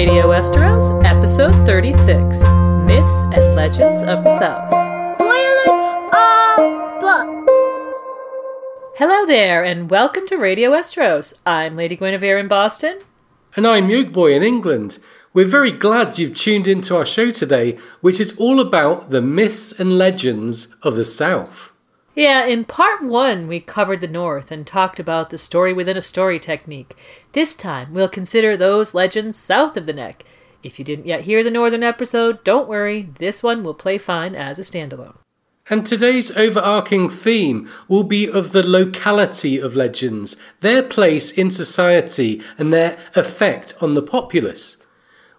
Radio Westeros, episode 36 Myths and Legends of the South. Spoilers all books. Hello there, and welcome to Radio Westeros. I'm Lady Guinevere in Boston. And I'm Yoke Boy in England. We're very glad you've tuned into our show today, which is all about the myths and legends of the South. Yeah, in part one, we covered the North and talked about the story within a story technique. This time, we'll consider those legends south of the neck. If you didn't yet hear the Northern episode, don't worry, this one will play fine as a standalone. And today's overarching theme will be of the locality of legends, their place in society, and their effect on the populace.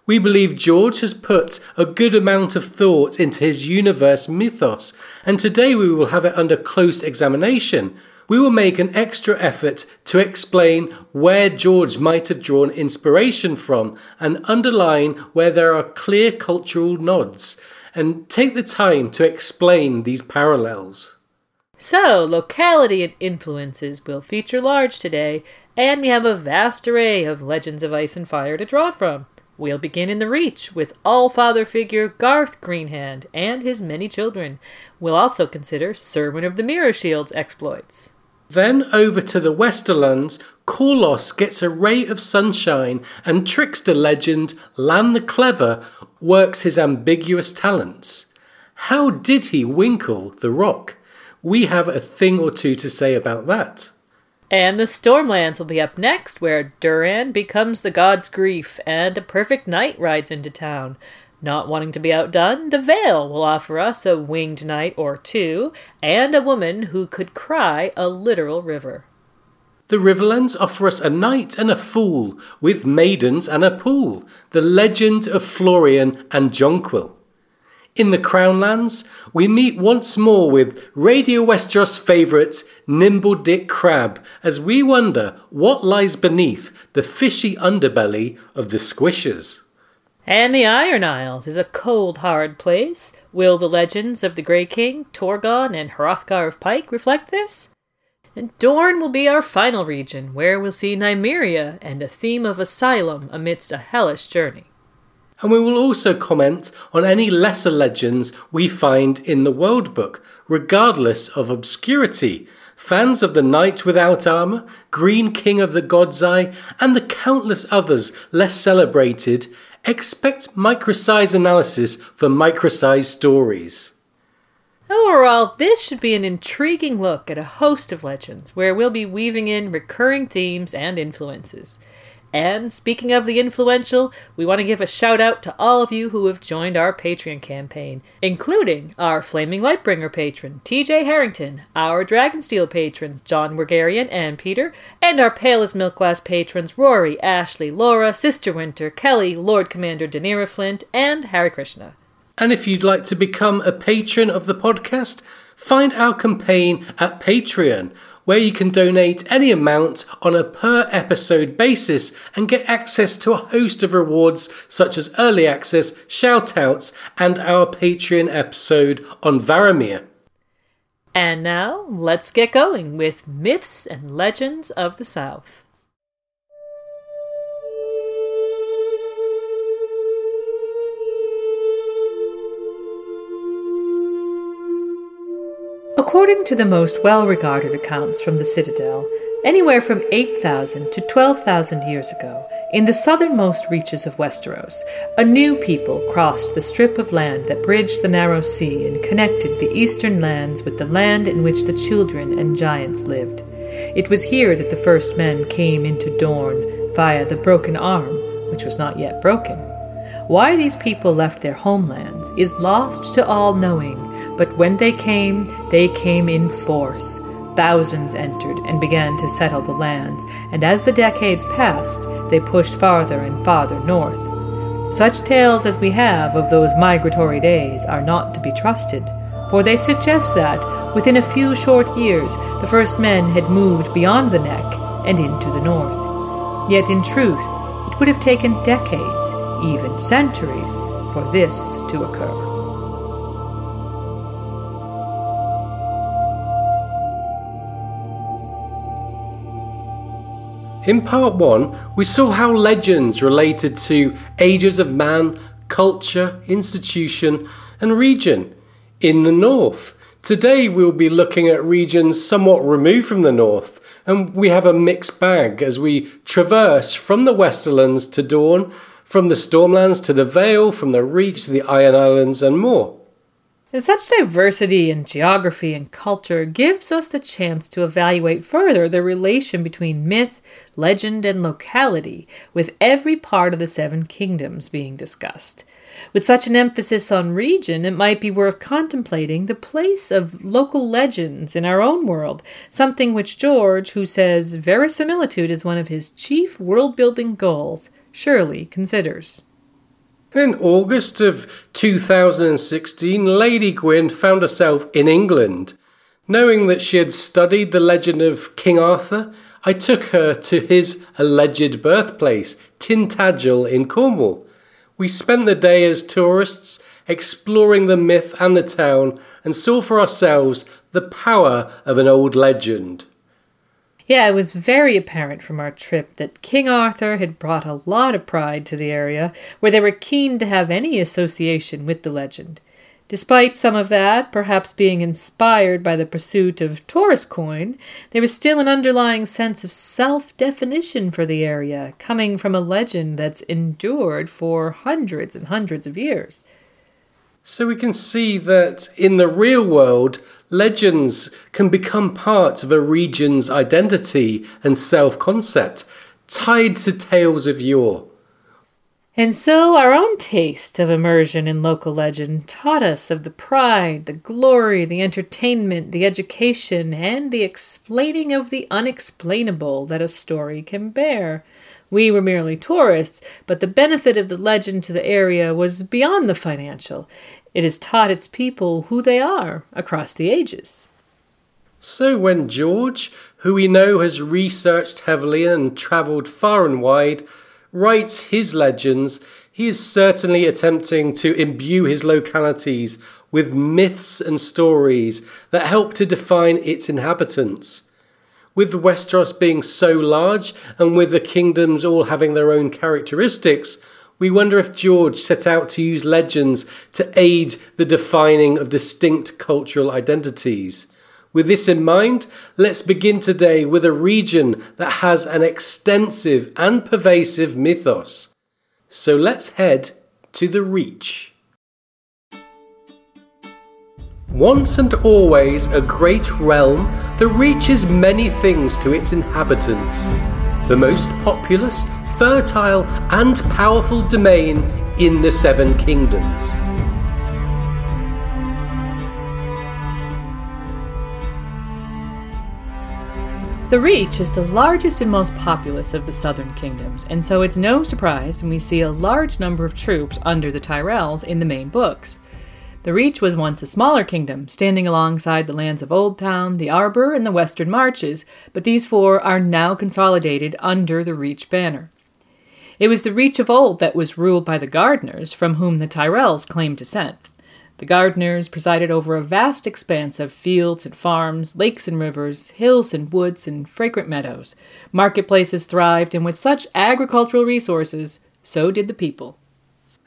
We believe George has put a good amount of thought into his universe mythos, and today we will have it under close examination. We will make an extra effort to explain where George might have drawn inspiration from and underline where there are clear cultural nods, and take the time to explain these parallels. So, locality and influences will feature large today, and we have a vast array of legends of ice and fire to draw from. We'll begin in the Reach with All Father figure Garth Greenhand and his many children. We'll also consider Serwyn of the Mirror Shield's exploits. Then over to the Westerlands, Corlos gets a ray of sunshine, and trickster legend Lann the Clever works his ambiguous talents. How did he winkle the rock? We have a thing or two to say about that. And the Stormlands will be up next, where Durran becomes the god's grief and a perfect knight rides into town. Not wanting to be outdone, the Vale will offer us a winged knight or two, and a woman who could cry a literal river. The Riverlands offer us a knight and a fool, with maidens and a pool, the legend of Florian and Jonquil. In the Crownlands, we meet once more with Radio Westeros favourite Nimble Dick Crabb as we wonder what lies beneath the fishy underbelly of the Squishers. And the Iron Isles is a cold, hard place. Will the legends of the Grey King, Torgon, and Hrothgar of Pike reflect this? And Dorne will be our final region, where we'll see Nymeria and a theme of asylum amidst a hellish journey. And we will also comment on any lesser legends we find in the World Book, regardless of obscurity. Fans of the Knight Without Armour, Green King of the God's Eye, and the countless others less celebrated expect micro-size analysis for micro-size stories. Overall, this should be an intriguing look at a host of legends where we'll be weaving in recurring themes and influences. And speaking of the influential, we want to give a shout out to all of you who have joined our Patreon campaign, including our Flaming Lightbringer patron, TJ Harrington, our Dragonsteel patrons, John Wergarian and Peter, and our Pale as Milk Glass patrons, Rory, Ashley, Laura, Sister Winter, Kelly, Lord Commander Daenerys Flint, and Harry Krishna. And if you'd like to become a patron of the podcast, find our campaign at Patreon, where you can donate any amount on a per episode basis and get access to a host of rewards such as early access, shoutouts, and our Patreon episode on Varamir. And now, let's get going with Myths and Legends of the South. According to the most well regarded accounts from the citadel, anywhere from 8,000 to 12,000 years ago, in the southernmost reaches of Westeros, a new people crossed the strip of land that bridged the narrow sea and connected the eastern lands with the land in which the children and giants lived. It was here that the first men came into Dorne via the broken arm, which was not yet broken. Why these people left their homelands is lost to all knowing, but when they came, they came in force. Thousands entered and began to settle the lands, and as the decades passed, they pushed farther and farther north. Such tales as we have of those migratory days are not to be trusted, for they suggest that, within a few short years, the first men had moved beyond the neck and into the north. Yet in truth, it would have taken decades, even centuries, for this to occur. In part one, we saw how legends related to ages of man, culture, institution, and region in the north. Today, we'll be looking at regions somewhat removed from the north, and we have a mixed bag as we traverse from the Westerlands to Dorne, from the Stormlands to the Vale, from the Reach to the Iron Islands, and more. And such diversity in geography and culture gives us the chance to evaluate further the relation between myth, legend, and locality, with every part of the Seven Kingdoms being discussed. With such an emphasis on region, it might be worth contemplating the place of local legends in our own world, something which George, who says verisimilitude is one of his chief world building goals, surely considers. In August of 2016, Lady Gwyn found herself in England. Knowing that she had studied the legend of King Arthur, I took her to his alleged birthplace, Tintagel in Cornwall. We spent the day as tourists, exploring the myth and the town, and saw for ourselves the power of an old legend. Yeah, it was very apparent from our trip that King Arthur had brought a lot of pride to the area, where they were keen to have any association with the legend. Despite some of that, perhaps being inspired by the pursuit of tourist coin, there was still an underlying sense of self definition for the area, coming from a legend that's endured for hundreds and hundreds of years. So we can see that in the real world, legends can become part of a region's identity and self concept, tied to tales of yore. And so our own taste of immersion in local legend taught us of the pride, the glory, the entertainment, the education, and the explaining of the unexplainable that a story can bear. We were merely tourists, but the benefit of the legend to the area was beyond the financial. It has taught its people who they are across the ages. So when George, who we know has researched heavily and travelled far and wide, writes his legends, he is certainly attempting to imbue his localities with myths and stories that help to define its inhabitants. With Westeros being so large and with the kingdoms all having their own characteristics, we wonder if George set out to use legends to aid the defining of distinct cultural identities. With this in mind, let's begin today with a region that has an extensive and pervasive mythos. So let's head to the Reach. Once and always a great realm that reaches many things to its inhabitants. The most populous, fertile, and powerful domain in the Seven Kingdoms. The Reach is the largest and most populous of the southern kingdoms, and so it's no surprise when we see a large number of troops under the Tyrells in the main books. The Reach was once a smaller kingdom, standing alongside the lands of Oldtown, the Arbor, and the Western Marches, but these four are now consolidated under the Reach banner. It was the Reach of old that was ruled by the Gardeners, from whom the Tyrells claimed descent. The Gardeners presided over a vast expanse of fields and farms, lakes and rivers, hills and woods, and fragrant meadows. Marketplaces thrived, and with such agricultural resources, so did the people.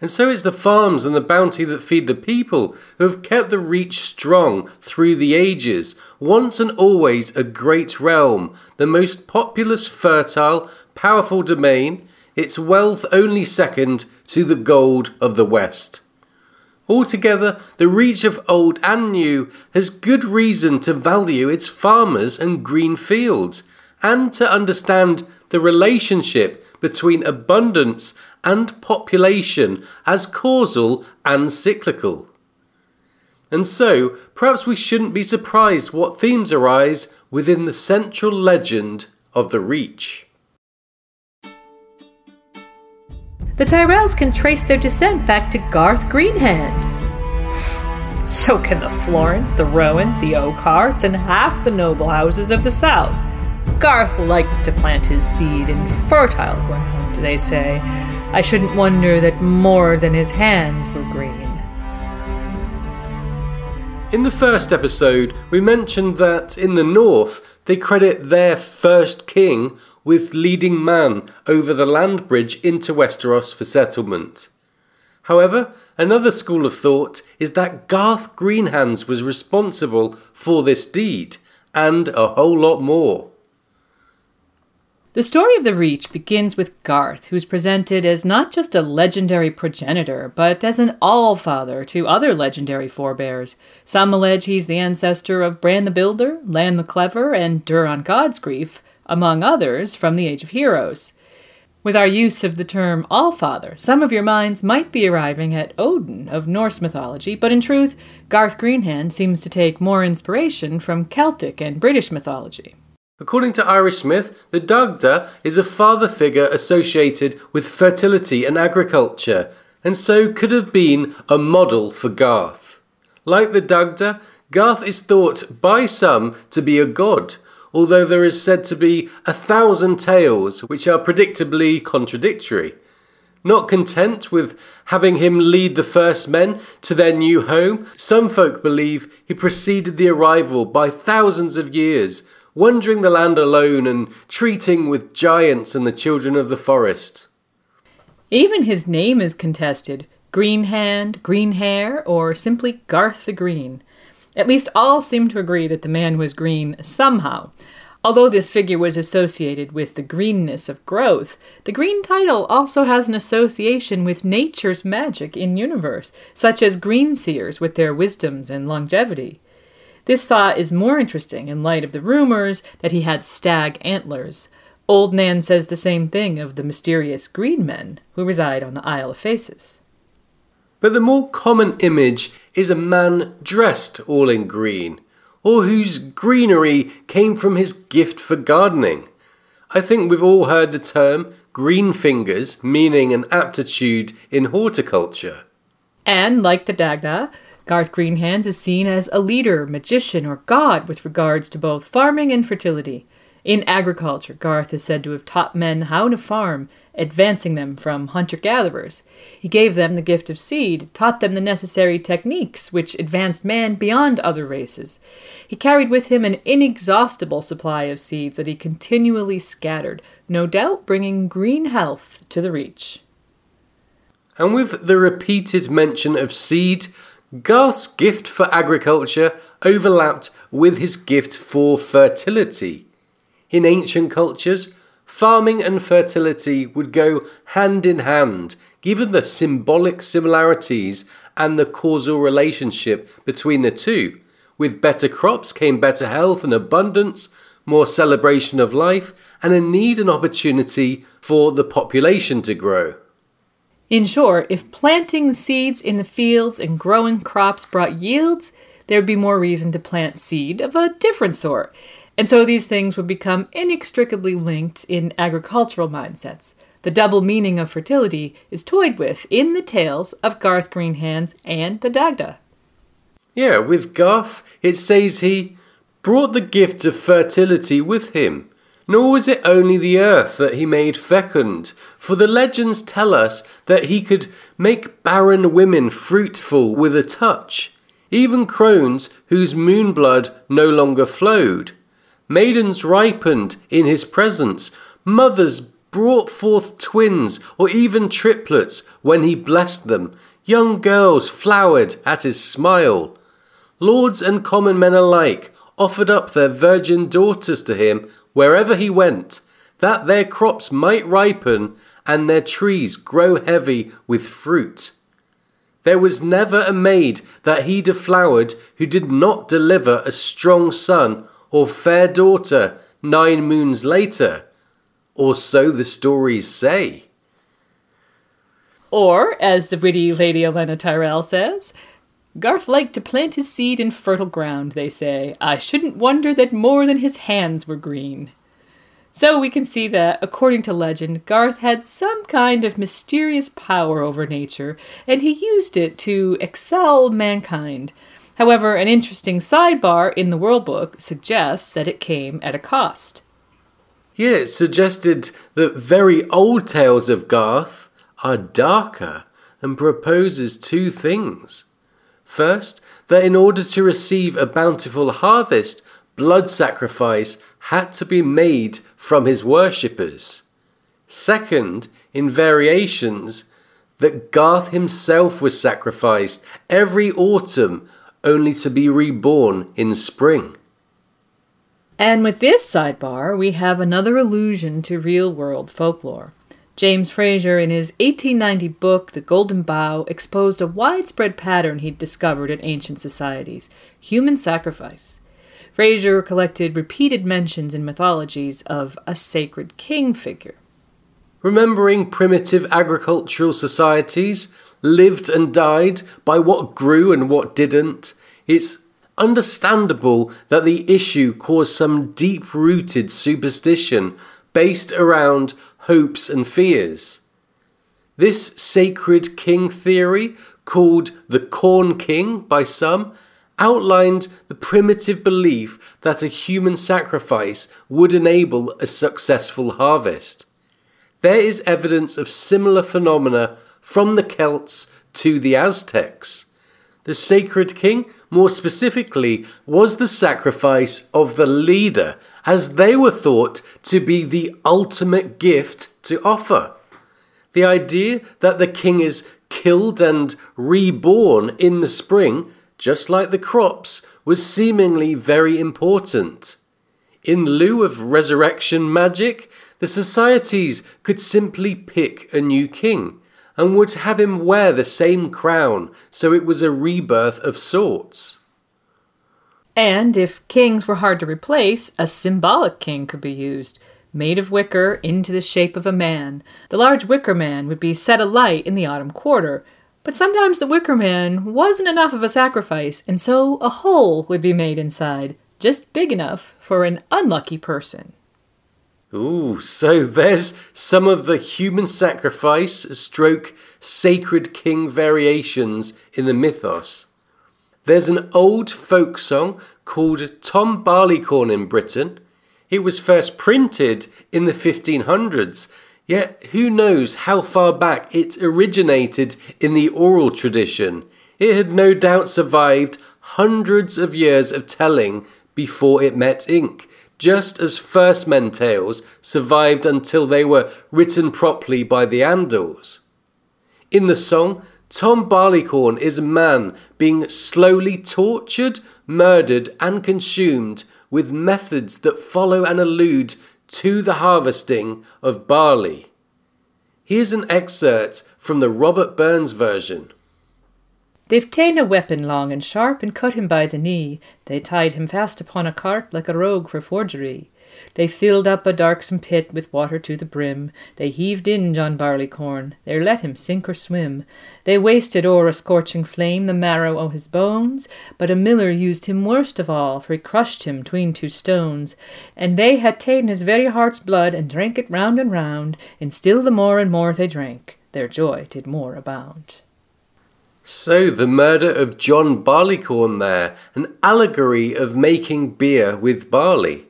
And so it's the farms and the bounty that feed the people who have kept the reach strong through the ages, once and always a great realm, the most populous, fertile, powerful domain, its wealth only second to the gold of the West. Altogether, the reach of old and new has good reason to value its farmers and green fields, and to understand the relationship between abundance and population as causal and cyclical. And so, perhaps we shouldn't be surprised what themes arise within the central legend of the Reach. The Tyrells can trace their descent back to Garth Greenhand. So can the Florents, the Rowans, the Oakhearts, and half the noble houses of the South. Garth liked to plant his seed in fertile ground, they say. I shouldn't wonder that more than his hands were green. In the first episode, we mentioned that in the north, they credit their first king with leading man over the land bridge into Westeros for settlement. However, another school of thought is that Garth Greenhands was responsible for this deed, and a whole lot more. The story of the Reach begins with Garth, who's presented as not just a legendary progenitor, but as an all-father to other legendary forebears. Some allege he's the ancestor of Bran the Builder, Lann the Clever, and Durran Godsgrief, among others from the Age of Heroes. With our use of the term Allfather, some of your minds might be arriving at Odin of Norse mythology, but in truth, Garth Greenhand seems to take more inspiration from Celtic and British mythology. According to Irish Smith, the Dagda is a father figure associated with fertility and agriculture, and so could have been a model for Garth. Like the Dagda, Garth is thought by some to be a god, although there is said to be a thousand tales which are predictably contradictory. Not content with having him lead the first men to their new home, some folk believe he preceded the arrival by thousands of years wandering the land alone and treating with giants and the children of the forest. Even his name is contested Green Hand, Green Hair, or simply Garth the Green. At least all seem to agree that the man was green somehow. Although this figure was associated with the greenness of growth, the green title also has an association with nature's magic in universe, such as green seers with their wisdoms and longevity. This thought is more interesting in light of the rumors that he had stag antlers. Old Nan says the same thing of the mysterious green men who reside on the Isle of Faces. But the more common image is a man dressed all in green, or whose greenery came from his gift for gardening. I think we've all heard the term green fingers, meaning an aptitude in horticulture. And, like the Dagda, Garth Greenhands is seen as a leader, magician, or god with regards to both farming and fertility. In agriculture, Garth is said to have taught men how to farm, advancing them from hunter gatherers. He gave them the gift of seed, taught them the necessary techniques which advanced man beyond other races. He carried with him an inexhaustible supply of seeds that he continually scattered, no doubt bringing green health to the reach. And with the repeated mention of seed, Garth's gift for agriculture overlapped with his gift for fertility. In ancient cultures, farming and fertility would go hand in hand, given the symbolic similarities and the causal relationship between the two. With better crops came better health and abundance, more celebration of life, and a need and opportunity for the population to grow. In short, if planting seeds in the fields and growing crops brought yields, there would be more reason to plant seed of a different sort. And so these things would become inextricably linked in agricultural mindsets. The double meaning of fertility is toyed with in the tales of Garth Greenhands and the Dagda. Yeah, with Garth, it says he brought the gift of fertility with him nor was it only the earth that he made fecund, for the legends tell us that he could make barren women fruitful with a touch, even crones whose moon blood no longer flowed. Maidens ripened in his presence, mothers brought forth twins or even triplets when he blessed them. Young girls flowered at his smile. Lords and common men alike offered up their virgin daughters to him wherever he went, that their crops might ripen and their trees grow heavy with fruit. There was never a maid that he deflowered who did not deliver a strong son or fair daughter nine moons later, or so the stories say. Or, as the witty Lady Olenna Tyrell says, Garth liked to plant his seed in fertile ground, they say. I shouldn't wonder that more than his hands were green. So we can see that, according to legend, Garth had some kind of mysterious power over nature, and he used it to excel mankind. However, an interesting sidebar in the World Book suggests that it came at a cost. Yeah, it suggested that very old tales of Garth are darker and proposes two things. First, that in order to receive a bountiful harvest, blood sacrifice had to be made from his worshippers. Second, in variations, that Garth himself was sacrificed every autumn only to be reborn in spring. And with this sidebar, we have another allusion to real world folklore. James Frazer, in his 1890 book, The Golden Bough, exposed a widespread pattern he'd discovered in ancient societies human sacrifice. Frazer collected repeated mentions in mythologies of a sacred king figure. Remembering primitive agricultural societies lived and died by what grew and what didn't, it's understandable that the issue caused some deep rooted superstition based around hopes and fears. This sacred king theory, called the Corn King by some, outlined the primitive belief that a human sacrifice would enable a successful harvest. There is evidence of similar phenomena from the Celts to the Aztecs. The sacred king, more specifically, was the sacrifice of the leader, as they were thought to be the ultimate gift to offer. The idea that the king is killed and reborn in the spring just like the crops, was seemingly very important. In lieu of resurrection magic, the societies could simply pick a new king and would have him wear the same crown, so it was a rebirth of sorts. And if kings were hard to replace, a symbolic king could be used. Made of wicker into the shape of a man, the large wicker man would be set alight in the autumn quarter, but sometimes the Wicker Man wasn't enough of a sacrifice, and so a hole would be made inside, just big enough for an unlucky person. Ooh, so there's some of the human sacrifice stroke sacred king variations in the mythos. There's an old folk song called Tom Barleycorn in Britain. It was first printed in the 1500s Yet who knows how far back it originated in the oral tradition? It had no doubt survived hundreds of years of telling before it met ink, just as first men tales survived until they were written properly by the Andals. In the song, Tom Barleycorn is a man being slowly tortured, murdered, and consumed with methods that follow and allude to the harvesting of barley. Here's an excerpt from the Robert Burns version. They've ta'en a weapon long and sharp and cut him by the knee. They tied him fast upon a cart like a rogue for forgery. They filled up a darksome pit with water to the brim. They heaved in John Barleycorn. They let him sink or swim. They wasted o'er a scorching flame the marrow o' his bones. But a miller used him worst of all, for he crushed him tween two stones. And they had ta'en his very heart's blood and drank it round and round. And still the more and more they drank, their joy did more abound. So, the murder of John Barleycorn there, an allegory of making beer with barley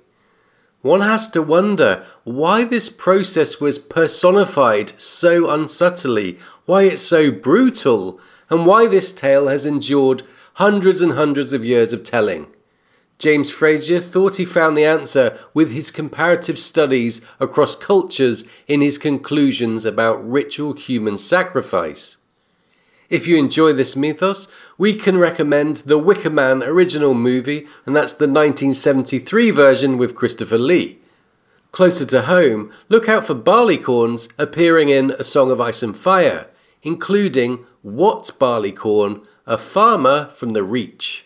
one has to wonder why this process was personified so unsubtly, why it's so brutal, and why this tale has endured hundreds and hundreds of years of telling. James Frazer thought he found the answer with his comparative studies across cultures in his conclusions about ritual human sacrifice. If you enjoy this mythos, we can recommend the Wicker Man original movie, and that's the 1973 version with Christopher Lee. Closer to home, look out for barleycorns appearing in A Song of Ice and Fire, including What Barleycorn, a farmer from the Reach.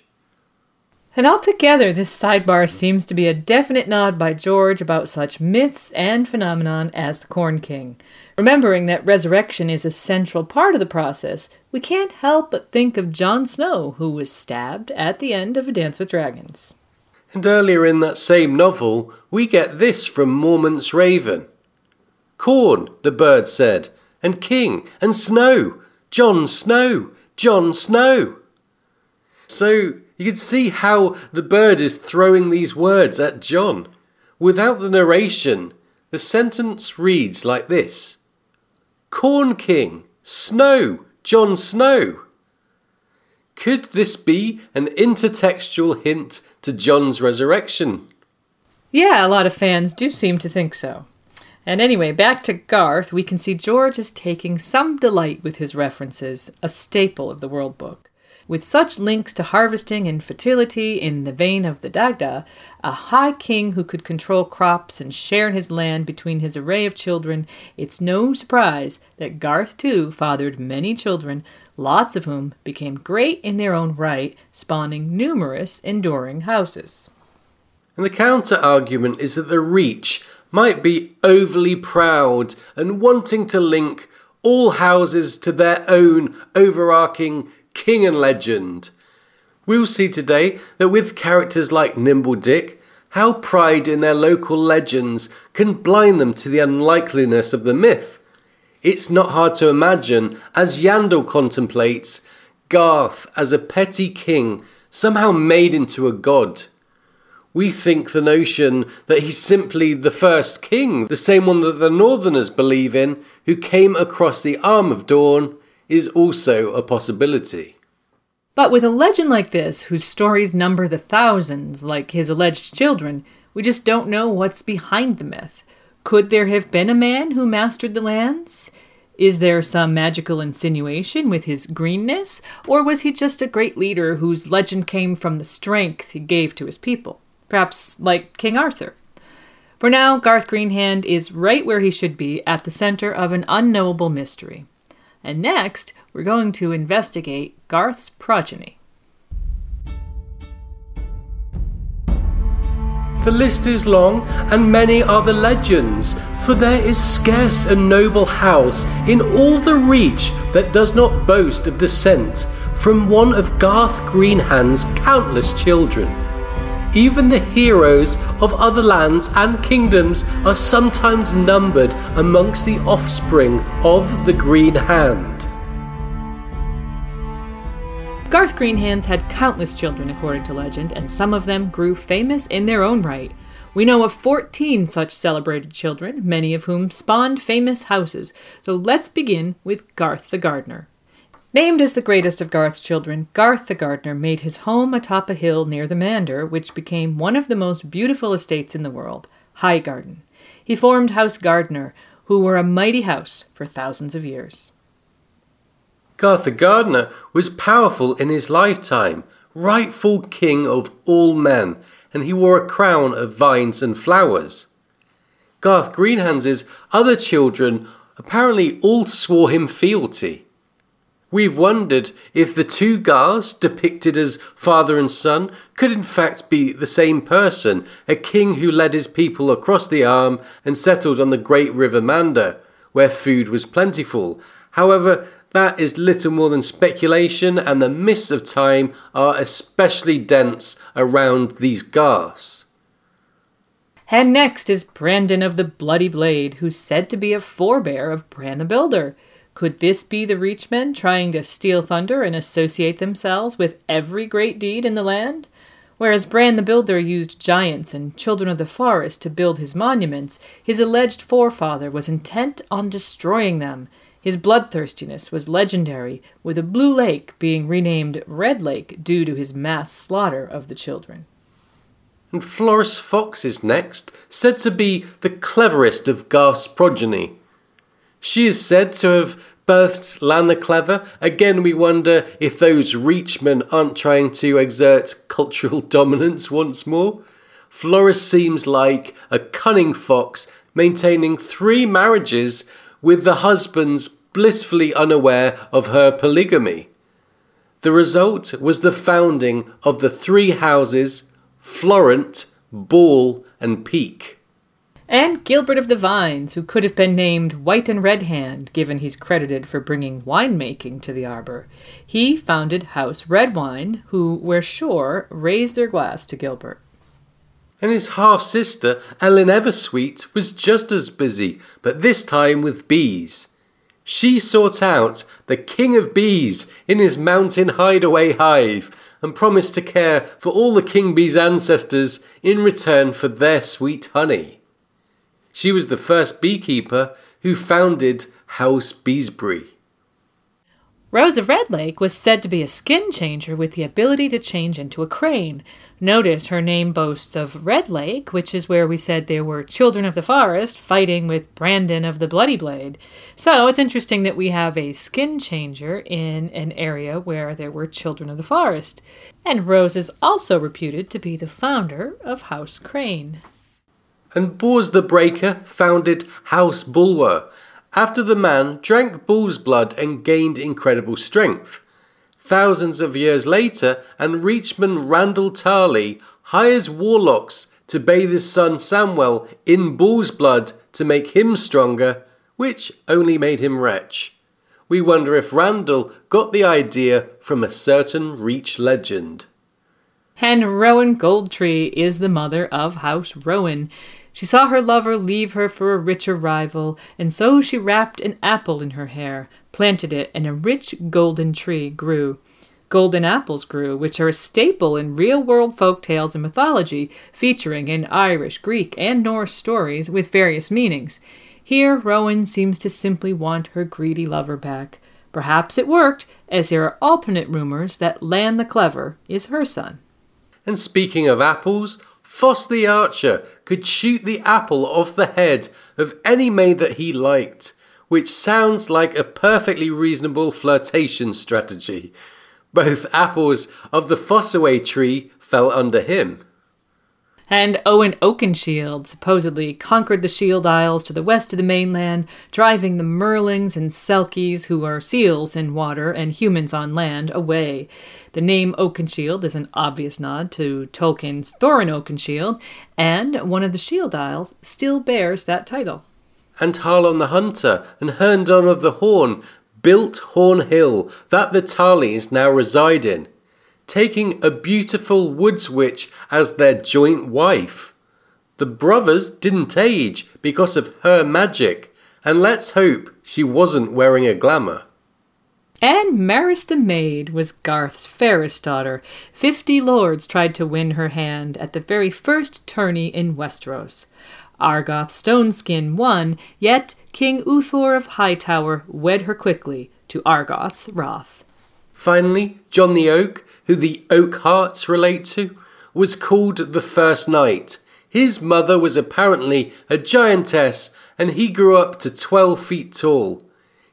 And altogether, this sidebar seems to be a definite nod by George about such myths and phenomenon as the Corn King. Remembering that resurrection is a central part of the process, we can't help but think of Jon Snow, who was stabbed at the end of A Dance with Dragons. And earlier in that same novel, we get this from Mormont's Raven Corn, the bird said, and king, and snow, Jon Snow, Jon Snow. So you can see how the bird is throwing these words at Jon. Without the narration, the sentence reads like this Corn King, Snow, Jon Snow. Could this be an intertextual hint to Jon's resurrection? Yeah, a lot of fans do seem to think so. And anyway, back to Garth, we can see George is taking some delight with his references, a staple of the World Book. With such links to harvesting and fertility in the vein of the Dagda, a high king who could control crops and share his land between his array of children, it's no surprise that Garth too fathered many children, lots of whom became great in their own right, spawning numerous enduring houses. And the counter argument is that the Reach might be overly proud and wanting to link all houses to their own overarching king and legend. We'll see today that with characters like Nimble Dick, how pride in their local legends can blind them to the unlikeliness of the myth. It's not hard to imagine, as Yandel contemplates, Garth as a petty king somehow made into a god. We think the notion that he's simply the first king, the same one that the Northerners believe in, who came across the arm of Dorne, is also a possibility. But with a legend like this, whose stories number the thousands, like his alleged children, we just don't know what's behind the myth. Could there have been a man who mastered the lands? Is there some magical insinuation with his greenness, or was he just a great leader whose legend came from the strength he gave to his people? Perhaps like King Arthur. For now, Garth Greenhand is right where he should be, at the center of an unknowable mystery. And next, we're going to investigate Garth's progeny. The list is long, and many are the legends, for there is scarce a noble house in all the reach that does not boast of descent from one of Garth Greenhand's countless children. Even the heroes of other lands and kingdoms are sometimes numbered amongst the offspring of the Green Hand. Garth Greenhands had countless children, according to legend, and some of them grew famous in their own right. We know of 14 such celebrated children, many of whom spawned famous houses. So let's begin with Garth the Gardener. Named as the greatest of Garth's children, Garth the Gardener made his home atop a hill near the Mander, which became one of the most beautiful estates in the world, High Garden. He formed House Gardener, who were a mighty house for thousands of years. Garth the Gardener was powerful in his lifetime, rightful king of all men, and he wore a crown of vines and flowers. Garth Greenhands' other children apparently all swore him fealty. We've wondered if the two Garths depicted as father and son could in fact be the same person, a king who led his people across the Arm and settled on the great river Mander, where food was plentiful. However, that is little more than speculation, and the mists of time are especially dense around these Garths. And next is Brandon of the Bloody Blade, who's said to be a forebear of Bran the Builder. Could this be the Reachmen trying to steal thunder and associate themselves with every great deed in the land? Whereas Bran the Builder used giants and children of the forest to build his monuments, his alleged forefather was intent on destroying them his bloodthirstiness was legendary, with a blue lake being renamed Red Lake due to his mass slaughter of the children. And Florys Fox is next, said to be the cleverest of Garth's progeny. She is said to have birthed Lann the Clever. Again, we wonder if those Reachmen aren't trying to exert cultural dominance once more. Florys seems like a cunning fox maintaining three marriages with the husbands blissfully unaware of her polygamy. The result was the founding of the three houses Florent, Ball, and Peake. And Gilbert of the Vines, who could have been named White and Red Hand, given he's credited for bringing winemaking to the arbor. He founded House Redwyne, who, we're sure, raised their glass to Gilbert. And his half sister, Ellyn Eversweet, was just as busy, but this time with bees. She sought out the king of bees in his mountain hideaway hive and promised to care for all the king bee's ancestors in return for their sweet honey. She was the first beekeeper who founded House Beesbury. Rose of Red Lake was said to be a skin changer with the ability to change into a crane. Notice her name boasts of Red Lake, which is where we said there were children of the forest fighting with Brandon of the Bloody Blade. So it's interesting that we have a skin changer in an area where there were children of the forest. And Rose is also reputed to be the founder of House Crane. And Bors the Breaker founded House Bulwer after the man drank bull's blood and gained incredible strength. Thousands of years later, and Reachman Randyll Tarly hires warlocks to bathe his son Samwell in bull's blood to make him stronger, which only made him wretch. We wonder if Randyll got the idea from a certain Reach legend. And Rowan Goldtree is the mother of House Rowan. She saw her lover leave her for a richer rival, and so she wrapped an apple in her hair, planted it, and a rich golden tree grew. Golden apples grew, which are a staple in real world folk tales and mythology, featuring in Irish, Greek, and Norse stories with various meanings. Here, Rowan seems to simply want her greedy lover back. Perhaps it worked, as there are alternate rumors that Lann the Clever is her son. And speaking of apples, Foss the Archer could shoot the apple off the head of any maid that he liked, which sounds like a perfectly reasonable flirtation strategy. Both apples of the Fossaway tree fell under him. And Owen Oakenshield supposedly conquered the Shield Isles to the west of the mainland, driving the Merlings and Selkies, who are seals in water and humans on land, away. The name Oakenshield is an obvious nod to Tolkien's Thorin Oakenshield, and one of the Shield Isles still bears that title. And Harlon the Hunter and Herndon of the Horn built Horn Hill that the Tarlys now reside in taking a beautiful woods witch as their joint wife. The brothers didn't age because of her magic, and let's hope she wasn't wearing a glamour. And Maris the Maid was Garth's fairest daughter. Fifty lords tried to win her hand at the very first tourney in Westeros. Argoth Stoneskin won, yet King Uthor of Hightower wed her quickly, to Argoth's wrath. Finally, John the Oak, who the Oak Hearts relate to, was called the First Knight. His mother was apparently a giantess, and he grew up to 12 feet tall.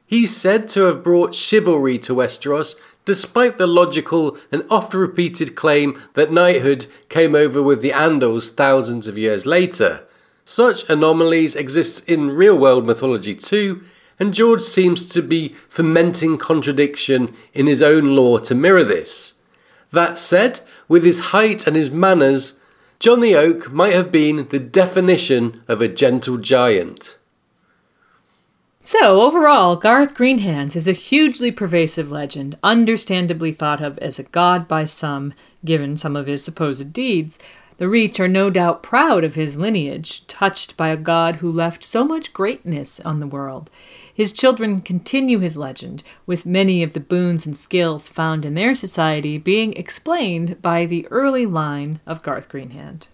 He's said to have brought chivalry to Westeros, despite the logical and oft repeated claim that knighthood came over with the Andals thousands of years later. Such anomalies exist in real world mythology too, and George seems to be fermenting contradiction in his own lore to mirror this. That said, with his height and his manners, John the Oak might have been the definition of a gentle giant. So, overall, Garth Greenhands is a hugely pervasive legend, understandably thought of as a god by some, given some of his supposed deeds. The Reach are no doubt proud of his lineage, touched by a god who left so much greatness on the world. His children continue his legend, with many of the boons and skills found in their society being explained by the early line of Garth Greenhand.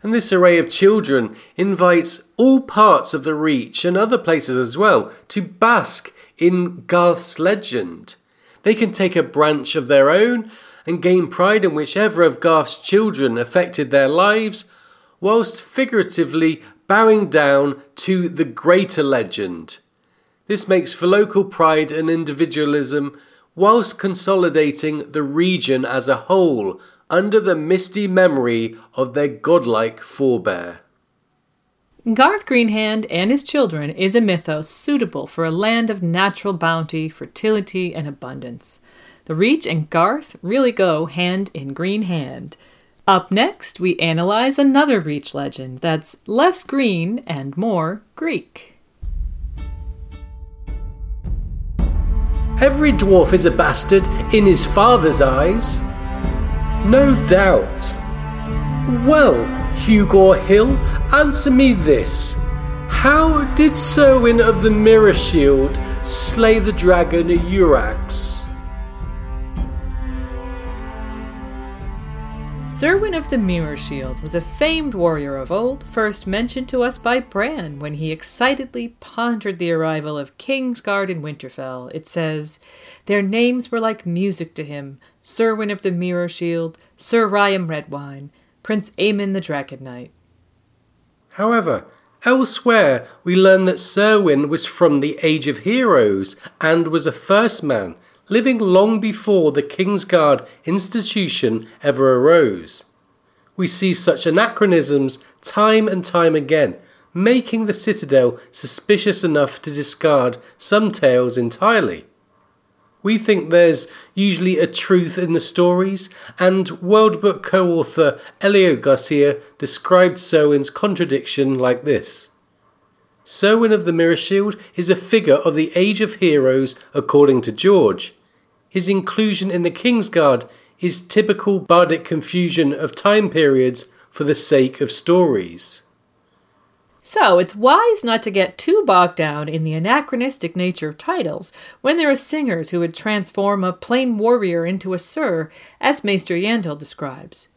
And this array of children invites all parts of the Reach and other places as well to bask in Garth's legend. They can take a branch of their own and gain pride in whichever of Garth's children affected their lives, whilst figuratively bowing down to the greater legend. This makes for local pride and individualism, whilst consolidating the region as a whole under the misty memory of their godlike forebear. Garth Greenhand and his children is a mythos suitable for a land of natural bounty, fertility, and abundance. The Reach and Garth really go hand in green hand. Up next, we analyze another Reach legend that's less green and more Greek. Every dwarf is a bastard in his father's eyes. No doubt. Well, Hugor Hill, answer me this. How did Serwyn of the Mirror Shield slay the dragon Urax? Serwyn of the Mirror Shield was a famed warrior of old, first mentioned to us by Bran when he excitedly pondered the arrival of Kingsguard in Winterfell. It says, Their names were like music to him Serwyn of the Mirror Shield, Sir Ryam Redwyne, Prince Aemon the Dragon Knight. However, elsewhere we learn that Serwyn was from the Age of Heroes and was a first man living long before the Kingsguard institution ever arose. We see such anachronisms time and time again, making the Citadel suspicious enough to discard some tales entirely. We think there's usually a truth in the stories, and World Book co author Elio Garcia described Serwyn's contradiction like this Serwyn of the Mirror Shield is a figure of the Age of Heroes according to George, his inclusion in the Kingsguard is typical bardic confusion of time periods for the sake of stories. So, it's wise not to get too bogged down in the anachronistic nature of titles when there are singers who would transform a plain warrior into a sir, as Maester Yandel describes.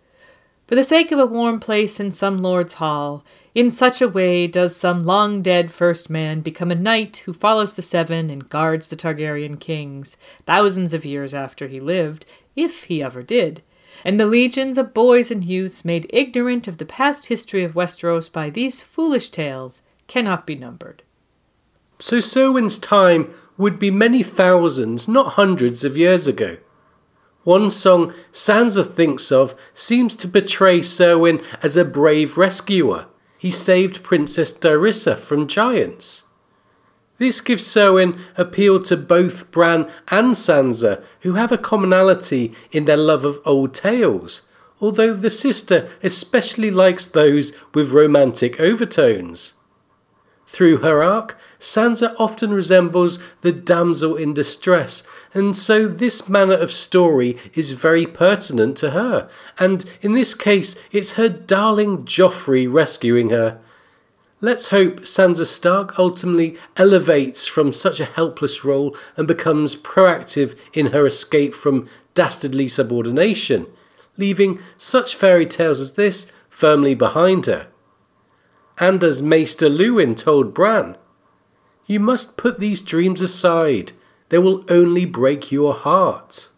For the sake of a warm place in some lord's hall, in such a way does some long dead first man become a knight who follows the Seven and guards the Targaryen kings, thousands of years after he lived, if he ever did. And the legions of boys and youths made ignorant of the past history of Westeros by these foolish tales cannot be numbered. So Serwyn's time would be many thousands, not hundreds of years ago. One song Sansa thinks of seems to portray Serwyn as a brave rescuer, he saved Princess Daeryssa from giants. This gives Serwyn appeal to both Bran and Sansa, who have a commonality in their love of old tales, although the sister especially likes those with romantic overtones. Through her arc, Sansa often resembles the damsel in distress, and so this manner of story is very pertinent to her, and in this case it's her darling Joffrey rescuing her. Let's hope Sansa Stark ultimately elevates from such a helpless role and becomes proactive in her escape from dastardly subordination, leaving such fairy tales as this firmly behind her and as Maester Luwin told Bran, You must put these dreams aside. They will only break your heart.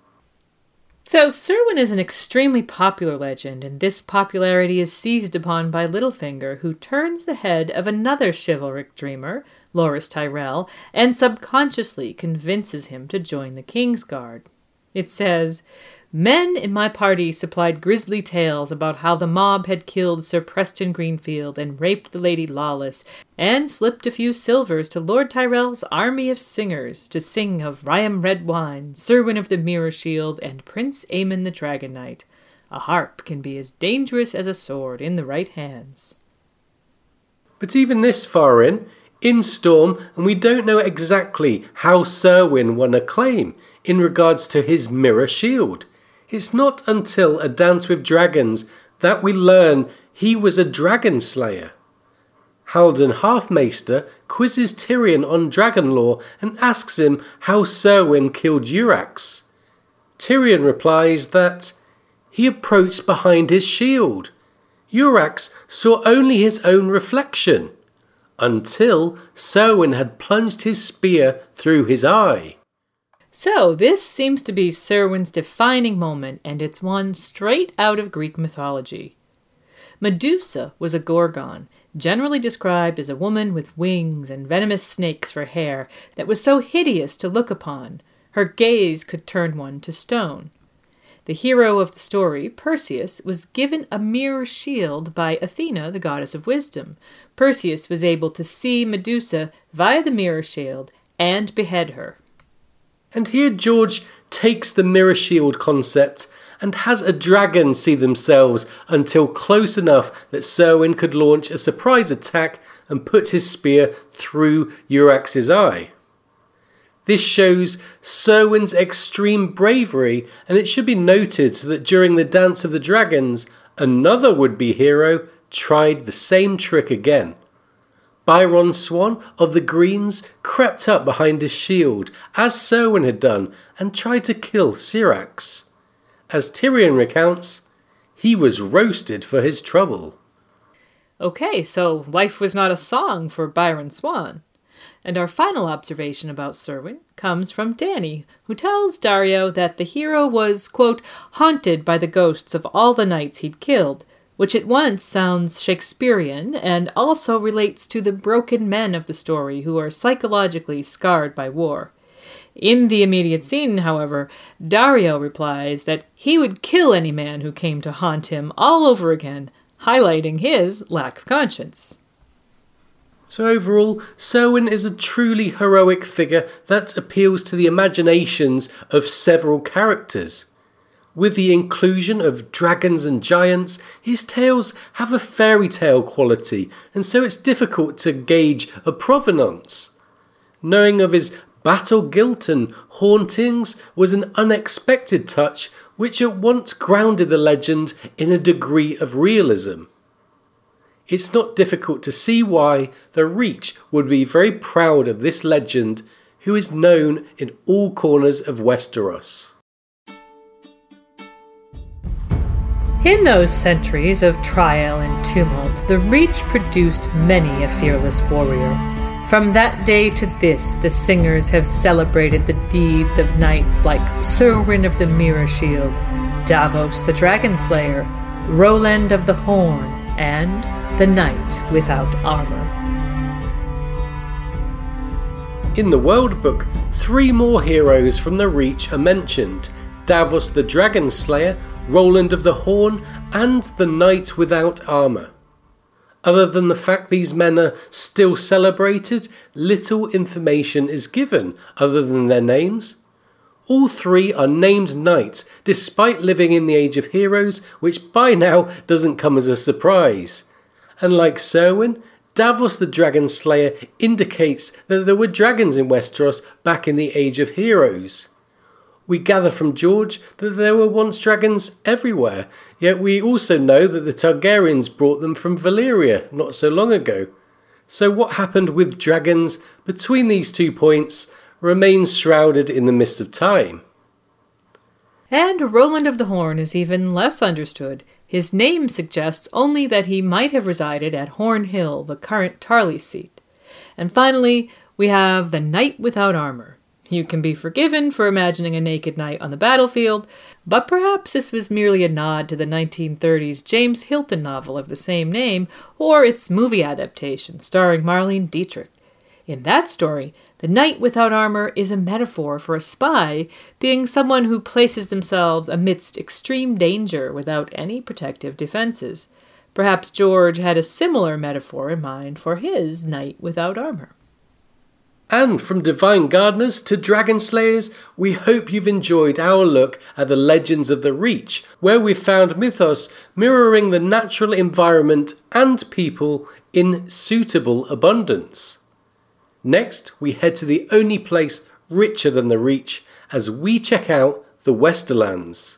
So, Serwyn is an extremely popular legend, and this popularity is seized upon by Littlefinger, who turns the head of another chivalric dreamer, Loras Tyrell, and subconsciously convinces him to join the Kingsguard. It says, Men in my party supplied grisly tales about how the mob had killed Sir Preston Greenfield and raped the Lady Lollys, and slipped a few silvers to Lord Tyrell's army of singers to sing of Ryam Redwyne, Serwyn of the Mirror Shield, and Prince Aemon the Dragon Knight. A harp can be as dangerous as a sword in the right hands. But even this far in, in Storm, and we don't know exactly how Serwyn won acclaim in regards to his mirror shield. It's not until A Dance with Dragons that we learn he was a dragon slayer. Haldon Halfmaester quizzes Tyrion on dragon lore and asks him how Serwyn killed Urax. Tyrion replies that he approached behind his shield. Urax saw only his own reflection until Serwyn had plunged his spear through his eye. So, this seems to be Serwyn's defining moment, and it's one straight out of Greek mythology. Medusa was a gorgon, generally described as a woman with wings and venomous snakes for hair that was so hideous to look upon, her gaze could turn one to stone. The hero of the story, Perseus, was given a mirror shield by Athena, the goddess of wisdom. Perseus was able to see Medusa via the mirror shield and behead her. And here George takes the mirror shield concept and has a dragon see themselves until close enough that Serwyn could launch a surprise attack and put his spear through Urax's eye. This shows Serwyn's extreme bravery, and it should be noted that during the Dance of the Dragons, another would be hero tried the same trick again. Byron Swann of the Greens crept up behind his shield, as Serwyn had done, and tried to kill Syrax. As Tyrion recounts, he was roasted for his trouble. Okay, so life was not a song for Byron Swann. And our final observation about Serwyn comes from Dany, who tells Daario that the hero was, quote, haunted by the ghosts of all the knights he'd killed, which at once sounds Shakespearean and also relates to the broken men of the story who are psychologically scarred by war. In the immediate scene, however, Daario replies that he would kill any man who came to haunt him all over again, highlighting his lack of conscience. So, overall, Serwyn is a truly heroic figure that appeals to the imaginations of several characters. With the inclusion of dragons and giants, his tales have a fairy tale quality, and so it's difficult to gauge a provenance. Knowing of his battle guilt and hauntings was an unexpected touch which at once grounded the legend in a degree of realism. It's not difficult to see why the Reach would be very proud of this legend, who is known in all corners of Westeros. In those centuries of trial and tumult, the Reach produced many a fearless warrior. From that day to this, the singers have celebrated the deeds of knights like Serwyn of the Mirror Shield, Davos the Dragon Slayer, Roland of the Horn, and the Knight Without Armor. In the World Book, three more heroes from the Reach are mentioned Davos the Dragon Slayer, Roland of the Horn, and the Knight Without Armour. Other than the fact these men are still celebrated, little information is given other than their names. All three are named knights, despite living in the Age of Heroes, which by now doesn't come as a surprise. And like Serwyn, Davos the Dragon Slayer indicates that there were dragons in Westeros back in the Age of Heroes. We gather from George that there were once dragons everywhere, yet we also know that the Targaryens brought them from Valyria not so long ago. So, what happened with dragons between these two points remains shrouded in the mist of time. And Roland of the Horn is even less understood. His name suggests only that he might have resided at Horn Hill, the current Tarly seat. And finally, we have the Knight Without Armor. You can be forgiven for imagining a naked knight on the battlefield, but perhaps this was merely a nod to the 1930s James Hilton novel of the same name or its movie adaptation starring Marlene Dietrich. In that story, the knight without armor is a metaphor for a spy being someone who places themselves amidst extreme danger without any protective defenses. Perhaps George had a similar metaphor in mind for his knight without armor. And from Divine Gardeners to Dragon Slayers, we hope you've enjoyed our look at the legends of the Reach, where we've found mythos mirroring the natural environment and people in suitable abundance. Next, we head to the only place richer than the Reach as we check out the Westerlands.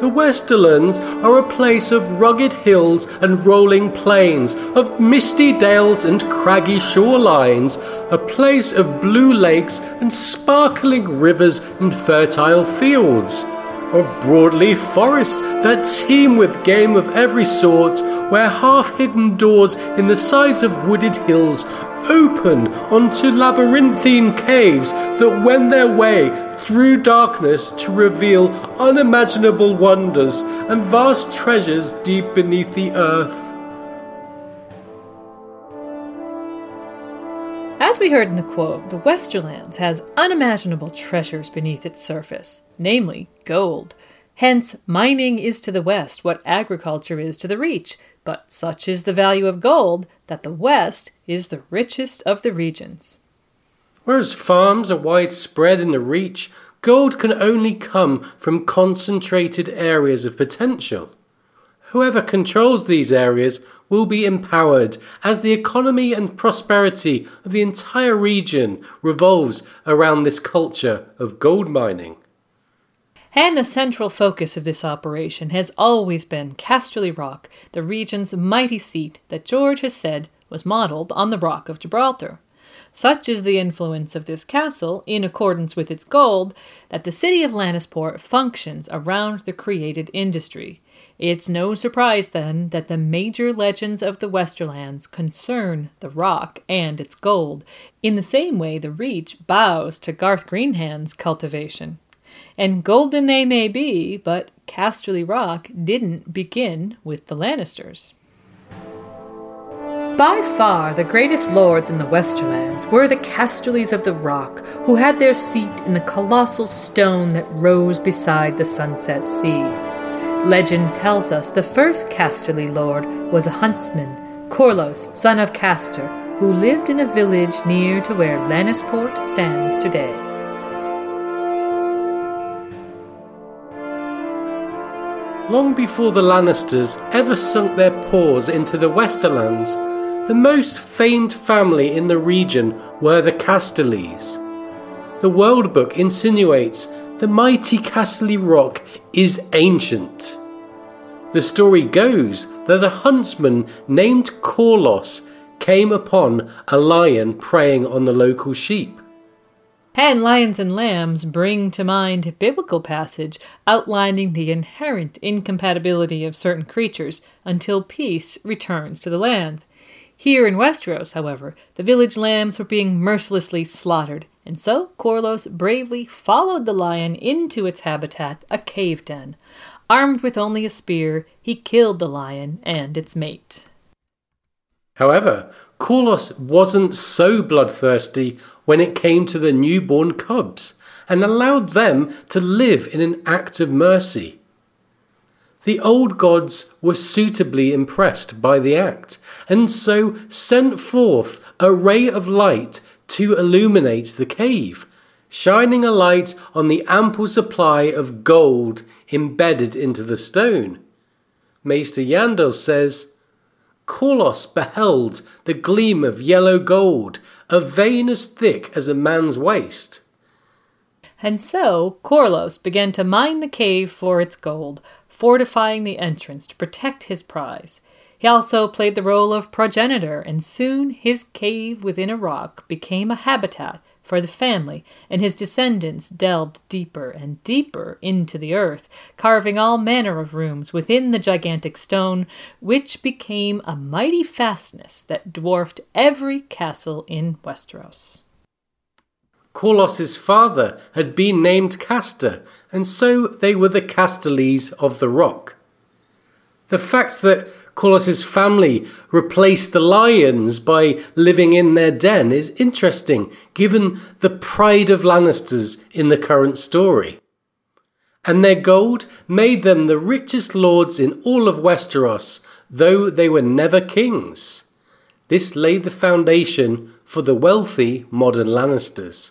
The Westerlands are a place of rugged hills and rolling plains, of misty dales and craggy shorelines, a place of blue lakes and sparkling rivers and fertile fields, of broadleaf forests that teem with game of every sort, where half hidden doors in the sides of wooded hills open onto labyrinthine caves that wend their way through darkness to reveal unimaginable wonders and vast treasures deep beneath the earth. As we heard in the quote, the Westerlands has unimaginable treasures beneath its surface, namely gold. Hence, mining is to the West what agriculture is to the Reach, but such is the value of gold that the West is the richest of the regions. Whereas farms are widespread in the Reach, gold can only come from concentrated areas of potential. Whoever controls these areas will be empowered as the economy and prosperity of the entire region revolves around this culture of gold mining. And the central focus of this operation has always been Casterly Rock, the region's mighty seat that George has said was modelled on the Rock of Gibraltar. Such is the influence of this castle, in accordance with its gold, that the city of Lannisport functions around the created industry. It's no surprise, then, that the major legends of the Westerlands concern the rock and its gold, in the same way the Reach bows to Garth Greenhand's cultivation. And golden they may be, but Casterly Rock didn't begin with the Lannisters. By far the greatest lords in the Westerlands were the Casterlys of the Rock, who had their seat in the colossal stone that rose beside the sunset sea. Legend tells us the first Casterly lord was a huntsman, Corlos, son of Castor, who lived in a village near to where Lannisport stands today. Long before the Lannisters ever sunk their paws into the Westerlands, the most famed family in the region were the Casterlys. The World Book insinuates the mighty Casterly Rock is ancient. The story goes that a huntsman named Corlos came upon a lion preying on the local sheep. And lions and lambs bring to mind biblical passage outlining the inherent incompatibility of certain creatures until peace returns to the land. Here in Westeros, however, the village lambs were being mercilessly slaughtered, and so Corlos bravely followed the lion into its habitat, a cave den. Armed with only a spear, he killed the lion and its mate. However, Corlos wasn't so bloodthirsty when it came to the newborn cubs and allowed them to live in an act of mercy. The old gods were suitably impressed by the act, and so sent forth a ray of light to illuminate the cave, shining a light on the ample supply of gold embedded into the stone. Maester Yandel says, Corlos beheld the gleam of yellow gold, a vein as thick as a man's waist. And so Corlos began to mine the cave for its gold, fortifying the entrance to protect his prize. He also played the role of progenitor, and soon his cave within a rock became a habitat for the family, and his descendants delved deeper and deeper into the earth, carving all manner of rooms within the gigantic stone, which became a mighty fastness that dwarfed every castle in Westeros. Corlos's father had been named Castor, and so they were the Casterlys of the Rock. The fact that Corlos's family replaced the lions by living in their den is interesting, given the pride of Lannisters in the current story. And their gold made them the richest lords in all of Westeros, though they were never kings. This laid the foundation for the wealthy modern Lannisters.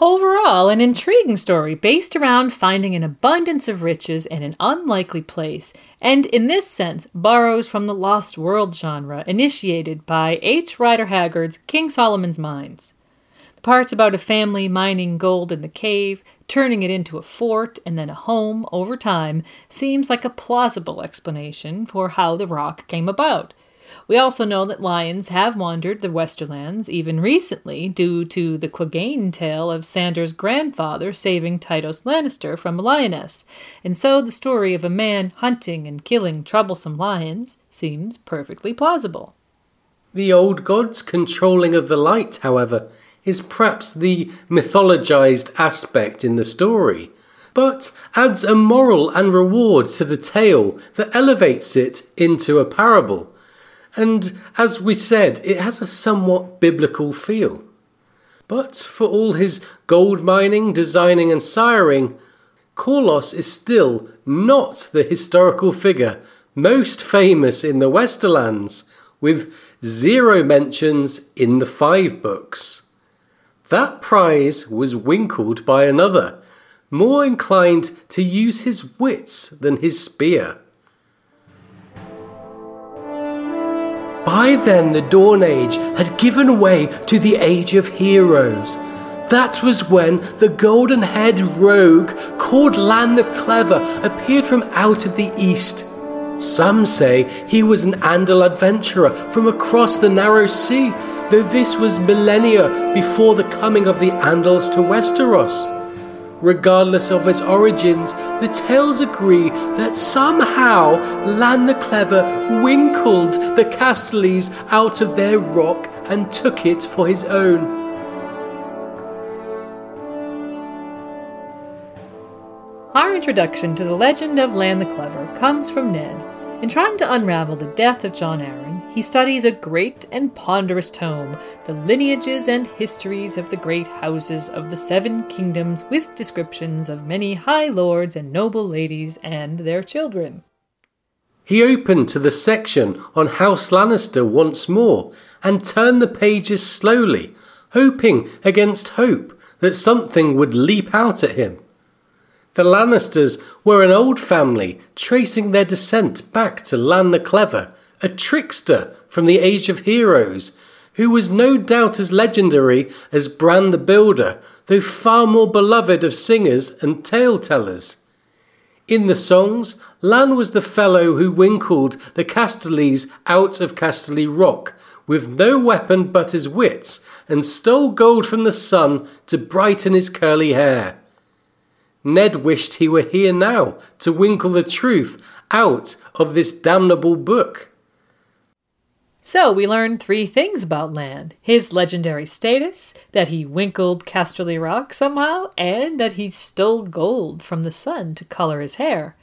Overall, an intriguing story based around finding an abundance of riches in an unlikely place, and in this sense borrows from the Lost World genre initiated by H. Rider Haggard's King Solomon's Mines. The parts about a family mining gold in the cave, turning it into a fort and then a home over time seems like a plausible explanation for how the rock came about. We also know that lions have wandered the Westerlands even recently due to the Clegane tale of Sandor's grandfather saving Tytos Lannister from a lioness, and so the story of a man hunting and killing troublesome lions seems perfectly plausible. The old god's controlling of the light, however, is perhaps the mythologized aspect in the story, but adds a moral and reward to the tale that elevates it into a parable and as we said, it has a somewhat biblical feel. But for all his gold mining, designing, and siring, Corlos is still not the historical figure most famous in the Westerlands, with zero mentions in the five books. That prize was winkled by another, more inclined to use his wits than his spear. By then, the Dawn Age had given way to the Age of Heroes. That was when the golden haired rogue called Lann the Clever appeared from out of the east. Some say he was an Andal adventurer from across the narrow sea, though this was millennia before the coming of the Andals to Westeros. Regardless of its origins, the tales agree that somehow Lann the Clever winkled the Casterlys out of their rock and took it for his own. Our introduction to the legend of Lann the Clever comes from Ned. In trying to unravel the death of John Arryn, he studies a great and ponderous tome, the lineages and histories of the great houses of the seven kingdoms, with descriptions of many high lords and noble ladies and their children. He opened to the section on House Lannister once more and turned the pages slowly, hoping against hope that something would leap out at him. The Lannisters were an old family tracing their descent back to Lann the Clever a trickster from the Age of Heroes, who was no doubt as legendary as Bran the Builder, though far more beloved of singers and tale tellers. In the songs, Lann was the fellow who winkled the Casterlys out of Casterly Rock, with no weapon but his wits, and stole gold from the sun to brighten his curly hair. Ned wished he were here now to winkle the truth out of this damnable book. So we learn three things about Lann his legendary status, that he winkled Casterly Rock somehow, and that he stole gold from the sun to color his hair.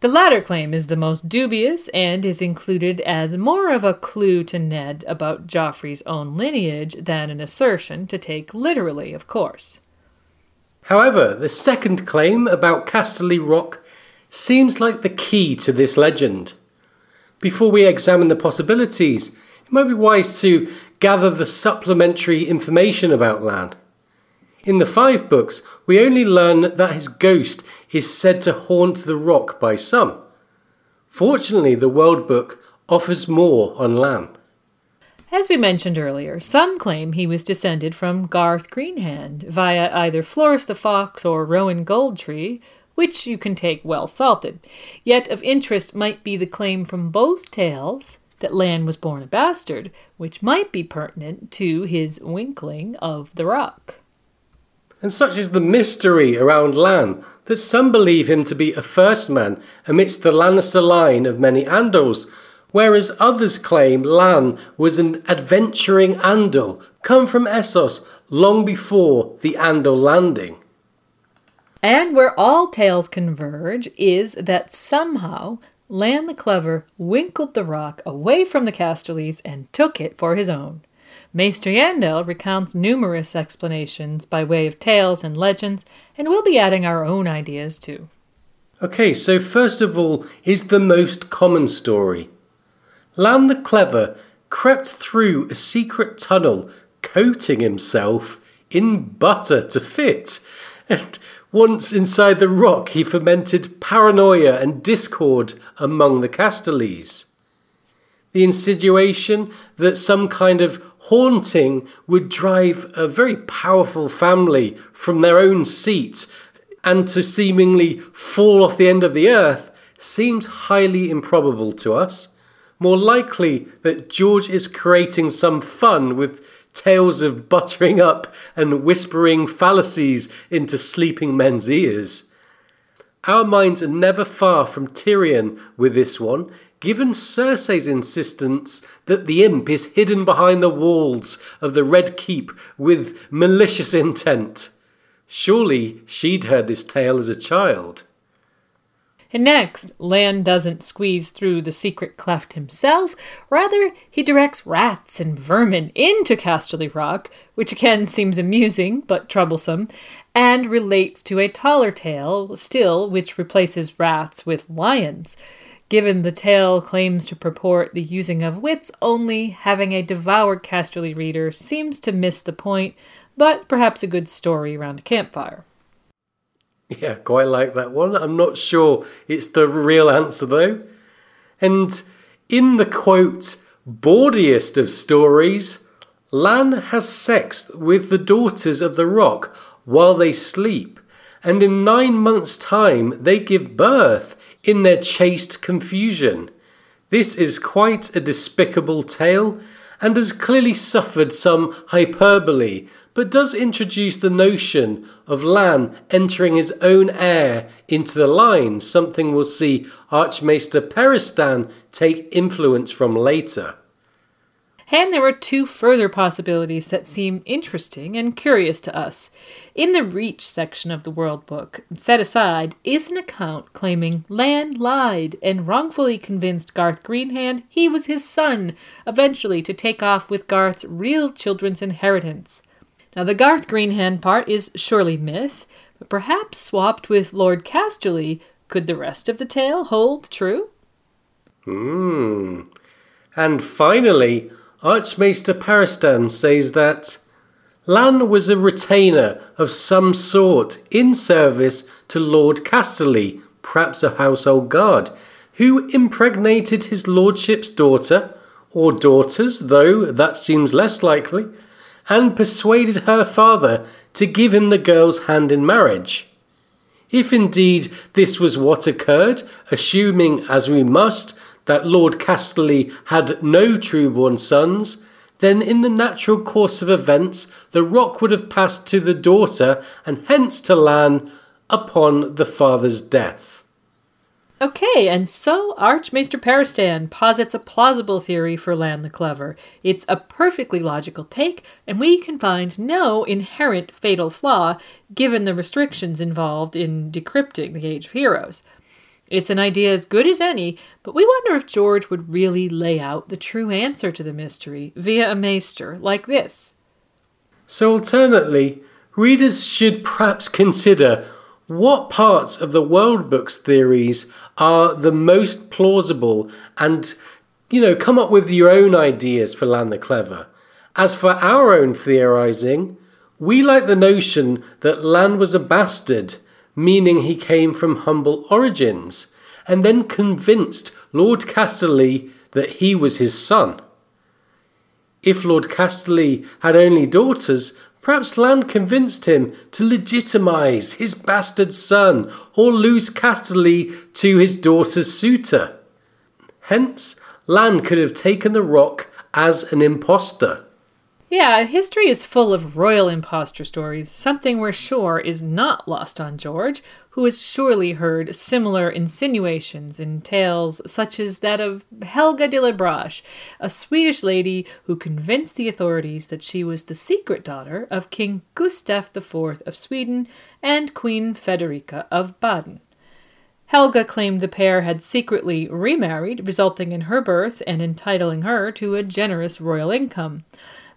The latter claim is the most dubious and is included as more of a clue to Ned about Joffrey's own lineage than an assertion to take literally, of course. However, the second claim about Casterly Rock seems like the key to this legend. Before we examine the possibilities, it might be wise to gather the supplementary information about Lann. In the five books, we only learn that his ghost is said to haunt the rock by some. Fortunately, the World Book offers more on Lann. As we mentioned earlier, some claim he was descended from Garth Greenhand via either Florys the Fox or Rowan Goldtree, which you can take well salted. Yet of interest might be the claim from both tales that Lann was born a bastard, which might be pertinent to his winkling of the rock. And such is the mystery around Lann that some believe him to be a first man amidst the Lannister line of many Andals, whereas others claim Lann was an adventuring Andal come from Essos long before the Andal landing. And where all tales converge is that somehow Lann the Clever winkled the rock away from the Casterlys and took it for his own. Maester Yandel recounts numerous explanations by way of tales and legends, and we'll be adding our own ideas too. Okay, so first of all is the most common story. Lann the Clever crept through a secret tunnel, coating himself in butter to fit. And once inside the rock, he fomented paranoia and discord among the Casterlys. The insinuation that some kind of haunting would drive a very powerful family from their own seat and to seemingly fall off the end of the earth seems highly improbable to us. More likely that George is creating some fun with tales of buttering up and whispering fallacies into sleeping men's ears. Our minds are never far from Tyrion with this one, given Cersei's insistence that the imp is hidden behind the walls of the Red Keep with malicious intent. Surely she'd heard this tale as a child. And next, Lann doesn't squeeze through the secret cleft himself, rather, he directs rats and vermin into Casterly Rock, which again seems amusing but troublesome, and relates to a taller tale still, which replaces rats with lions. Given the tale claims to purport the using of wits only, having a devoured Casterly reader seems to miss the point, but perhaps a good story around a campfire. Yeah, quite like that one. I'm not sure it's the real answer though. And in the quote, bawdiest of stories, Lann has sex with the daughters of the rock while they sleep, and in nine months' time they give birth in their chaste confusion. This is quite a despicable tale, and has clearly suffered some hyperbole, but does introduce the notion of Lann entering his own heir into the line, something we'll see Archmaester Perestan take influence from later. And there are two further possibilities that seem interesting and curious to us. In the Reach section of the World Book, set aside is an account claiming Lann lied and wrongfully convinced Garth Greenhand he was his son, eventually to take off with Garth's real children's inheritance. Now, the Garth Greenhand part is surely myth, but perhaps swapped with Lord Casterly, could the rest of the tale hold true? Hmm. And finally, Archmaester Perestan says that Lann was a retainer of some sort in service to Lord Casterly, perhaps a household guard, who impregnated his lordship's daughter, or daughters, though that seems less likely, and persuaded her father to give him the girl's hand in marriage. If indeed this was what occurred, assuming, as we must, that Lord Casterly had no true-born sons, then in the natural course of events the rock would have passed to the daughter and hence to Lann upon the father's death. Okay, and so Archmaester Perestan posits a plausible theory for Lann the Clever. It's a perfectly logical take, and we can find no inherent fatal flaw given the restrictions involved in decrypting the Age of Heroes. It's an idea as good as any, but we wonder if George would really lay out the true answer to the mystery via a maester like this. So, alternately, readers should perhaps consider what parts of the World Books theories are the most plausible and, you know, come up with your own ideas for Lann the Clever. As for our own theorizing, we like the notion that Lann was a bastard meaning he came from humble origins, and then convinced Lord Casterly that he was his son. If Lord Casterly had only daughters, perhaps Lann convinced him to legitimize his bastard son or lose Casterly to his daughter's suitor. Hence, Lann could have taken the rock as an impostor. Yeah, history is full of royal impostor stories, something we're sure is not lost on George, who has surely heard similar insinuations in tales such as that of Helga de la Brache, a Swedish lady who convinced the authorities that she was the secret daughter of King Gustav IV of Sweden and Queen Frederica of Baden. Helga claimed the pair had secretly remarried, resulting in her birth and entitling her to a generous royal income.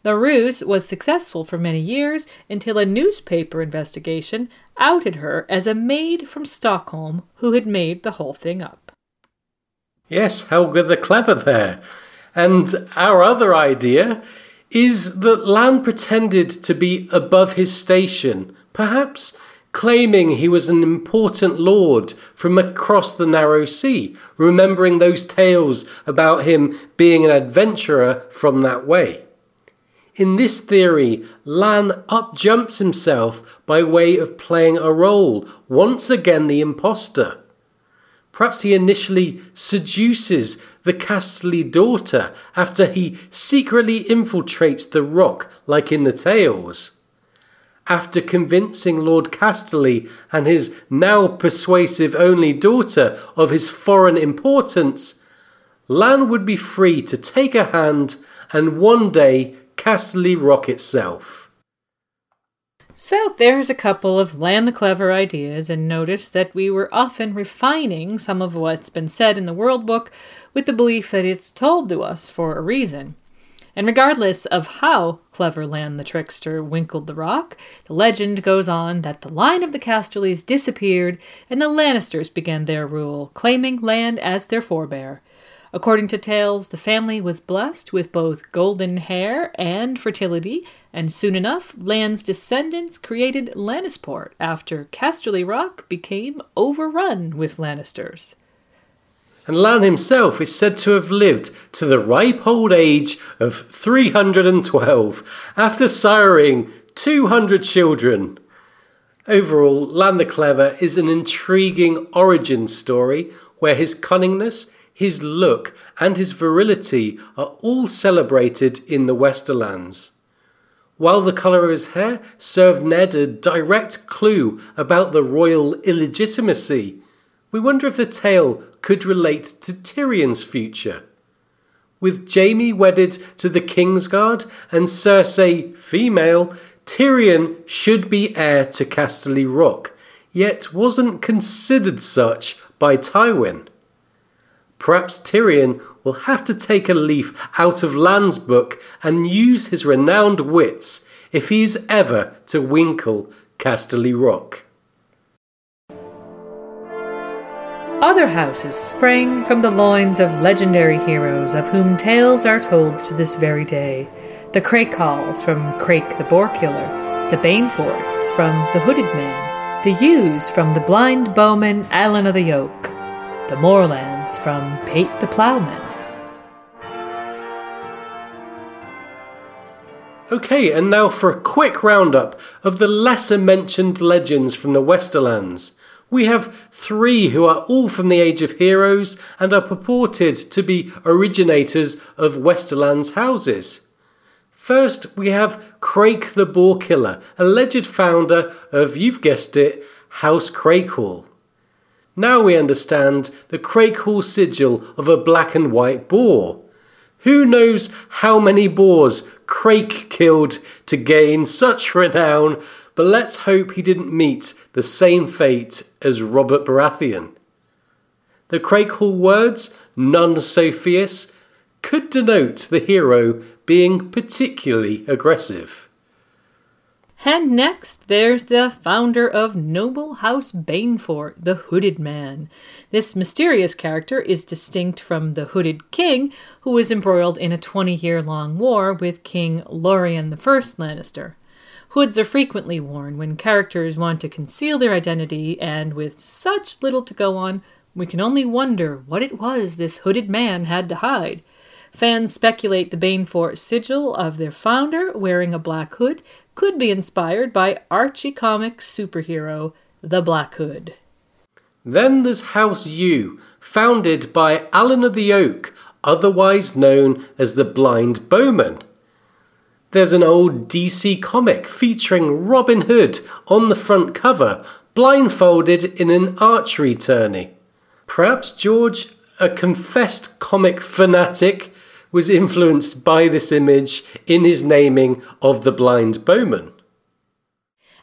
The ruse was successful for many years until a newspaper investigation outed her as a maid from Stockholm who had made the whole thing up. Yes, Helga the Clever there. And our other idea is that Lann pretended to be above his station, perhaps claiming he was an important lord from across the narrow sea, remembering those tales about him being an adventurer from that way. In this theory, Lann upjumps himself by way of playing a role, once again the impostor. Perhaps he initially seduces the Casterly daughter after he secretly infiltrates the rock like in the tales. After convincing Lord Casterly and his now persuasive only daughter of his foreign importance, Lann would be free to take a hand and one day Casterly Rock itself. So there's a couple of Lann the Clever ideas, and notice that we were often refining some of what's been said in the World Book with the belief that it's told to us for a reason. And regardless of how clever Lann the trickster winkled the rock, the legend goes on that the line of the Casterlys disappeared and the Lannisters began their rule, claiming Lann as their forebear. According to tales, the family was blessed with both golden hair and fertility, and soon enough, Lann's descendants created Lannisport after Casterly Rock became overrun with Lannisters. And Lann himself is said to have lived to the ripe old age of 312 after siring 200 children. Overall, Lann the Clever is an intriguing origin story where his cunningness his look, and his virility are all celebrated in the Westerlands. While the colour of his hair served Ned a direct clue about the royal illegitimacy, we wonder if the tale could relate to Tyrion's future. With Jaime wedded to the Kingsguard and Cersei female, Tyrion should be heir to Casterly Rock, yet wasn't considered such by Tywin. Perhaps Tyrion will have to take a leaf out of Lann's book and use his renowned wits if he is ever to winkle Casterly Rock. Other houses sprang from the loins of legendary heroes of whom tales are told to this very day. The Crakehalls from Crake the Boar Killer, the Baneforts from the Hooded Man, the Yews from the blind bowman Alan of the Yoke, the Morelands from Pate the Plowman. Okay, and now for a quick roundup of the lesser mentioned legends from the Westerlands. We have three who are all from the Age of Heroes and are purported to be originators of Westerlands houses. First, we have Crake the Boar Killer, alleged founder of, you've guessed it, House Crakehall. Now we understand the Crakehall sigil of a black and white boar. Who knows how many boars Crake killed to gain such renown, but let's hope he didn't meet the same fate as Robert Baratheon. The Crakehall words, non so fierce, could denote the hero being particularly aggressive. And next, there's the founder of Noble House Banefort, the Hooded Man. This mysterious character is distinct from the Hooded King, who was embroiled in a 20 year long war with King Loreon I Lannister. Hoods are frequently worn when characters want to conceal their identity, and with such little to go on, we can only wonder what it was this hooded man had to hide. Fans speculate the Banefort sigil of their founder, wearing a black hood, could be inspired by Archie Comics superhero, the Black Hood. Then there's House U, founded by Alan of the Oak, otherwise known as the Blind Bowman. There's an old DC comic featuring Robin Hood on the front cover, blindfolded in an archery tourney. Perhaps George, a confessed comic fanatic, was influenced by this image in his naming of the blind bowman.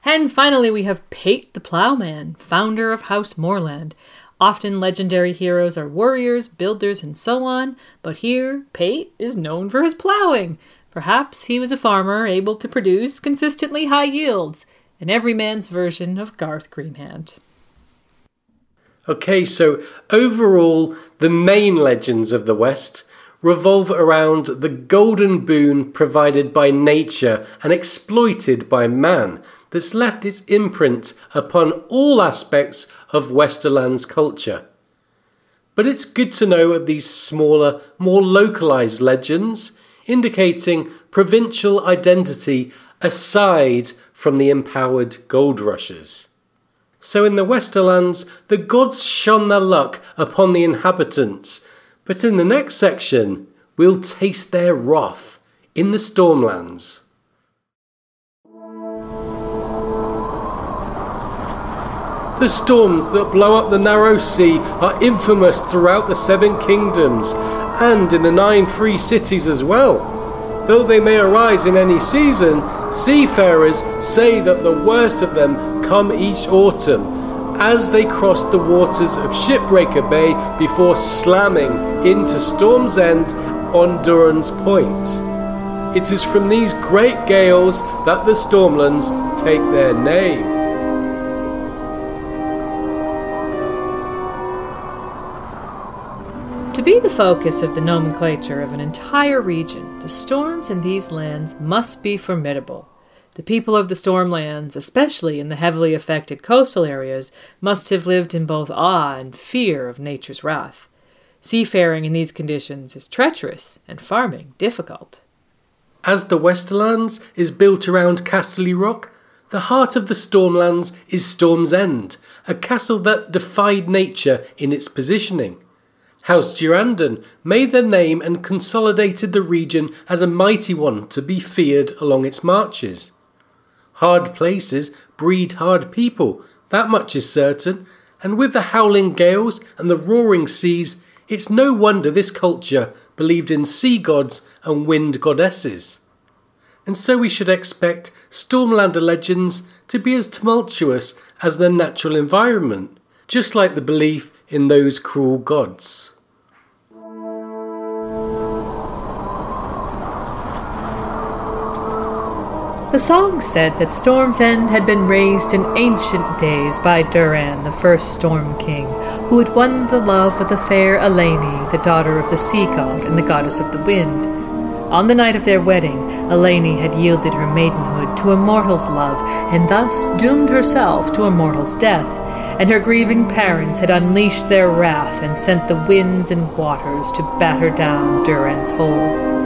And finally, we have Pate the Plowman, founder of House Moreland. Often legendary heroes are warriors, builders, and so on, but here, Pate is known for his plowing. Perhaps he was a farmer able to produce consistently high yields, an everyman's version of Garth Greenhand. Okay, so overall, the main legends of the West revolve around the golden boon provided by nature and exploited by man that's left its imprint upon all aspects of Westerland's culture. But it's good to know of these smaller, more localized legends, indicating provincial identity aside from the empowered gold rushers. So in the Westerlands, the gods shone their luck upon the inhabitants but in the next section, we'll taste their wrath in the Stormlands. The storms that blow up the narrow sea are infamous throughout the Seven Kingdoms and in the Nine Free Cities as well. Though they may arise in any season, seafarers say that the worst of them come each autumn as they crossed the waters of Shipbreaker Bay before slamming into Storm's End on Durran's Point. It is from these great gales that the Stormlands take their name. To be the focus of the nomenclature of an entire region, the storms in these lands must be formidable. The people of the Stormlands, especially in the heavily affected coastal areas, must have lived in both awe and fear of nature's wrath. Seafaring in these conditions is treacherous and farming difficult. As the Westerlands is built around Casterly Rock, the heart of the Stormlands is Storm's End, a castle that defied nature in its positioning. House Durrandon made their name and consolidated the region as a mighty one to be feared along its marches. Hard places breed hard people, that much is certain, and with the howling gales and the roaring seas, it's no wonder this culture believed in sea gods and wind goddesses. And so we should expect Stormlander legends to be as tumultuous as their natural environment, just like the belief in those cruel gods. The song said that Storm's End had been raised in ancient days by Durran, the first Storm King, who had won the love of the fair Elenei, the daughter of the sea god and the goddess of the wind. On the night of their wedding, Elenei had yielded her maidenhood to a mortal's love, and thus doomed herself to a mortal's death, and her grieving parents had unleashed their wrath and sent the winds and waters to batter down Durran's hold.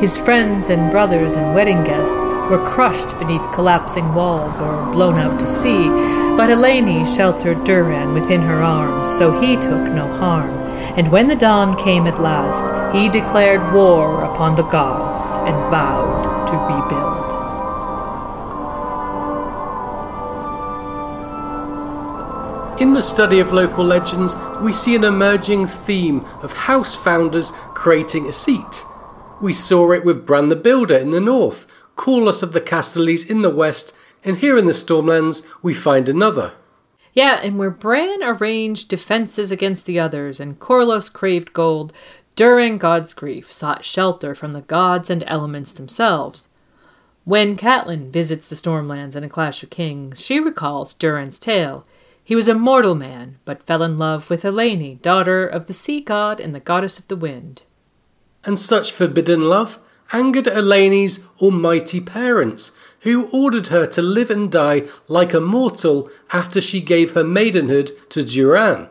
His friends and brothers and wedding guests were crushed beneath collapsing walls or blown out to sea, but Elenei sheltered Durran within her arms, so he took no harm. And when the dawn came at last, he declared war upon the gods and vowed to rebuild. In the study of local legends, we see an emerging theme of house founders creating a seat we saw it with Bran the Builder in the north, Corlos of the Casterlys in the west, and here in the Stormlands we find another. Yeah, and where Bran arranged defenses against the others and Corlos craved gold, Durran Godsgrief sought shelter from the gods and elements themselves. When Catelyn visits the Stormlands in A Clash of Kings, she recalls Durran's tale. He was a mortal man, but fell in love with Elenei, daughter of the sea god and the goddess of the wind and such forbidden love angered Elenei's almighty parents, who ordered her to live and die like a mortal after she gave her maidenhood to Durran.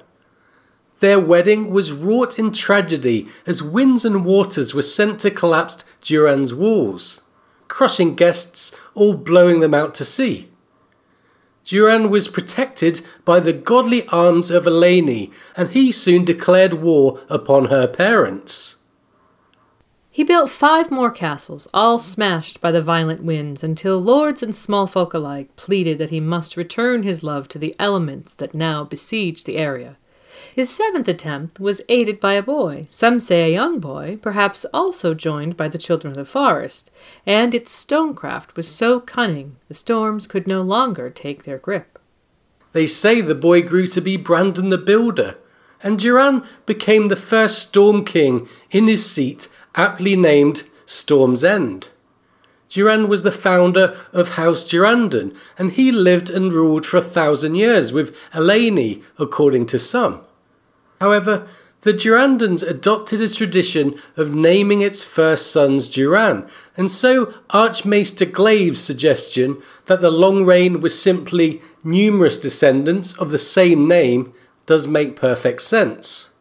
Their wedding was wrought in tragedy as winds and waters were sent to collapse Durran's walls, crushing guests, all blowing them out to sea. Durran was protected by the godly arms of Elenei, and he soon declared war upon her parents. He built five more castles, all smashed by the violent winds, until lords and small folk alike pleaded that he must return his love to the elements that now besieged the area. His seventh attempt was aided by a boy, some say a young boy, perhaps also joined by the children of the forest, and its stonecraft was so cunning the storms could no longer take their grip. They say the boy grew to be Brandon the Builder, and Durran became the first Storm King in his seat aptly named Storm's End. Durran was the founder of House Durrandon, and he lived and ruled for a thousand years with Elenei, according to some. However, the Durrandons adopted a tradition of naming its first sons Durran, and so Archmaester Glaive's suggestion that the long reign was simply numerous descendants of the same name does make perfect sense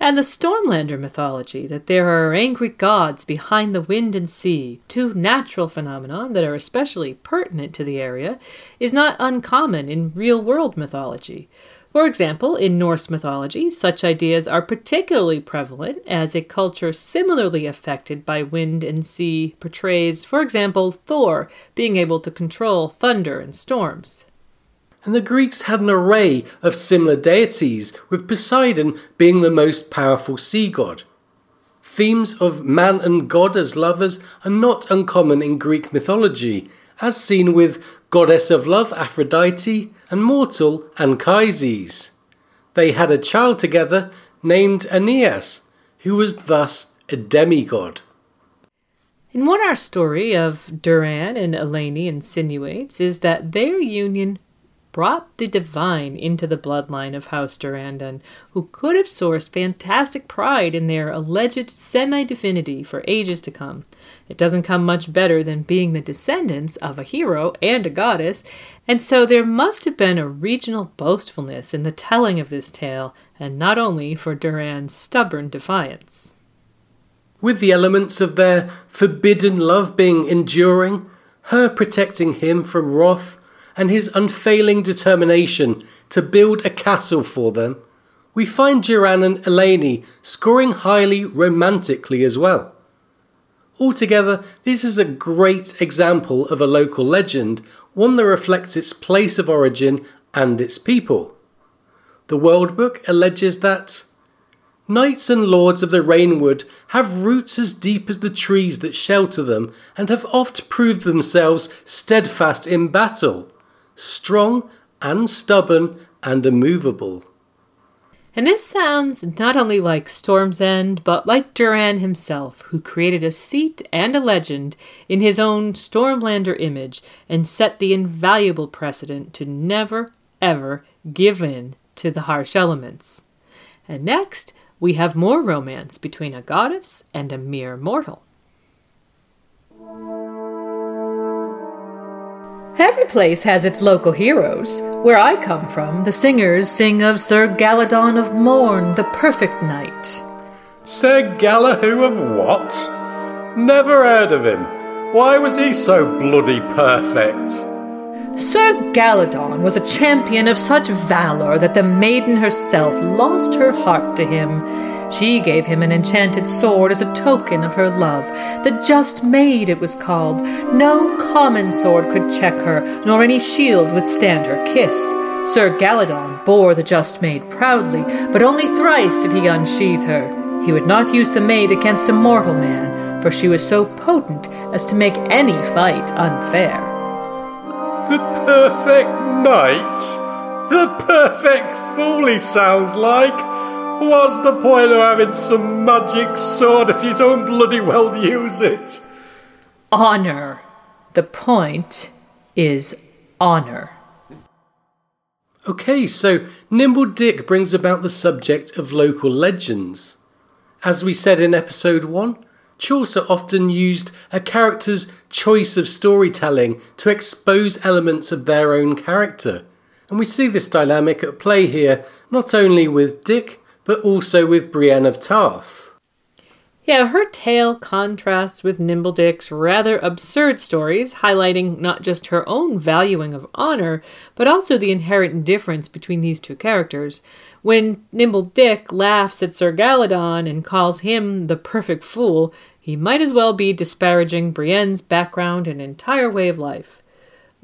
and the Stormlander mythology that there are angry gods behind the wind and sea, two natural phenomena that are especially pertinent to the area, is not uncommon in real world mythology. For example, in Norse mythology, such ideas are particularly prevalent as a culture similarly affected by wind and sea portrays, for example, Thor being able to control thunder and storms and the Greeks had an array of similar deities, with Poseidon being the most powerful sea god. Themes of man and god as lovers are not uncommon in Greek mythology, as seen with goddess of love Aphrodite and mortal Anchises. They had a child together named Aeneas, who was thus a demigod. In what our story of Durran and Elenei insinuates is that their union brought the divine into the bloodline of House Durrandon, who could have sourced fantastic pride in their alleged semi divinity for ages to come. It doesn't come much better than being the descendants of a hero and a goddess, and so there must have been a regional boastfulness in the telling of this tale, and not only for Durran's stubborn defiance. With the elements of their forbidden love being enduring, her protecting him from wrath, and his unfailing determination to build a castle for them, we find Durran and Elenei scoring highly romantically as well. Altogether, this is a great example of a local legend, one that reflects its place of origin and its people. The World Book alleges that Knights and lords of the Rainwood have roots as deep as the trees that shelter them, and have oft proved themselves steadfast in battle strong and stubborn and immovable. And this sounds not only like Storm's End, but like Durran himself, who created a seat and a legend in his own Stormlander image and set the invaluable precedent to never, ever give in to the harsh elements. And next, we have more romance between a goddess and a mere mortal. Every place has its local heroes. Where I come from, the singers sing of Sir Galladon of Morn, the perfect knight. Sir Galahoo of what? Never heard of him. Why was he so bloody perfect? Sir Galladon was a champion of such valor that the maiden herself lost her heart to him. She gave him an enchanted sword as a token of her love. The Just Maid it was called. No common sword could check her, nor any shield withstand her kiss. Sir Galladon bore the Just Maid proudly, but only thrice did he unsheathe her. He would not use the maid against a mortal man, for she was so potent as to make any fight unfair. The perfect knight? The perfect fool he sounds like! What's the point of having some magic sword if you don't bloody well use it? Honor. The point is honor. Okay, so Nimble Dick brings about the subject of local legends. As we said in episode 1, Chaucer often used a character's choice of storytelling to expose elements of their own character. And we see this dynamic at play here, not only with Dick, but also with Brienne of Tarth. Yeah, her tale contrasts with Nimble Dick's rather absurd stories, highlighting not just her own valuing of honor, but also the inherent difference between these two characters. When Nimble Dick laughs at Sir Galladon and calls him the perfect fool, he might as well be disparaging Brienne's background and entire way of life.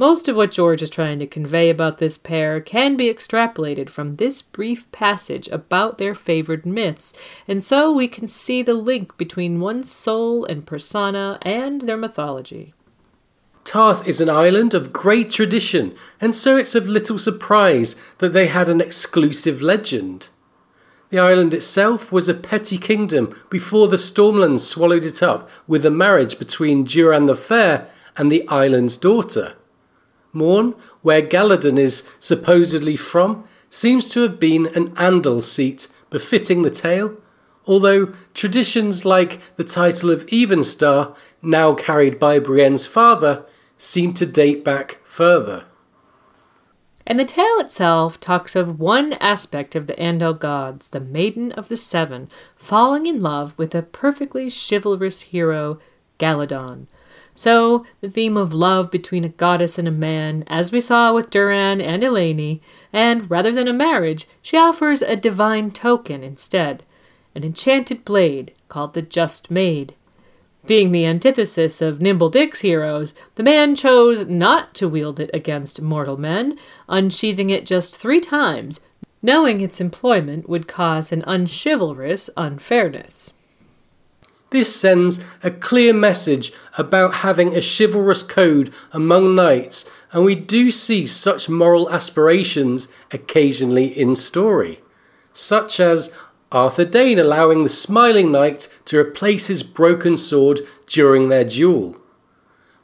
Most of what George is trying to convey about this pair can be extrapolated from this brief passage about their favored myths, and so we can see the link between one's soul and persona and their mythology. Tarth is an island of great tradition, and so it's of little surprise that they had an exclusive legend. The island itself was a petty kingdom before the Stormlands swallowed it up with a marriage between Durran the Fair and the island's daughter. Morn, where Galladon is supposedly from, seems to have been an Andal seat befitting the tale, although traditions like the title of Evenstar, now carried by Brienne's father, seem to date back further. And the tale itself talks of one aspect of the Andal gods, the Maiden of the Seven, falling in love with a perfectly chivalrous hero, Galladon, so, the theme of love between a goddess and a man, as we saw with Durran and Elenei, and rather than a marriage, she offers a divine token instead an enchanted blade called the Just Maid. Being the antithesis of Nimble Dick's heroes, the man chose not to wield it against mortal men, unsheathing it just three times, knowing its employment would cause an unchivalrous unfairness. This sends a clear message about having a chivalrous code among knights, and we do see such moral aspirations occasionally in story, such as Arthur Dayne allowing the Smiling Knight to replace his broken sword during their duel.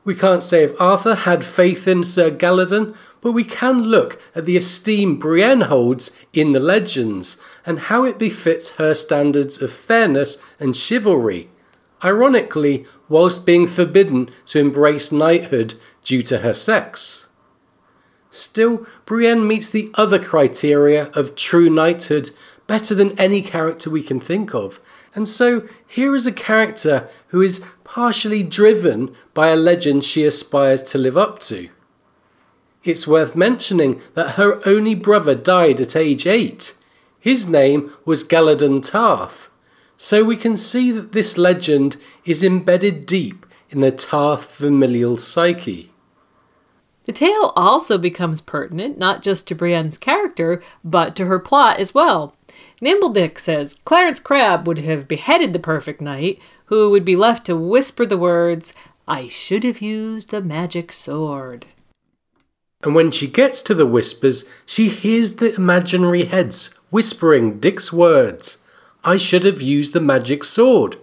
We can't say if Arthur had faith in Sir Galladon, but we can look at the esteem Brienne holds in the legends and how it befits her standards of fairness and chivalry ironically, whilst being forbidden to embrace knighthood due to her sex. Still, Brienne meets the other criteria of true knighthood better than any character we can think of, and so here is a character who is partially driven by a legend she aspires to live up to. It's worth mentioning that her only brother died at age 8. His name was Galladon Tarth, so we can see that this legend is embedded deep in the Tarth familial psyche. The tale also becomes pertinent not just to Brienne's character, but to her plot as well. Nimbledick says Clarence Crabb would have beheaded the perfect knight, who would be left to whisper the words, I should have used the magic sword. And when she gets to the whispers, she hears the imaginary heads whispering Dick's words. I should have used the magic sword.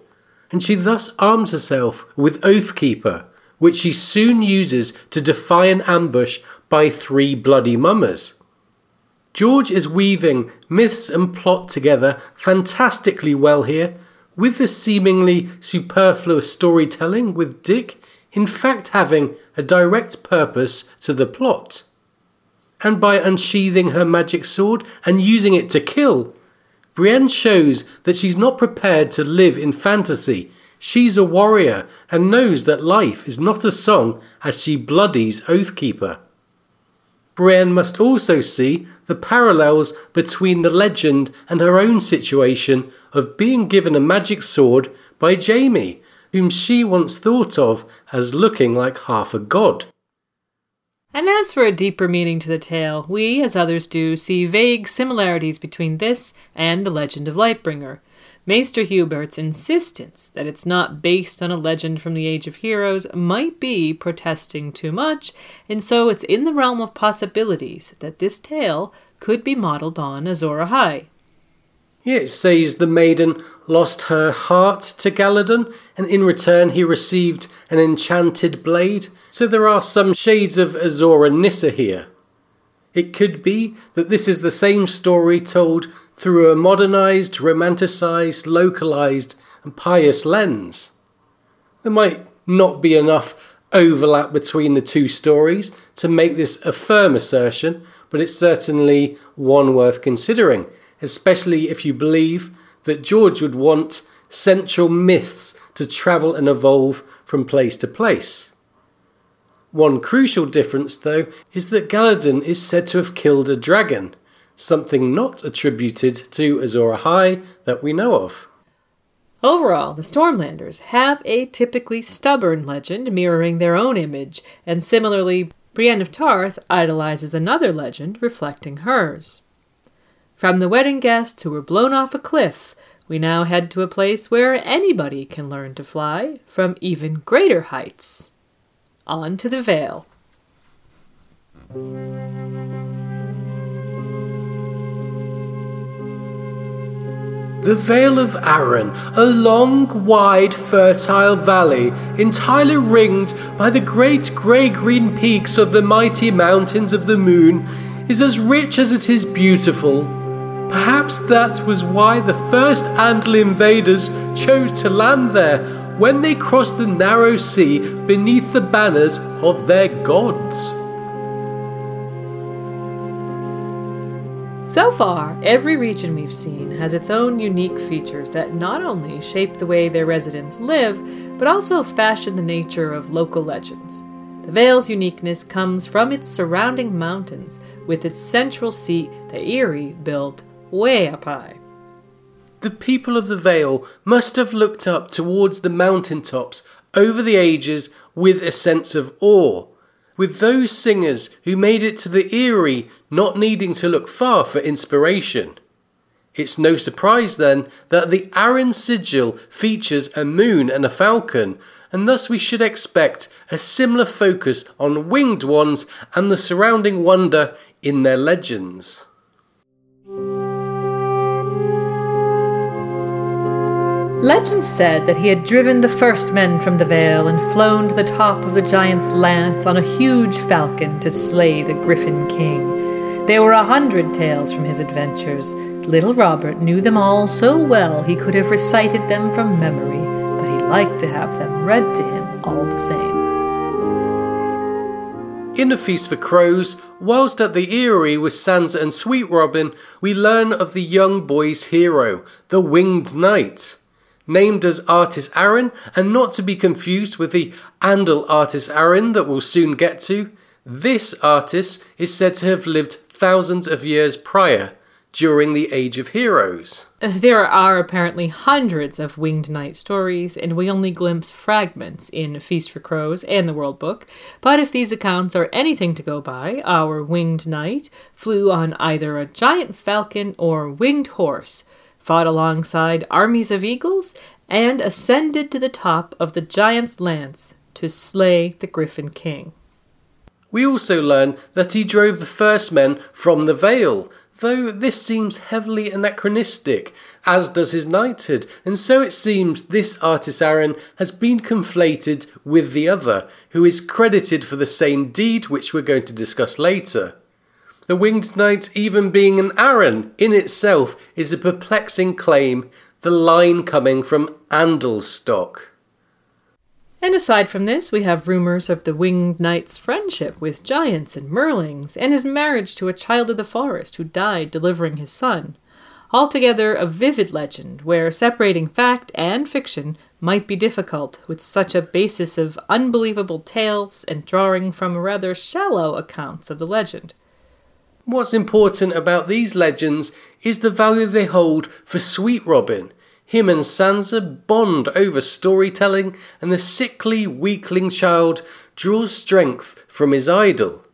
And she thus arms herself with Oathkeeper, which she soon uses to defy an ambush by three bloody mummers. George is weaving myths and plot together fantastically well here, with the seemingly superfluous storytelling with Dick in fact having a direct purpose to the plot. And by unsheathing her magic sword and using it to kill, Brienne shows that she's not prepared to live in fantasy. She's a warrior and knows that life is not a song as she bloodies Oathkeeper. Brienne must also see the parallels between the legend and her own situation of being given a magic sword by Jaime, whom she once thought of as looking like half a god. And as for a deeper meaning to the tale, we, as others do, see vague similarities between this and the legend of Lightbringer. Maester Hubert's insistence that it's not based on a legend from the Age of Heroes might be protesting too much, and so it's in the realm of possibilities that this tale could be modelled on Azor Ahai. It says the maiden lost her heart to Galladon, and in return he received an enchanted blade. So there are some shades of Azor and Nissa here. It could be that this is the same story told through a modernized, romanticized, localized, and pious lens. There might not be enough overlap between the two stories to make this a firm assertion, but it's certainly one worth considering especially if you believe that George would want central myths to travel and evolve from place to place. One crucial difference, though, is that Galladon is said to have killed a dragon, something not attributed to Azor Ahai that we know of. Overall, the Stormlanders have a typically stubborn legend mirroring their own image, and similarly, Brienne of Tarth idolizes another legend reflecting hers. From the wedding guests who were blown off a cliff, we now head to a place where anybody can learn to fly from even greater heights on to the Vale. The Vale of Arryn, a long, wide, fertile valley, entirely ringed by the great grey green peaks of the mighty mountains of the moon, is as rich as it is beautiful. Perhaps that was why the first Andal invaders chose to land there when they crossed the narrow sea beneath the banners of their gods. So far, every region we've seen has its own unique features that not only shape the way their residents live, but also fashion the nature of local legends. The Vale's uniqueness comes from its surrounding mountains, with its central seat, the Eyrie, built way up high. The people of the Vale must have looked up towards the mountain tops over the ages with a sense of awe, with those singers who made it to the Eyrie not needing to look far for inspiration. It's no surprise then that the Arryn sigil features a moon and a falcon, and thus we should expect a similar focus on winged ones and the surrounding wonder in their legends. Legend said that he had driven the first men from the Vale and flown to the top of the giant's lance on a huge falcon to slay the Griffin King. There were a hundred tales from his adventures. Little Robert knew them all so well he could have recited them from memory, but he liked to have them read to him all the same. In A Feast for Crows, whilst at the Eyrie with Sansa and Sweet Robin, we learn of the young boy's hero, the Winged Knight named as Artys Arryn, and not to be confused with the Andal Artys Arryn that we'll soon get to. This Artys is said to have lived thousands of years prior, during the Age of Heroes. There are apparently hundreds of Winged Knight stories, and we only glimpse fragments in Feast for Crows and the World Book. But if these accounts are anything to go by, our Winged Knight flew on either a giant falcon or winged horse fought alongside armies of eagles, and ascended to the top of the giant's lance to slay the Griffin King. We also learn that he drove the first men from the Vale, though this seems heavily anachronistic, as does his knighthood, and so it seems this Artys Arryn has been conflated with the other, who is credited for the same deed which we're going to discuss later. The Winged Knight even being an Arryn in itself is a perplexing claim, the line coming from Andelstock. And aside from this, we have rumors of the Winged Knight's friendship with giants and merlings, and his marriage to a child of the forest who died delivering his son. Altogether, a vivid legend where separating fact and fiction might be difficult with such a basis of unbelievable tales and drawing from rather shallow accounts of the legend. What's important about these legends is the value they hold for Sweet Robin. Him and Sansa bond over storytelling, and the sickly, weakling child draws strength from his idol.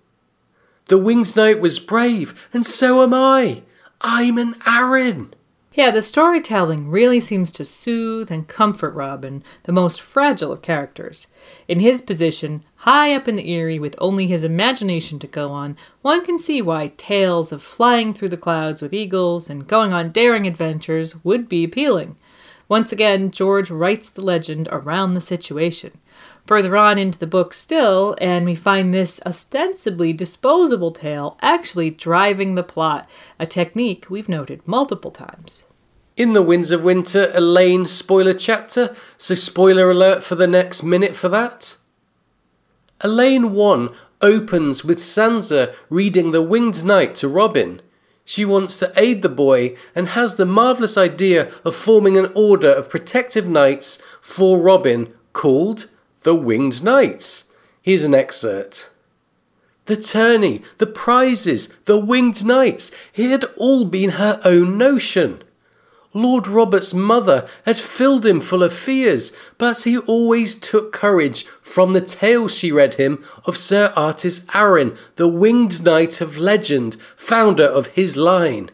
The Winged Knight was brave, and so am I. I'm an Arryn. Yeah, the storytelling really seems to soothe and comfort Robin, the most fragile of characters. In his position, high up in the Eyrie with only his imagination to go on, one can see why tales of flying through the clouds with eagles and going on daring adventures would be appealing. Once again, George writes the legend around the situation. Further on into the book, still, and we find this ostensibly disposable tale actually driving the plot, a technique we've noted multiple times. In The Winds of Winter, Alayne spoiler chapter, so spoiler alert for the next minute for that. Alayne 1 opens with Sansa reading The Winged Knight to Robin. She wants to aid the boy and has the marvellous idea of forming an order of protective knights for Robin called the Winged Knights. Here's an excerpt. The tourney, the prizes, the winged knights, it had all been her own notion. Lord Robert's mother had filled him full of fears, but he always took courage from the tales she read him of Sir Artys Arryn, the winged knight of legend, founder of his line.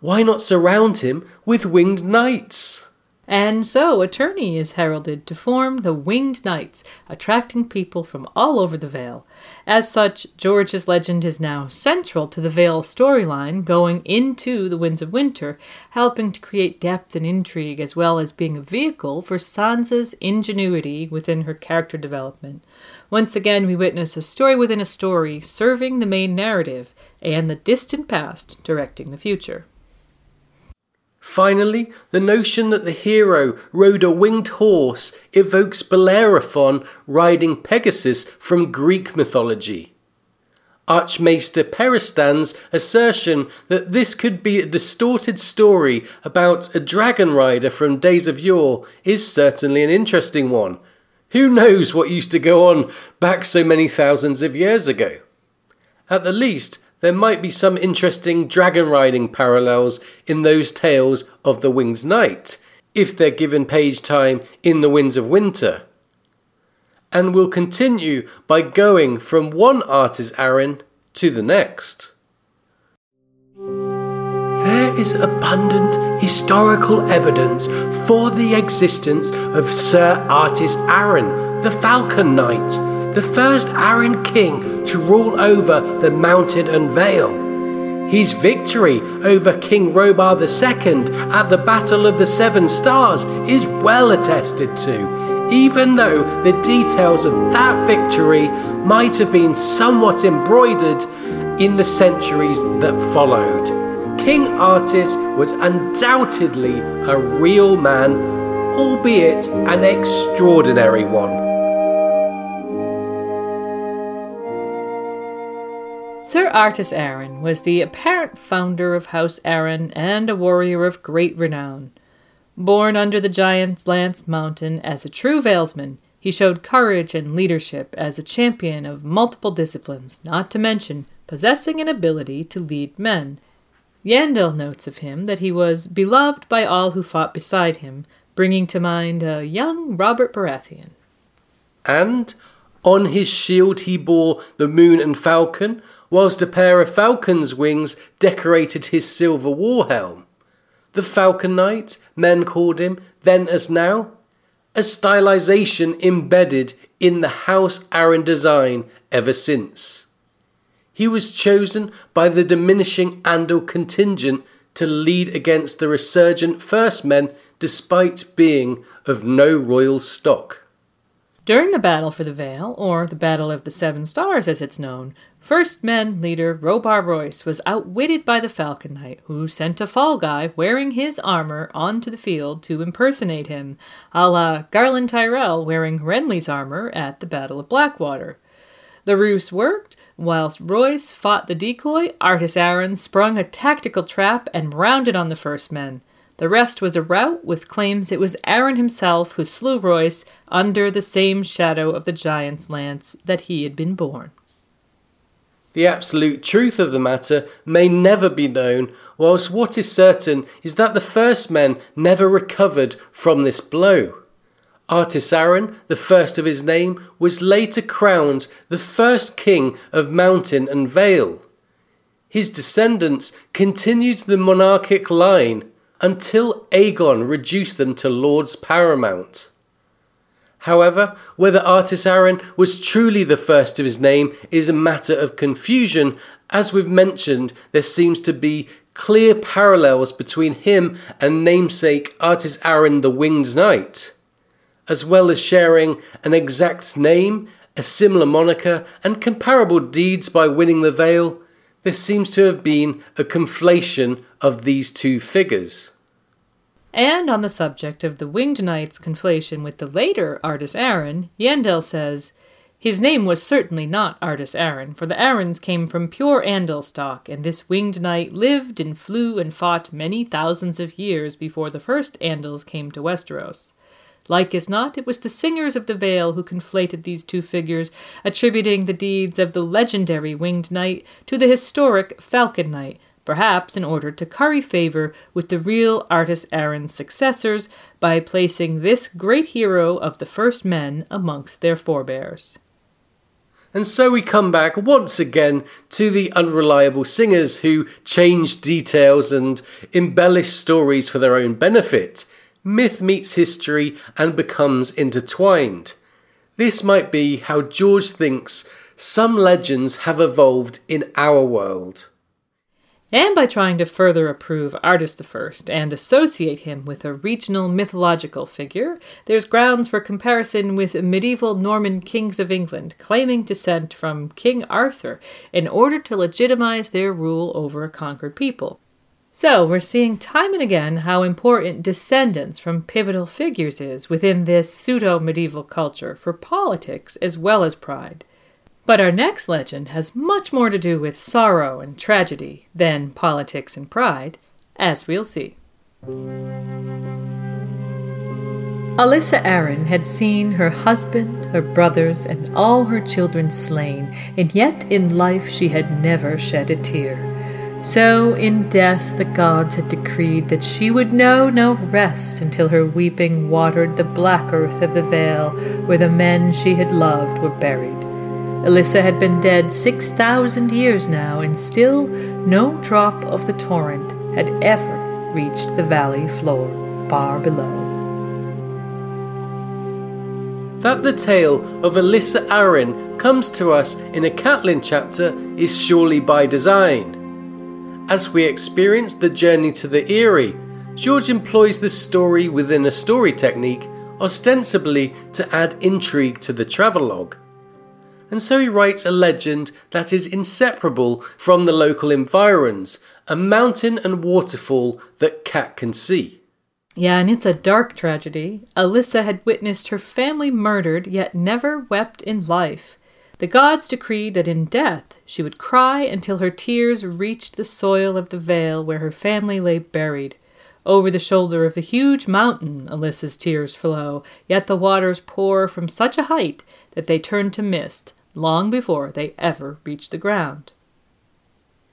Why not surround him with winged knights? And so a tourney is heralded to form the Winged Knights, attracting people from all over the Vale. As such, George's legend is now central to the Vale storyline going into the Winds of Winter, helping to create depth and intrigue as well as being a vehicle for Sansa's ingenuity within her character development. Once again, we witness a story within a story serving the main narrative and the distant past directing the future. Finally, the notion that the hero rode a winged horse evokes Bellerophon riding Pegasus from Greek mythology. Archmaester Perestan's assertion that this could be a distorted story about a dragon rider from days of yore is certainly an interesting one. Who knows what used to go on back so many thousands of years ago? At the least, there might be some interesting dragon riding parallels in those tales of the Winged Knight, if they're given page time in the Winds of Winter. And we'll continue by going from one Artys Arryn to the next. There is abundant historical evidence for the existence of Sir Artys Arryn, the Falcon Knight, the first Arryn king to rule over the mountain and vale. His victory over King Robar II at the Battle of the Seven Stars is well attested to, even though the details of that victory might have been somewhat embroidered in the centuries that followed. King Artys was undoubtedly a real man, albeit an extraordinary one. Sir Artys Arryn was the apparent founder of House Arryn and a warrior of great renown. Born under the giant's lance mountain as a true Valesman, he showed courage and leadership as a champion of multiple disciplines, not to mention possessing an ability to lead men. Yandel notes of him that he was beloved by all who fought beside him, bringing to mind a young Robert Baratheon. And on his shield he bore the moon and falcon, whilst a pair of falcon's wings decorated his silver war helm. The Falcon Knight, men called him, then as now, a stylization embedded in the House Arryn design ever since. He was chosen by the diminishing Andal contingent to lead against the resurgent First Men despite being of no royal stock. During the Battle for the Vale, or the Battle of the Seven Stars as it's known, First Men leader Robar Royce was outwitted by the Falcon Knight, who sent a fall guy wearing his armor onto the field to impersonate him, a la Garlan Tyrell wearing Renly's armor at the Battle of Blackwater. The ruse worked. Whilst Royce fought the decoy, Artys Arryn sprung a tactical trap and rounded on the first men. The rest was a rout, with claims it was Arryn himself who slew Royce under the same shadow of the giant's lance that he had been born. The absolute truth of the matter may never be known, whilst what is certain is that the first men never recovered from this blow. Artys Arryn, the first of his name, was later crowned the first king of Mountain and Vale. His descendants continued the monarchic line until Aegon reduced them to lords paramount. However, whether Artys Arryn was truly the first of his name is a matter of confusion. As we've mentioned, there seems to be clear parallels between him and namesake Artys Arryn the Winged Knight, as well as sharing an exact name, a similar moniker, and comparable deeds by winning the Vale. There seems to have been a conflation of these two figures. And on the subject of the Winged Knight's conflation with the later Artys Arryn, Yandel says, His name was certainly not Artys Arryn, for the Arryns came from pure Andal stock, and this winged knight lived and flew and fought many thousands of years before the first Andals came to Westeros. Like as not, it was the singers of the Vale who conflated these two figures, attributing the deeds of the legendary winged knight to the historic Falcon Knight, perhaps in order to curry favor with the real Artys Arryn's successors by placing this great hero of the first men amongst their forebears. And so we come back once again to the unreliable singers who change details and embellish stories for their own benefit. Myth meets history and becomes intertwined. This might be how George thinks some legends have evolved in our world and by trying to further approve Artys I and associate him with a regional mythological figure, there's grounds for comparison with medieval Norman kings of England claiming descent from King Arthur in order to legitimize their rule over a conquered people. So, we're seeing time and again how important descendants from pivotal figures is within this pseudo medieval culture for politics as well as pride. But our next legend has much more to do with sorrow and tragedy than politics and pride, as we'll see. Alyssa Arryn had seen her husband, her brothers, and all her children slain, and yet in life she had never shed a tear. So in death the gods had decreed that she would know no rest until her weeping watered the black earth of the vale where the men she had loved were buried. Alyssa had been dead six thousand years now, and still no drop of the torrent had ever reached the valley floor far below. That the tale of Alyssa Arryn comes to us in a Catelyn chapter is surely by design. As we experience the journey to the Eyrie, George employs the story within a story technique, ostensibly to add intrigue to the travelogue and so he writes a legend that is inseparable from the local environs, a mountain and waterfall that Cat can see. Yeah, and it's a dark tragedy. Alyssa had witnessed her family murdered, yet never wept in life. The gods decreed that in death she would cry until her tears reached the soil of the vale where her family lay buried. Over the shoulder of the huge mountain Alyssa's tears flow, yet the waters pour from such a height that they turn to mist, long before they ever reach the ground.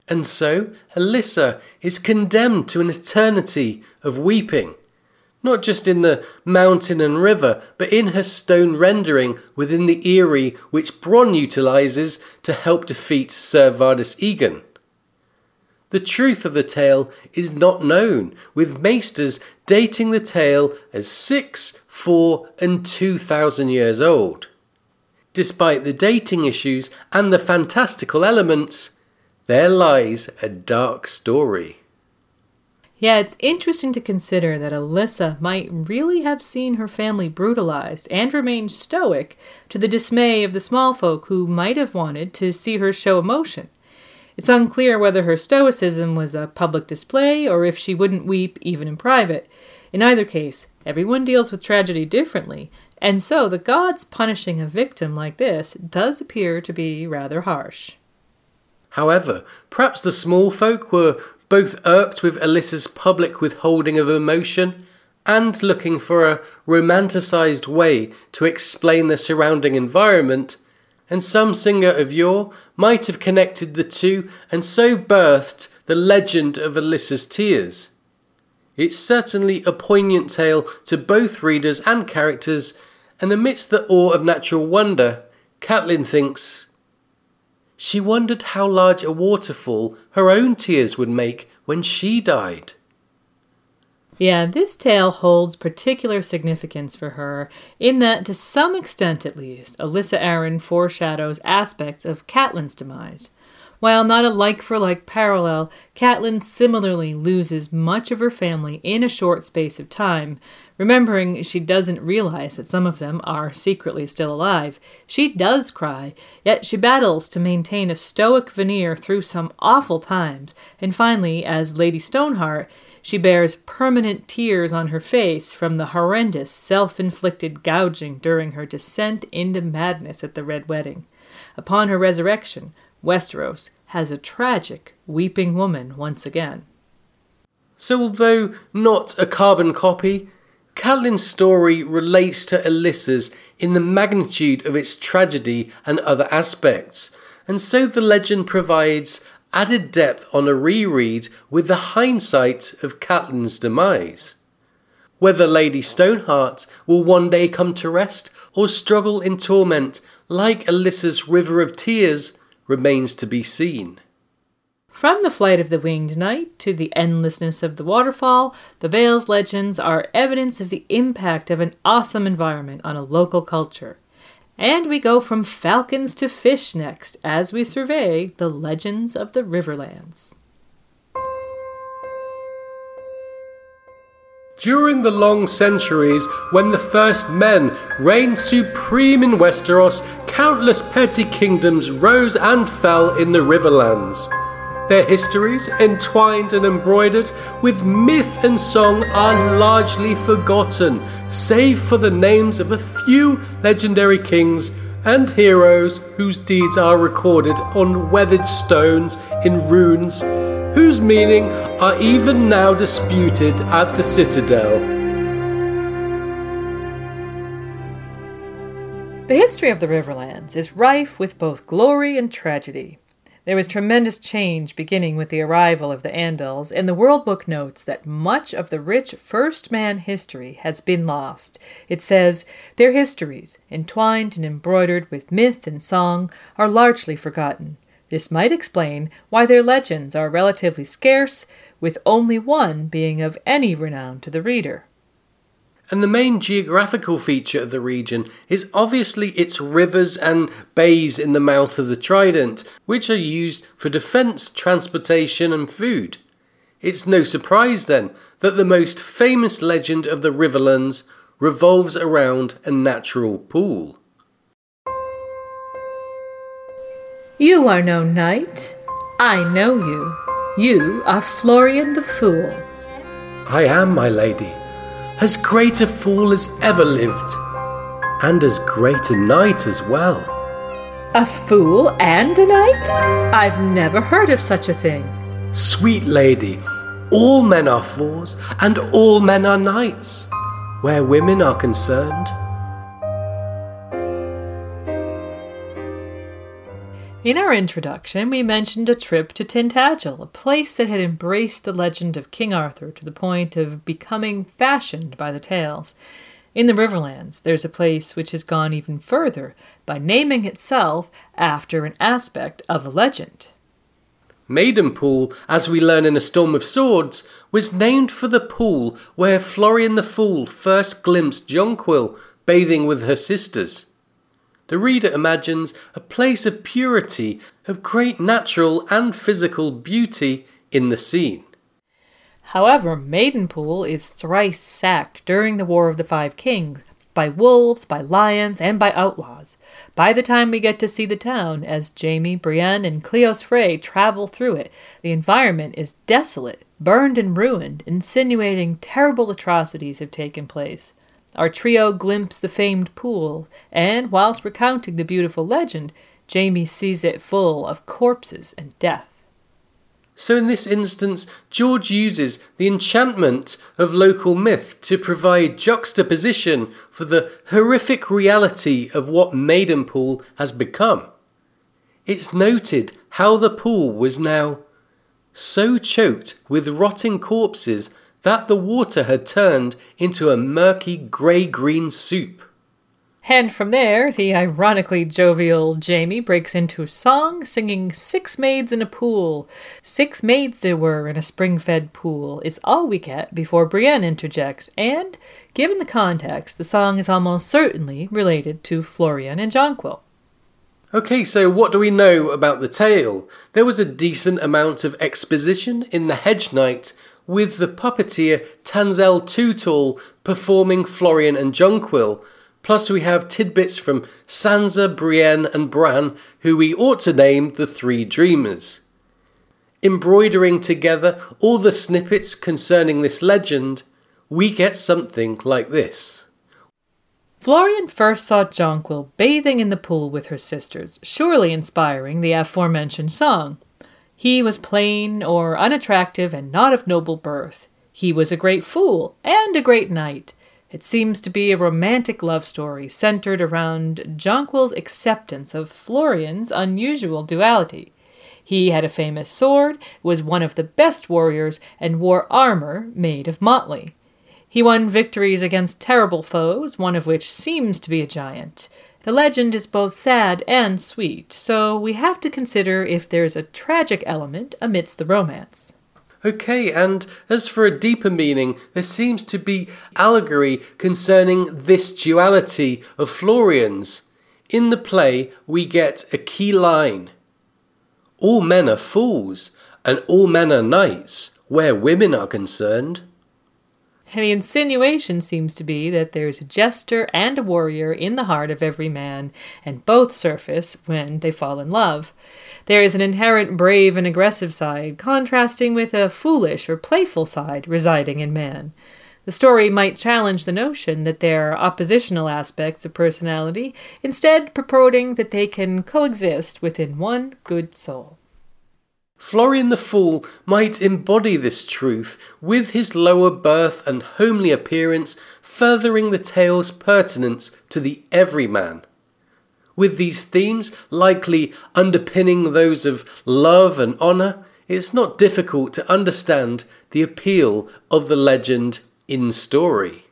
And so Alyssa is condemned to an eternity of weeping, not just in the mountain and river, but in her stone rendering within the Eyrie which Bronn utilizes to help defeat Sir Vardis Egen. The truth of the tale is not known, with maesters dating the tale as six, four, and two thousand years old. Despite the dating issues and the fantastical elements, there lies a dark story. Yeah, it's interesting to consider that Alyssa might really have seen her family brutalized and remained stoic to the dismay of the small folk who might have wanted to see her show emotion. It's unclear whether her stoicism was a public display or if she wouldn't weep even in private. In either case, everyone deals with tragedy differently, and so the gods punishing a victim like this does appear to be rather harsh. However, perhaps the small folk were both irked with Alyssa's public withholding of emotion and looking for a romanticized way to explain the surrounding environment, and some singer of yore might have connected the two and so birthed the legend of Alyssa's tears. It's certainly a poignant tale to both readers and characters and amidst the awe of natural wonder, Catelyn thinks she wondered how large a waterfall her own tears would make when she died. Yeah, this tale holds particular significance for her, in that, to some extent at least, Alyssa Arryn foreshadows aspects of Catelyn's demise. While not a like for like parallel, Catelyn similarly loses much of her family in a short space of time. Remembering she doesn't realize that some of them are secretly still alive, she does cry, yet she battles to maintain a stoic veneer through some awful times, and finally, as Lady Stoneheart, She bears permanent tears on her face from the horrendous self inflicted gouging during her descent into madness at the Red Wedding. Upon her resurrection, Westeros has a tragic weeping woman once again. So, although not a carbon copy, Catelyn's story relates to Alyssa's in the magnitude of its tragedy and other aspects, and so the legend provides added depth on a reread with the hindsight of Catelyn's demise. Whether Lady Stoneheart will one day come to rest or struggle in torment like Alyssa's River of Tears remains to be seen. From the flight of the winged knight to the endlessness of the waterfall, the Vale's legends are evidence of the impact of an awesome environment on a local culture. And we go from falcons to fish next as we survey the legends of the Riverlands. During the long centuries when the first men reigned supreme in Westeros, countless petty kingdoms rose and fell in the Riverlands. Their histories, entwined and embroidered with myth and song, are largely forgotten, save for the names of a few legendary kings and heroes whose deeds are recorded on weathered stones in runes, whose meaning are even now disputed at the Citadel. The history of the Riverlands is rife with both glory and tragedy. There was tremendous change beginning with the arrival of the Andals, and the World Book notes that much of the rich first man history has been lost. It says, Their histories, entwined and embroidered with myth and song, are largely forgotten. This might explain why their legends are relatively scarce, with only one being of any renown to the reader and the main geographical feature of the region is obviously its rivers and bays in the mouth of the Trident, which are used for defence, transportation, and food. It's no surprise then that the most famous legend of the Riverlands revolves around a natural pool. You are no knight. I know you. You are Florian the Fool. I am, my lady as great a fool as ever lived, and as great a knight as well. A fool and a knight? I've never heard of such a thing. Sweet lady, all men are fools, and all men are knights, where women are concerned. In our introduction, we mentioned a trip to Tintagel, a place that had embraced the legend of King Arthur to the point of becoming fashioned by the tales. In the Riverlands, there's a place which has gone even further by naming itself after an aspect of a legend. Maidenpool, as we learn in A Storm of Swords, was named for the pool where Florian the Fool first glimpsed Jonquil bathing with her sisters the reader imagines a place of purity, of great natural and physical beauty in the scene. However, Maidenpool is thrice sacked during the War of the Five Kings by wolves, by lions, and by outlaws. By the time we get to see the town, as Jaime, Brienne, and Cleos Frey travel through it, the environment is desolate, burned and ruined, insinuating terrible atrocities have taken place. Our trio glimpse the famed pool, and whilst recounting the beautiful legend, Jaime sees it full of corpses and death. So, in this instance, George uses the enchantment of local myth to provide juxtaposition for the horrific reality of what Maidenpool has become. It's noted how the pool was now so choked with rotting corpses that the water had turned into a murky grey green soup. And from there, the ironically jovial Jaime breaks into a song singing Six Maids in a Pool. Six maids there were in a spring fed pool is all we get before Brienne interjects, and, given the context, the song is almost certainly related to Florian and Jonquil. Okay, so what do we know about the tale? There was a decent amount of exposition in The Hedge Knight, with the puppeteer Tanselle Too-Tall performing Florian and Jonquil. Plus, we have tidbits from Sansa, Brienne, and Bran, who we ought to name the Three Dreamers. embroidering together all the snippets concerning this legend, we get something like this. Florian first saw Jonquil bathing in the pool with her sisters, surely inspiring the aforementioned song. He was plain or unattractive and not of noble birth. He was a great fool and a great knight. It seems to be a romantic love story centered around Jonquil's acceptance of Florian's unusual duality. He had a famous sword, was one of the best warriors, and wore armor made of motley. He won victories against terrible foes, one of which seems to be a giant. The legend is both sad and sweet, so we have to consider if there's a tragic element amidst the romance. Okay, and as for a deeper meaning, there seems to be allegory concerning this duality of Florian's. In the play, we get a key line All men are fools, and all men are knights, where women are concerned. And the insinuation seems to be that there's a jester and a warrior in the heart of every man, and both surface when they fall in love. There is an inherent brave and aggressive side, contrasting with a foolish or playful side residing in man. The story might challenge the notion that there are oppositional aspects of personality, instead, purporting that they can coexist within one good soul. Florian the Fool might embody this truth with his lower birth and homely appearance, furthering the tale's pertinence to the everyman. With these themes likely underpinning those of love and honour, it's not difficult to understand the appeal of the legend in story.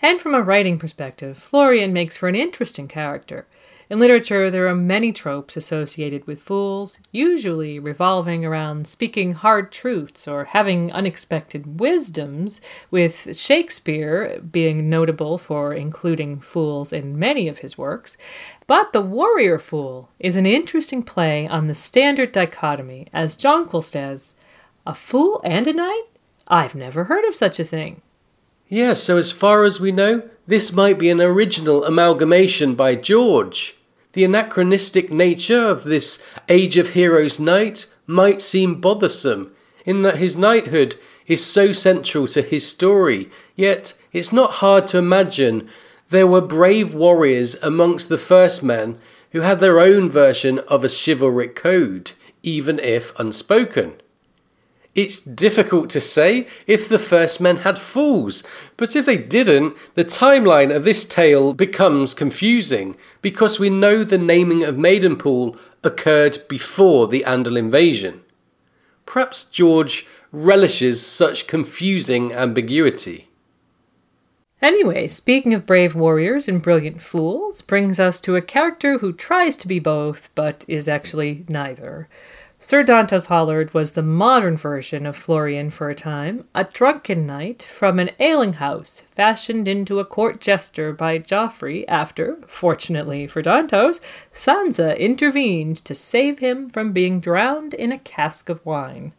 And from a writing perspective, Florian makes for an interesting character. In literature, there are many tropes associated with fools, usually revolving around speaking hard truths or having unexpected wisdoms, with Shakespeare being notable for including fools in many of his works. But The Warrior Fool is an interesting play on the standard dichotomy, as Jonquil says, A fool and a knight? I've never heard of such a thing. Yeah, so as far as we know, this might be an original amalgamation by George. The anachronistic nature of this Age of Heroes knight might seem bothersome, in that his knighthood is so central to his story, yet it's not hard to imagine there were brave warriors amongst the first men who had their own version of a chivalric code, even if unspoken. It's difficult to say if the first men had fools, but if they didn't, the timeline of this tale becomes confusing because we know the naming of Maidenpool occurred before the Andal invasion. Perhaps George relishes such confusing ambiguity. Anyway, speaking of brave warriors and brilliant fools, brings us to a character who tries to be both, but is actually neither. Sir Dontos Hollard was the modern version of Florian for a time, a drunken knight from an ailing house, fashioned into a court jester by Joffrey after, fortunately for Dontos, Sansa intervened to save him from being drowned in a cask of wine.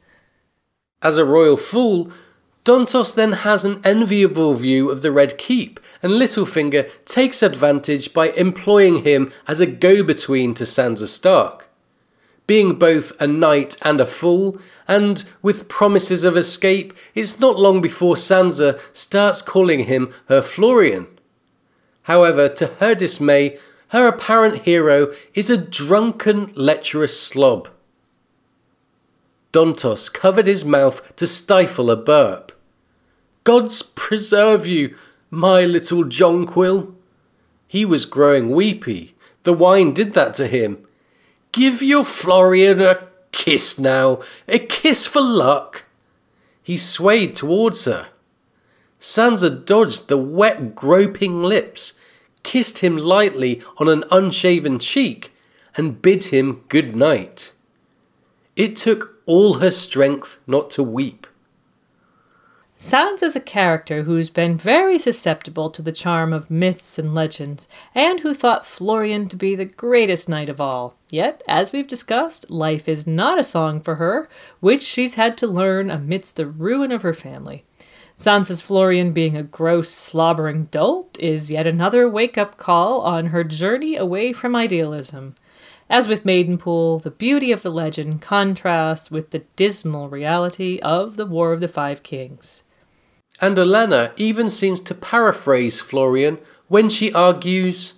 As a royal fool, Dantos then has an enviable view of the Red Keep, and Littlefinger takes advantage by employing him as a go between to Sansa Stark being both a knight and a fool, and with promises of escape, it's not long before Sansa starts calling him her Florian. However, to her dismay, her apparent hero is a drunken, lecherous slob. Dontos covered his mouth to stifle a burp. Gods preserve you, my little Jonquil. He was growing weepy. The wine did that to him, Give your Florian a kiss now, a kiss for luck. He swayed towards her. Sansa dodged the wet, groping lips, kissed him lightly on an unshaven cheek, and bid him good night. It took all her strength not to weep. Sansa's a character who's been very susceptible to the charm of myths and legends, and who thought Florian to be the greatest knight of all. Yet, as we've discussed, life is not a song for her, which she's had to learn amidst the ruin of her family. Sansa's Florian being a gross, slobbering dolt is yet another wake up call on her journey away from idealism. As with Maidenpool, the beauty of the legend contrasts with the dismal reality of the War of the Five Kings. And Olenna even seems to paraphrase Florian when she argues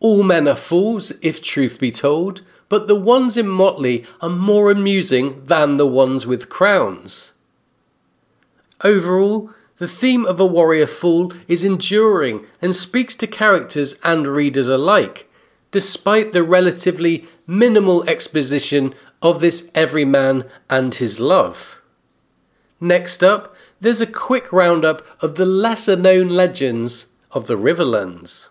All men are fools, if truth be told, but the ones in motley are more amusing than the ones with crowns. Overall, the theme of a warrior fool is enduring and speaks to characters and readers alike despite the relatively minimal exposition of this everyman and his love. Next up, there's a quick roundup of the lesser known legends of the Riverlands.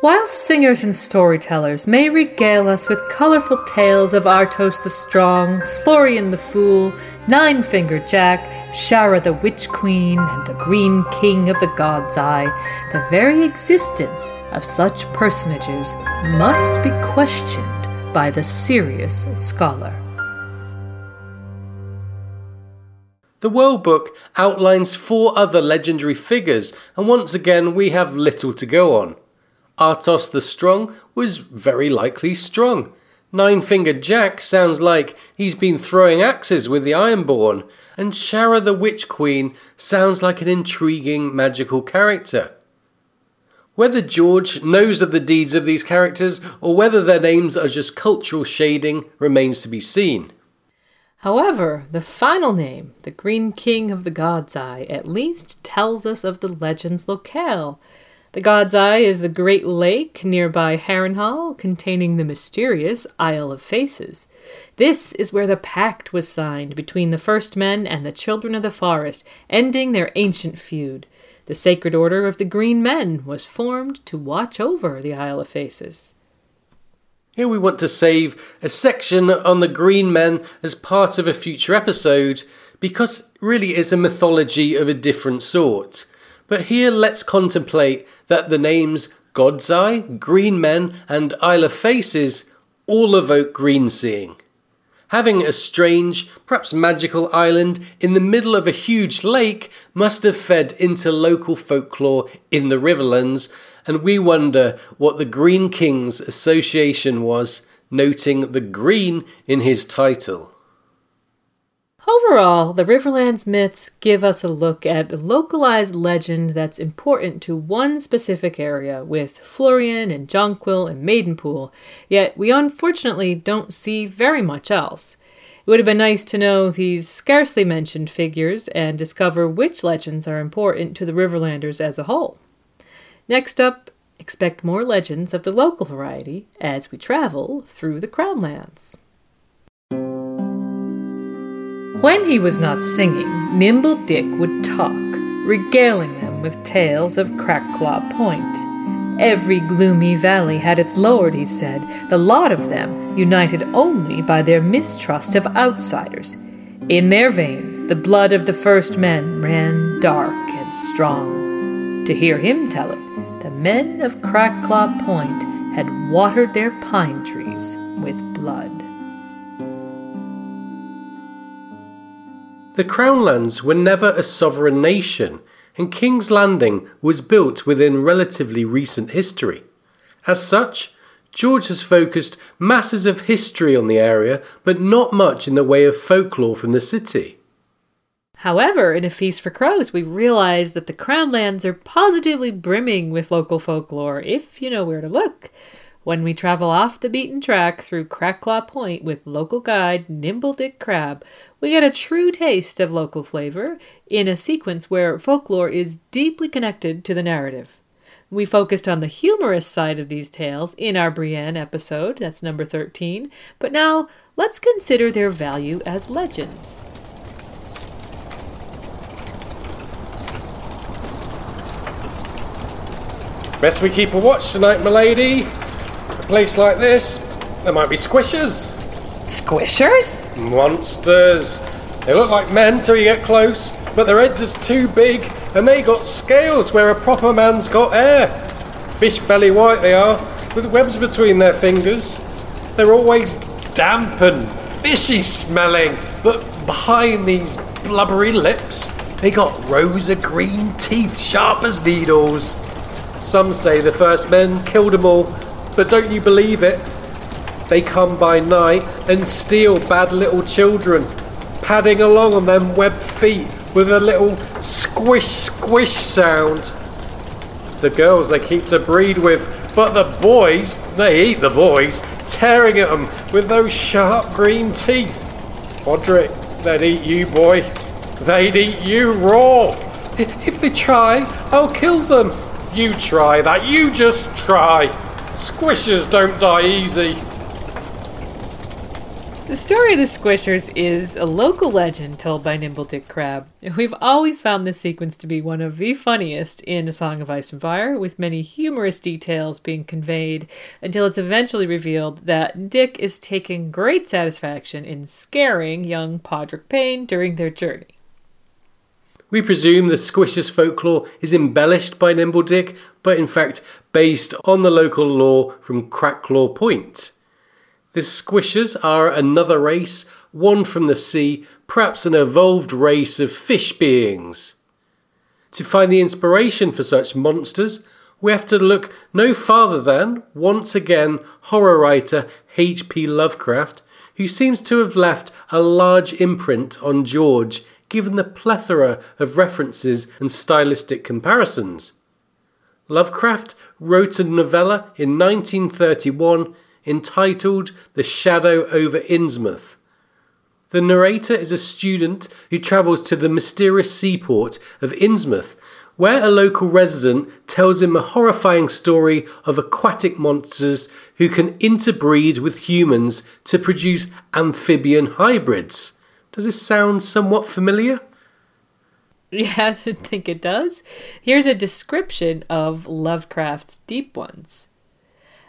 While singers and storytellers may regale us with colorful tales of Artos the Strong, Florian the Fool, Nine Fingered Jack, Shara the Witch Queen, and the Green King of the God's Eye, the very existence of such personages must be questioned by the serious scholar. The World Book outlines four other legendary figures, and once again we have little to go on. Artos the Strong was very likely strong. Nine Fingered Jack sounds like he's been throwing axes with the Ironborn, and Shara the Witch Queen sounds like an intriguing magical character. Whether George knows of the deeds of these characters or whether their names are just cultural shading remains to be seen. However, the final name, the Green King of the God's Eye, at least tells us of the legend's locale the God's Eye is the great lake nearby Harrenhal, containing the mysterious Isle of Faces. This is where the pact was signed between the First Men and the Children of the Forest, ending their ancient feud. The Sacred Order of the Green Men was formed to watch over the Isle of Faces. Here we want to save a section on the Green Men as part of a future episode because really it's a mythology of a different sort. But here let's contemplate that the names God's Eye, Green Men, and Isle of Faces all evoke green seeing. Having a strange, perhaps magical island in the middle of a huge lake must have fed into local folklore in the Riverlands, and we wonder what the Green King's association was, noting the green in his title. Overall, the Riverlands myths give us a look at localized legend that's important to one specific area, with Florian and Jonquil and Maidenpool, yet we unfortunately don't see very much else. It would have been nice to know these scarcely mentioned figures and discover which legends are important to the Riverlanders as a whole. Next up, expect more legends of the local variety as we travel through the Crownlands. When he was not singing, Nimble Dick would talk, regaling them with tales of Crackclaw Point. Every gloomy valley had its lord, he said, the lot of them united only by their mistrust of outsiders. In their veins, the blood of the first men ran dark and strong. To hear him tell it, men of Crackclaw Point had watered their pine trees with blood. The Crownlands were never a sovereign nation, and King's Landing was built within relatively recent history. As such, George has focused masses of history on the area, but not much in the way of folklore from the city. However, in A Feast for Crows, we realize that the Crownlands are positively brimming with local folklore if you know where to look. When we travel off the beaten track through Crackclaw Point with local guide Nimble Dick Crabb, we get a true taste of local flavor in a sequence where folklore is deeply connected to the narrative. We focused on the humorous side of these tales in our Brienne episode, that's number 13, but now let's consider their value as legends. Best we keep a watch tonight, milady. A place like this, there might be squishers. Squishers? Monsters. They look like men till you get close, but their heads is too big, and they got scales where a proper man's got hair. Fish belly white they are, with webs between their fingers. They're always damp and fishy smelling, but behind these blubbery lips, they got rows of green teeth sharp as needles. Some say the first men killed them all, But don't you believe it? They come by night and steal bad little children, padding along on them webbed feet with a little squish squish sound. The girls they keep to breed with, but the boys, they eat the boys, tearing at them with those sharp green teeth. Podrick, they'd eat you, boy. They'd eat you raw. If they try, I'll kill them. You try that, you just try. Squishers don't die easy. The story of the Squishers is a local legend told by Nimble Dick Crabb. We've always found this sequence to be one of the funniest in A Song of Ice and Fire, with many humorous details being conveyed until it's eventually revealed that Dick is taking great satisfaction in scaring young Podrick Payne during their journey. We presume the Squishers folklore is embellished by Nimble Dick, but in fact based on the local lore from Crackclaw Point. The Squishers are another race, one from the sea, perhaps an evolved race of fish beings. To find the inspiration for such monsters, we have to look no farther than, once again, horror writer H.P. Lovecraft, who seems to have left a large imprint on George given the plethora of references and stylistic comparisons. Lovecraft wrote a novella in 1931 entitled The Shadow over Innsmouth. The narrator is a student who travels to the mysterious seaport of Innsmouth, where a local resident tells him a horrifying story of aquatic monsters who can interbreed with humans to produce amphibian hybrids. Does this sound somewhat familiar? Yeah, I think it does. Here's a description of Lovecraft's deep ones.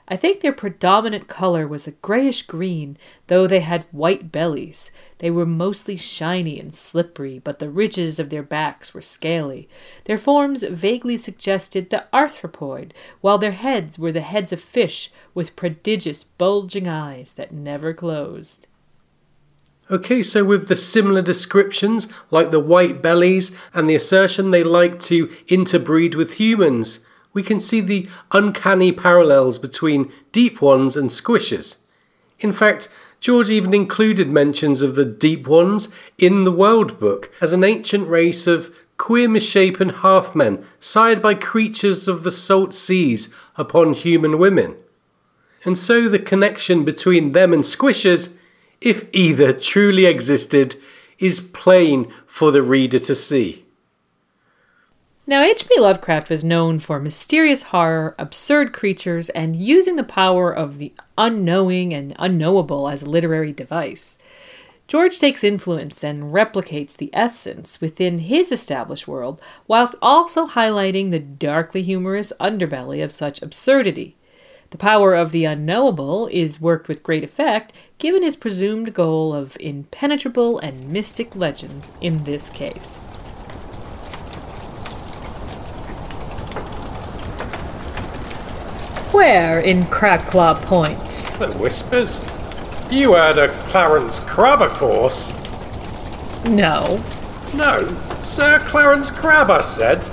I think their predominant color was a grayish green, though they had white bellies. They were mostly shiny and slippery, but the ridges of their backs were scaly. Their forms vaguely suggested the arthropoid, while their heads were the heads of fish with prodigious bulging eyes that never closed. Okay, so with the similar descriptions, like the white bellies and the assertion they like to interbreed with humans, we can see the uncanny parallels between deep ones and squishers. In fact, George even included mentions of the deep ones in the World Book as an ancient race of queer misshapen half-men sired by creatures of the salt seas upon human women. And so the connection between them and squishers, if either truly existed, is plain for the reader to see. Now, H.P. Lovecraft was known for mysterious horror, absurd creatures, and using the power of the unknowing and unknowable as a literary device. George takes influence and replicates the essence within his established world, whilst also highlighting the darkly humorous underbelly of such absurdity. The power of the unknowable is worked with great effect, given his presumed goal of impenetrable and mystic legends in this case. Where in Crackclaw Point? The Whispers? You heard of Clarence Crabber of course. No. No, Sir Clarence Crabber said.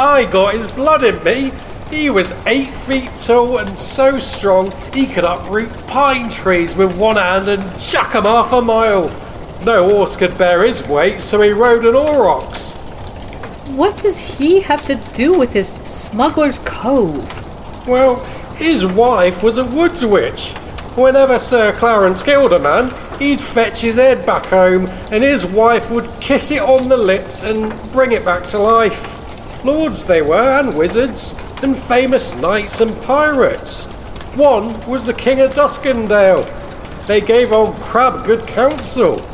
I got his blood in me. He was eight feet tall and so strong he could uproot pine trees with one hand and chuck 'em half a mile. No horse could bear his weight, so he rode an aurochs. What does he have to do with this smuggler's cove? Well, his wife was a woods witch. Whenever Sir Clarence killed a man, he'd fetch his head back home, and his wife would kiss it on the lips and bring it back to life. Lords they were, and wizards, and famous knights and pirates. One was the King of Duskendale. They gave old Crabb good counsel.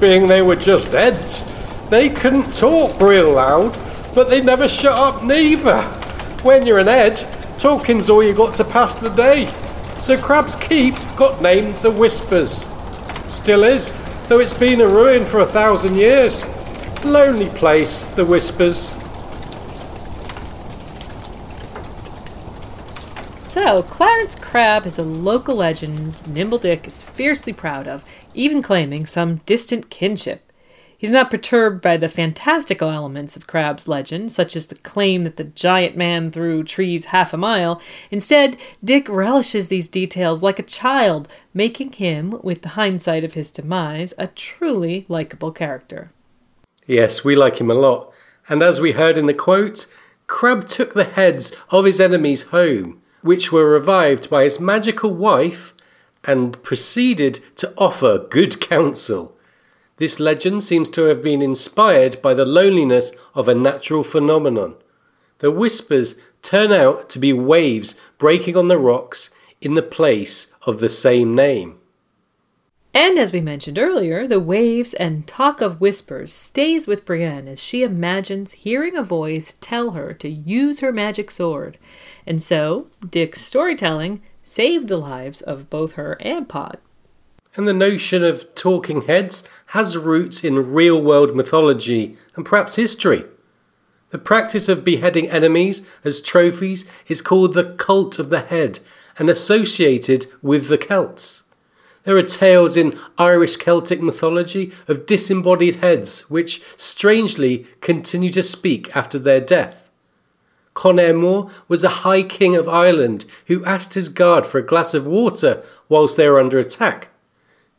Being they were just heads, they couldn't talk real loud, but they never shut up neither. When you're an head, Talking's all you got to pass the day. So Crabb's Keep got named the Whispers. Still is, though it's been a ruin for a thousand years. Lonely place, the Whispers. So, Clarence Crabb is a local legend Nimble Dick is fiercely proud of, even claiming some distant kinship. He's not perturbed by the fantastical elements of Crabb's legend, such as the claim that the giant man threw trees half a mile. Instead, Dick relishes these details like a child, making him, with the hindsight of his demise, a truly likable character. Yes, we like him a lot. And as we heard in the quote, Crabb took the heads of his enemies home, which were revived by his magical wife, and proceeded to offer good counsel. This legend seems to have been inspired by the loneliness of a natural phenomenon. The whispers turn out to be waves breaking on the rocks in the place of the same name. And as we mentioned earlier, the waves and talk of whispers stays with Brienne as she imagines hearing a voice tell her to use her magic sword. And so, Dick's storytelling saved the lives of both her and Pod. And the notion of talking heads has roots in real world mythology and perhaps history. The practice of beheading enemies as trophies is called the cult of the head and associated with the Celts. There are tales in Irish Celtic mythology of disembodied heads which strangely continue to speak after their death. Conaire Mór was a high king of Ireland who asked his guard for a glass of water whilst they were under attack.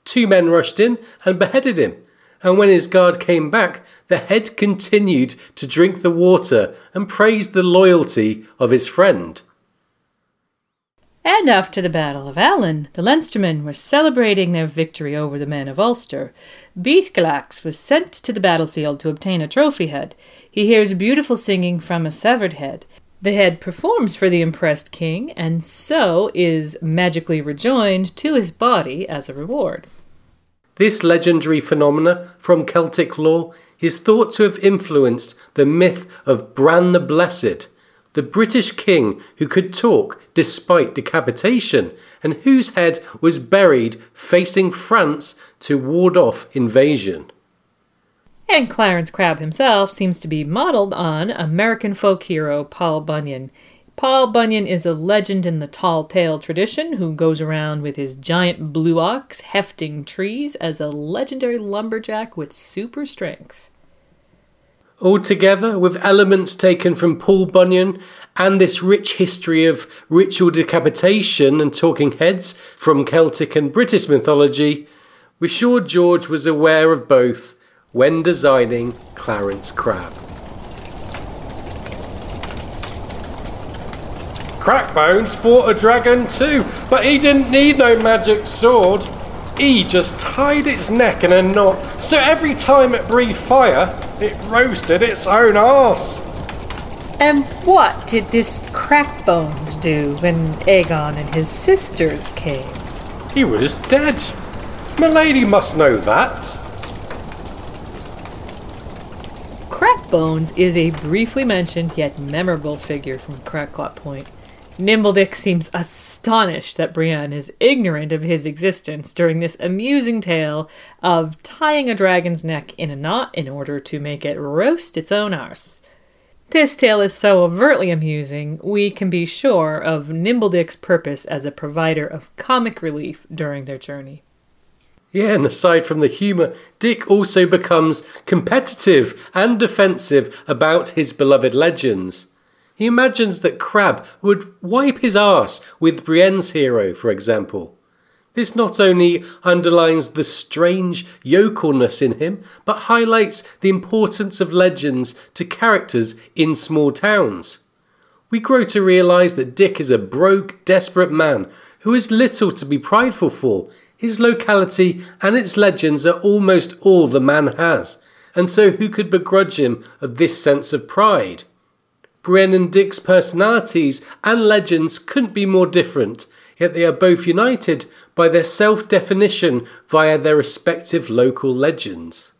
Two men rushed in and beheaded him, and when his guard came back, the head continued to drink the water and praised the loyalty of his friend. And after the Battle of Allen, the Leinstermen were celebrating their victory over the men of Ulster. Beithgalax was sent to the battlefield to obtain a trophy head. He hears beautiful singing from a severed head. The head performs for the impressed king, and so is magically rejoined to his body as a reward. This legendary phenomena from Celtic lore is thought to have influenced the myth of Bran the Blessed, the British king who could talk despite decapitation and whose head was buried facing France to ward off invasion. And Clarence Crabb himself seems to be modeled on American folk hero Paul Bunyan. Paul Bunyan is a legend in the tall tale tradition who goes around with his giant blue ox hefting trees as a legendary lumberjack with super strength. Altogether, with elements taken from Paul Bunyan and this rich history of ritual decapitation and talking heads from Celtic and British mythology, we're sure George was aware of both when designing Clarence Crabb. Crackbones fought a dragon too, but he didn't need no magic sword. He just tied its neck in a knot, so every time it breathed fire, it roasted its own arse. And what did this Crackbones do when Aegon and his sisters came? He was dead. Milady must know that. Crackbones is a briefly mentioned yet memorable figure from Crackclaw Point. Nimbledick seems astonished that Brienne is ignorant of his existence during this amusing tale of tying a dragon's neck in a knot in order to make it roast its own arse. This tale is so overtly amusing, we can be sure of Nimbledick's purpose as a provider of comic relief during their journey. Yeah, and aside from the humour, Dick also becomes competitive and defensive about his beloved legends. He imagines that Crabb would wipe his arse with Brienne's hero, for example. This not only underlines the strange yokelness in him, but highlights the importance of legends to characters in small towns. We grow to realise that Dick is a broke, desperate man who has little to be prideful for. His locality and its legends are almost all the man has, and so who could begrudge him of this sense of pride? Brienne and Dick's personalities and legends couldn't be more different, yet they are both united by their self definition via their respective local legends.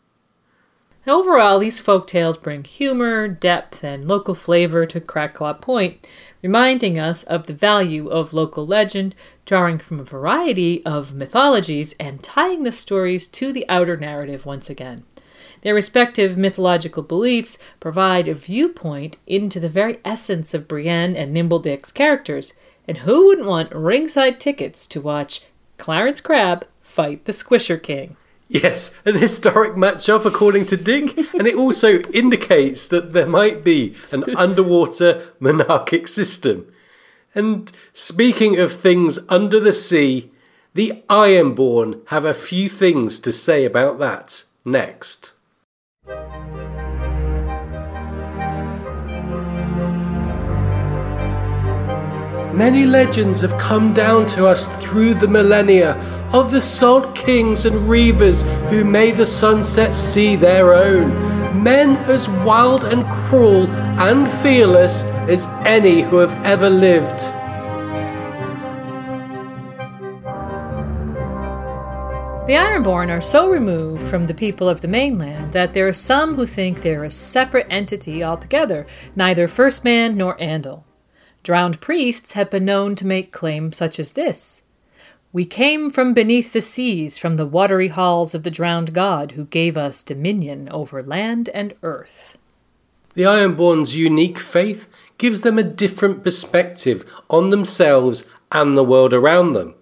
Overall, these folk tales bring humor, depth, and local flavor to Crackclaw Point, reminding us of the value of local legend, drawing from a variety of mythologies and tying the stories to the outer narrative once again. Their respective mythological beliefs provide a viewpoint into the very essence of Brienne and Nimble Dick's characters, and who wouldn't want ringside tickets to watch Clarence Crabb fight the Squisher King? Yes, an historic match-off according to Dick, and it also indicates that there might be an underwater monarchic system. And speaking of things under the sea, the Ironborn have a few things to say about that next. Many legends have come down to us through the millennia of the salt kings and reavers who made the sunset sea their own. Men as wild and cruel and fearless as any who have ever lived. The Ironborn are so removed from the people of the mainland that there are some who think they're a separate entity altogether, neither First Man nor Andal. Drowned priests have been known to make claims such as this We came from beneath the seas, from the watery halls of the drowned god who gave us dominion over land and earth. The Ironborn's unique faith gives them a different perspective on themselves and the world around them.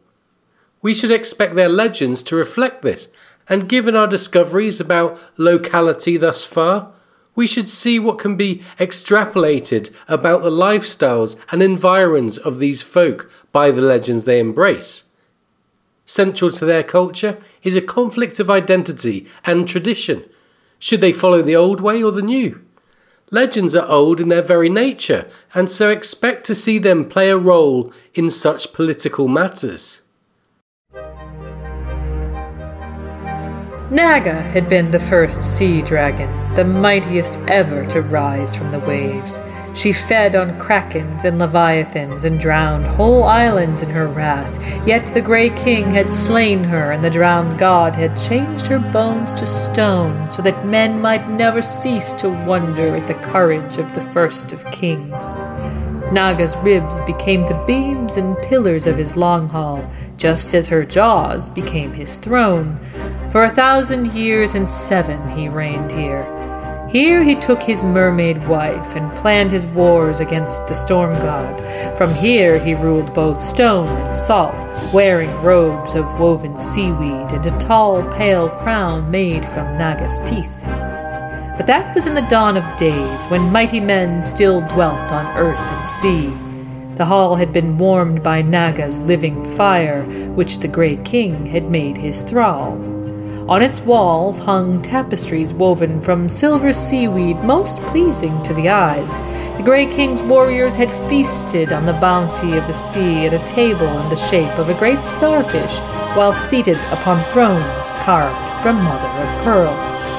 We should expect their legends to reflect this, and given our discoveries about locality thus far, we should see what can be extrapolated about the lifestyles and environs of these folk by the legends they embrace. Central to their culture is a conflict of identity and tradition. Should they follow the old way or the new? Legends are old in their very nature, and so expect to see them play a role in such political matters. Naga had been the first sea dragon, the mightiest ever to rise from the waves. She fed on krakens and leviathans and drowned whole islands in her wrath. Yet the Grey King had slain her, and the drowned god had changed her bones to stone, so that men might never cease to wonder at the courage of the first of kings. Naga's ribs became the beams and pillars of his long hall, just as her jaws became his throne. For a thousand years and seven he reigned here. Here he took his mermaid wife and planned his wars against the storm god. From here he ruled both stone and salt, wearing robes of woven seaweed and a tall, pale crown made from Naga's teeth. But that was in the dawn of days, when mighty men still dwelt on earth and sea. The hall had been warmed by Naga's living fire, which the Grey King had made his thrall. On its walls hung tapestries woven from silver seaweed most pleasing to the eyes. The Grey King's warriors had feasted on the bounty of the sea at a table in the shape of a great starfish, while seated upon thrones carved from mother of pearl.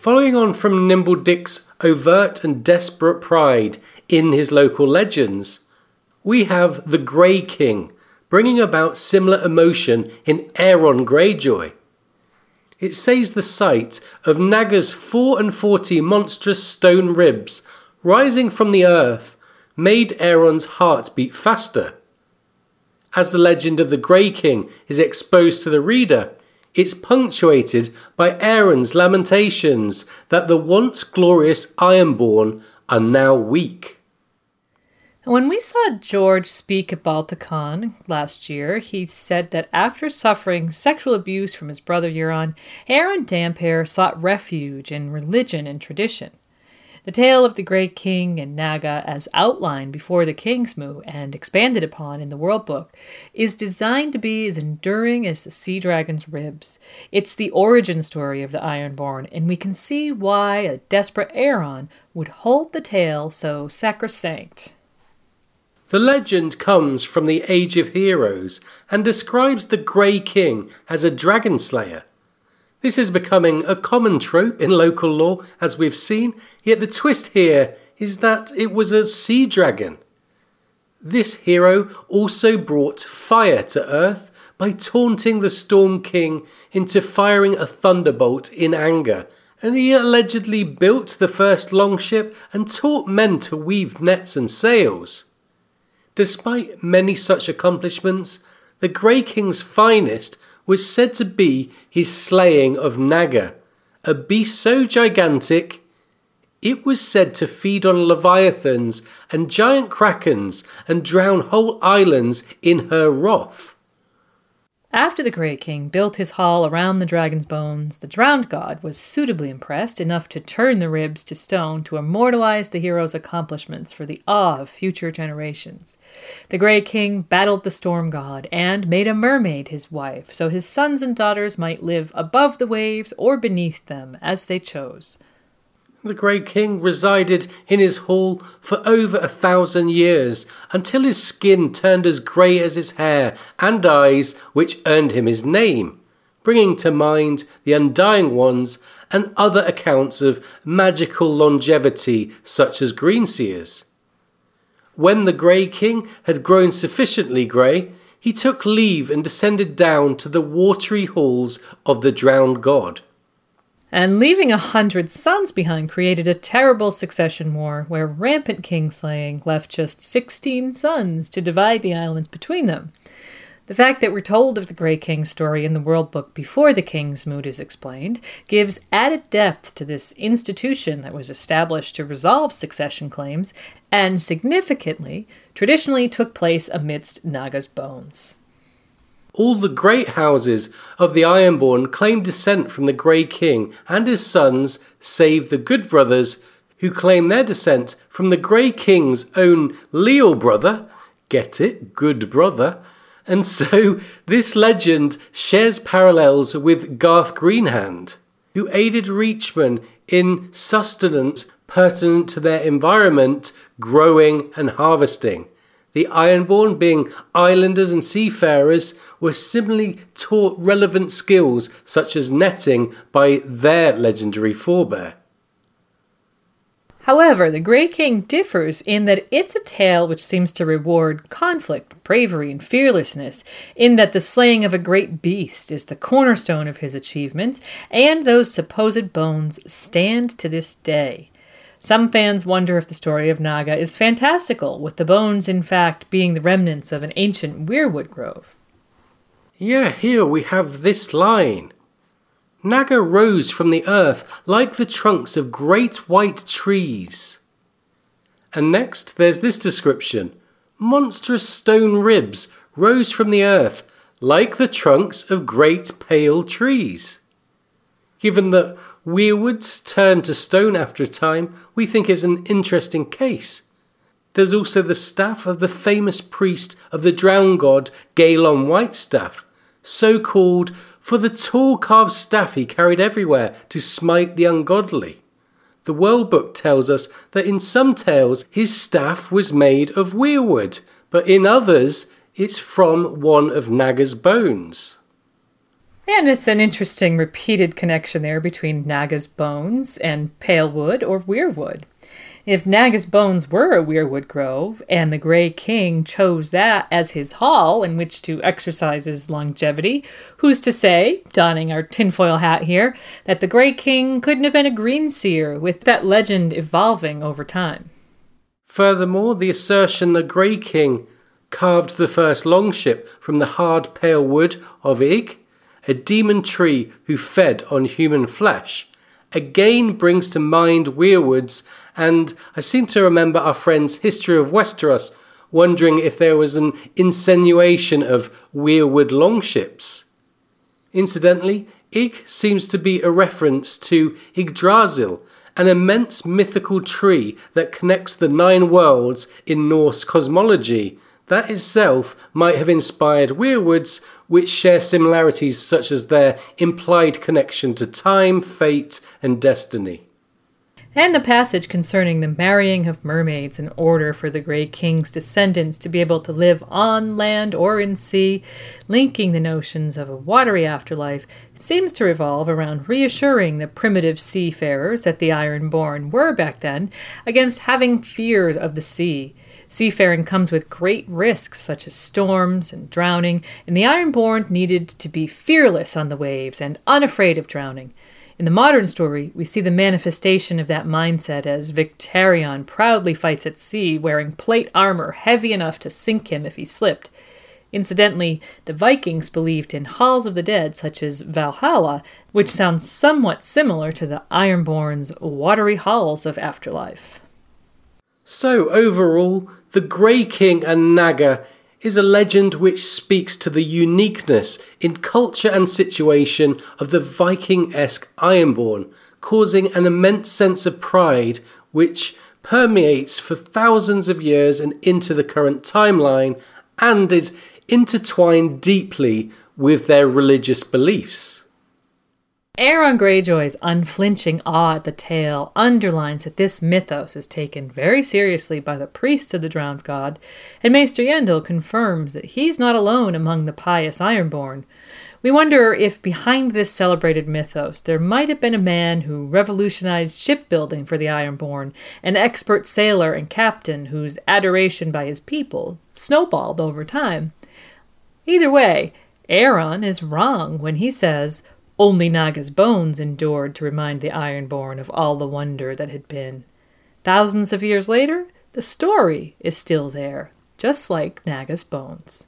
Following on from Nimble Dick's overt and desperate pride in his local legends, we have the Grey King, bringing about similar emotion in Aeron Greyjoy. It says the sight of Naga's four and forty monstrous stone ribs rising from the earth made Aeron's heart beat faster. As the legend of the Grey King is exposed to the reader, it's punctuated by Aeron's lamentations that the once glorious Ironborn are now weak. When we saw George speak at Balticon last year, he said that after suffering sexual abuse from his brother Euron, Aeron Damphair sought refuge in religion and tradition. The tale of the Great King and Naga, as outlined before the Kingsmoot and expanded upon in the World Book, is designed to be as enduring as the sea dragon's ribs. It's the origin story of the Ironborn, and we can see why a desperate Aeron would hold the tale so sacrosanct. The legend comes from the Age of Heroes and describes the Grey King as a dragon slayer. This is becoming a common trope in local lore, as we've seen, yet the twist here is that it was a sea dragon. This hero also brought fire to Earth by taunting the Storm King into firing a thunderbolt in anger, and he allegedly built the first longship and taught men to weave nets and sails. Despite many such accomplishments, the Grey King's finest was said to be his slaying of Naga, a beast so gigantic it was said to feed on leviathans and giant krakens and drown whole islands in her wrath. After the Grey King built his hall around the dragon's bones, the drowned god was suitably impressed enough to turn the ribs to stone to immortalize the hero's accomplishments for the awe of future generations. The Grey King battled the storm god and made a mermaid his wife, so his sons and daughters might live above the waves or beneath them as they chose. The Grey King resided in his hall for over a thousand years, until his skin turned as grey as his hair and eyes, which earned him his name, bringing to mind the Undying Ones and other accounts of magical longevity, such as Greenseers. When the Grey King had grown sufficiently grey, he took leave and descended down to the watery halls of the drowned god and leaving a hundred sons behind created a terrible succession war where rampant king slaying left just 16 sons to divide the islands between them. The fact that we're told of the Grey King's story in the World Book before the Kingsmoot is explained gives added depth to this institution that was established to resolve succession claims and, significantly, traditionally took place amidst Naga's bones. All the great houses of the Ironborn claim descent from the Grey King and his sons, save the Good Brothers, who claim their descent from the Grey King's own Leal brother. Get it? Good brother. And so this legend shares parallels with Garth Greenhand, who aided Reachmen in sustenance pertinent to their environment, growing and harvesting. The Ironborn, being islanders and seafarers, were similarly taught relevant skills such as netting by their legendary forebear. However, the Grey King differs in that it's a tale which seems to reward conflict, bravery, and fearlessness, in that the slaying of a great beast is the cornerstone of his achievements, and those supposed bones stand to this day. Some fans wonder if the story of Naga is fantastical, with the bones, in fact, being the remnants of an ancient weirwood grove. Yeah, here we have this line. Naga rose from the earth like the trunks of great white trees. And next there's this description monstrous stone ribs rose from the earth like the trunks of great pale trees. Given that weirwoods turn to stone after a time, we think it's an interesting case. There's also the staff of the famous priest of the drowned god Galon Whitestaff, so called for the tall carved staff he carried everywhere to smite the ungodly. The World Book tells us that in some tales his staff was made of weirwood, but in others it's from one of Naga's bones. And it's an interesting repeated connection there between Naga's bones and pale wood or weirwood. If Naga's bones were a weirwood grove, and the Grey King chose that as his hall in which to exercise his longevity, who's to say, donning our tinfoil hat here, that the Grey King couldn't have been a greenseer, with that legend evolving over time? Furthermore, the assertion the Grey King carved the first longship from the hard pale wood of Ig, a demon tree who fed on human flesh, again brings to mind weirwoods and I seem to remember our friend's History of Westeros wondering if there was an insinuation of weirwood longships. Incidentally, Ig seems to be a reference to Yggdrasil, an immense mythical tree that connects the nine worlds in Norse cosmology. That itself might have inspired weirwoods, which share similarities such as their implied connection to time, fate, and destiny and the passage concerning the marrying of mermaids in order for the Grey King's descendants to be able to live on land or in sea, linking the notions of a watery afterlife, seems to revolve around reassuring the primitive seafarers that the Ironborn were back then against having fear of the sea. Seafaring comes with great risks such as storms and drowning, and the Ironborn needed to be fearless on the waves and unafraid of drowning. In the modern story, we see the manifestation of that mindset as Victarion proudly fights at sea, wearing plate armor heavy enough to sink him if he slipped. Incidentally, the Vikings believed in halls of the dead, such as Valhalla, which sounds somewhat similar to the Ironborn's watery halls of afterlife. So, overall, the Grey King and Naga is a legend which speaks to the uniqueness in culture and situation of the Viking esque Ironborn, causing an immense sense of pride which permeates for thousands of years and into the current timeline and is intertwined deeply with their religious beliefs. Aeron Greyjoy's unflinching awe at the tale underlines that this mythos is taken very seriously by the priests of the drowned god, and Maester Yandel confirms that he's not alone among the pious Ironborn. We wonder if behind this celebrated mythos there might have been a man who revolutionized shipbuilding for the Ironborn, an expert sailor and captain whose adoration by his people snowballed over time. Either way, Aeron is wrong when he says, only Naga's bones endured to remind the Ironborn of all the wonder that had been. Thousands of years later, the story is still there, just like Naga's bones.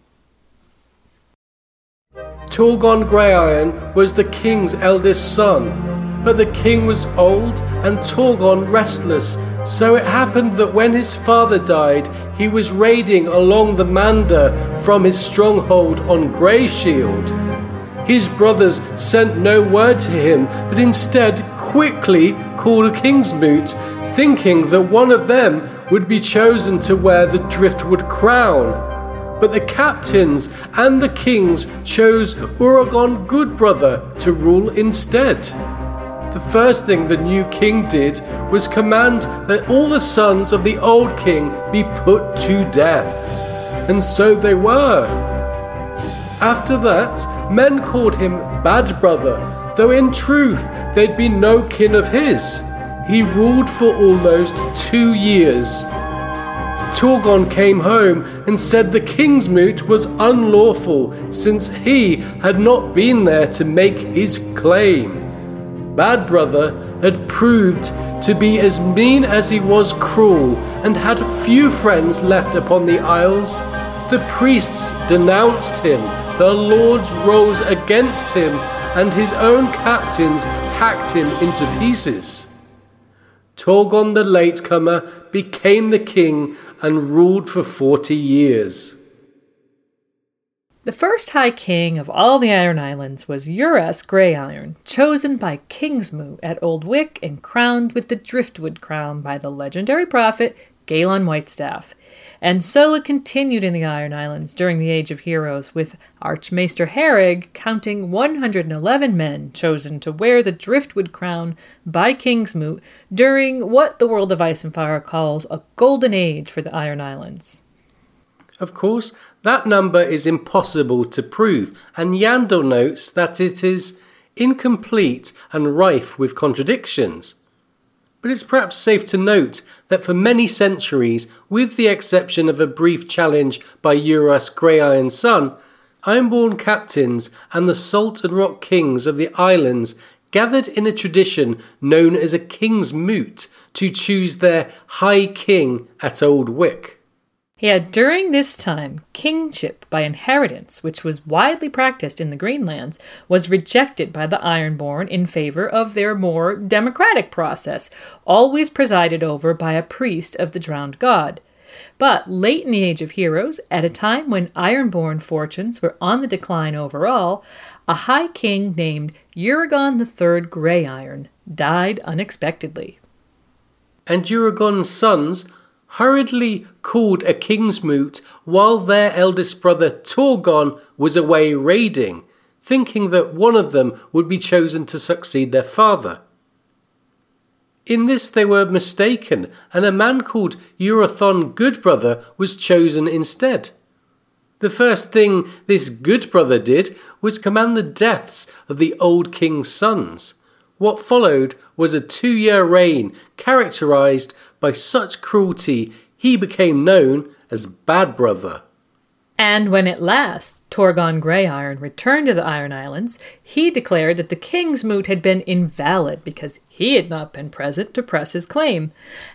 Torgon Greyiron was the king's eldest son, but the king was old and Torgon restless, so it happened that when his father died, he was raiding along the Mander from his stronghold on Greyshield. His brothers sent no word to him, but instead quickly called a king's moot, thinking that one of them would be chosen to wear the driftwood crown. But the captains and the kings chose Urragon Goodbrother to rule instead. The first thing the new king did was command that all the sons of the old king be put to death. And so they were. After that, Men called him Bad Brother, though in truth they'd been no kin of his. He ruled for almost two years. Torgon came home and said the king's moot was unlawful, since he had not been there to make his claim. Bad Brother had proved to be as mean as he was cruel, and had few friends left upon the Isles. The priests denounced him the lords rose against him, and his own captains hacked him into pieces. Torgon the latecomer became the king and ruled for forty years. The first High King of all the Iron Islands was Euras Greyiron, chosen by Kingsmoot at Old Wyk and crowned with the Driftwood crown by the legendary prophet Galon Whitestaff. And so it continued in the Iron Islands during the Age of Heroes, with Archmaester Haereg counting 111 men chosen to wear the Driftwood crown by Kingsmoot during what the world of Ice and Fire calls a golden age for the Iron Islands. Of course, that number is impossible to prove, and Yandel notes that it is incomplete and rife with contradictions. But it's perhaps safe to note that for many centuries, with the exception of a brief challenge by Euras Greyiron's son, Ironborn captains and the salt and rock kings of the islands gathered in a tradition known as a king's moot to choose their high king at Old Wyk. Yet during this time, kingship by inheritance, which was widely practiced in the Greenlands, was rejected by the Ironborn in favor of their more democratic process, always presided over by a priest of the drowned god. But late in the Age of Heroes, at a time when Ironborn fortunes were on the decline overall, a high king named Uragon III Greyiron died unexpectedly. And Uragon's sons hurriedly called a king's moot while their eldest brother Torgon was away raiding, thinking that one of them would be chosen to succeed their father. In this they were mistaken, and a man called Urathon Goodbrother was chosen instead. The first thing this Goodbrother did was command the deaths of the old king's sons. What followed was a two year reign characterized by such cruelty he became known as Bad Brother. And when at last Torgon Greyiron returned to the Iron Islands, he declared that the king's moot had been invalid because he had not been present to press his claim.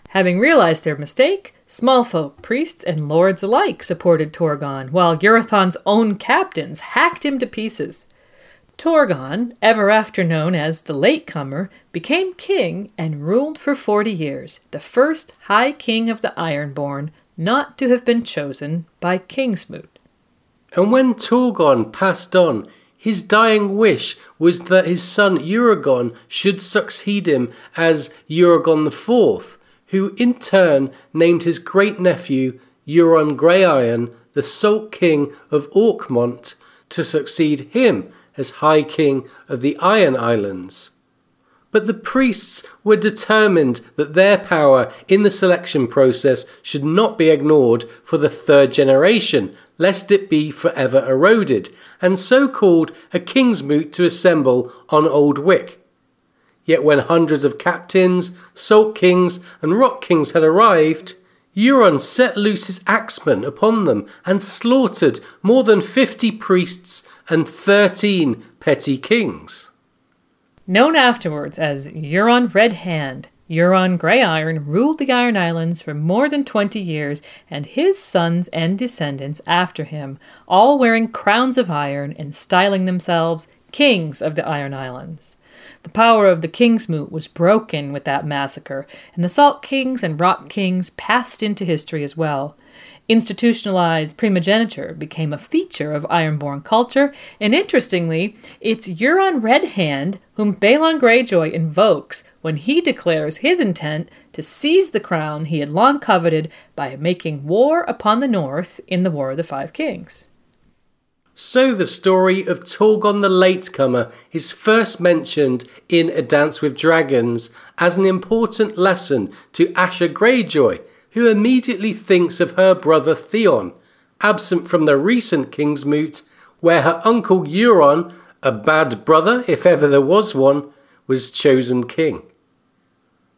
Having realized their mistake, small folk, priests, and lords alike supported Torgon, while Urathon's own captains hacked him to pieces. Torgon, ever after known as the Latecomer, became king and ruled for forty years, the first High King of the Ironborn not to have been chosen by Kingsmoot. And when Torgon passed on, his dying wish was that his son Uragon should succeed him as Uragon IV, who in turn named his great nephew Euron Greyiron the Salt King of Orkmont to succeed him as High King of the Iron Islands. But the priests were determined that their power in the selection process should not be ignored for the third generation, lest it be forever eroded, and so called a king's moot to assemble on Old Wyk. Yet when hundreds of captains, salt kings, and rock kings had arrived, Euron set loose his axemen upon them and slaughtered more than fifty priests and thirteen petty kings. Known afterwards as Euron Red Hand, Euron Greyiron ruled the Iron Islands for more than 20 years, and his sons and descendants after him, all wearing crowns of iron and styling themselves kings of the Iron Islands. The power of the Kingsmoot was broken with that massacre, and the Salt Kings and Rock Kings passed into history as well. Institutionalized primogeniture became a feature of Ironborn culture, and interestingly, it's Euron Redhand whom Balon Greyjoy invokes when he declares his intent to seize the crown he had long coveted by making war upon the North in the War of the Five Kings. So the story of Torgon the Latecomer is first mentioned in A Dance with Dragons as an important lesson to Asha Greyjoy who immediately thinks of her brother Theon, absent from the recent King's Moot, where her uncle Euron, a bad brother if ever there was one, was chosen king.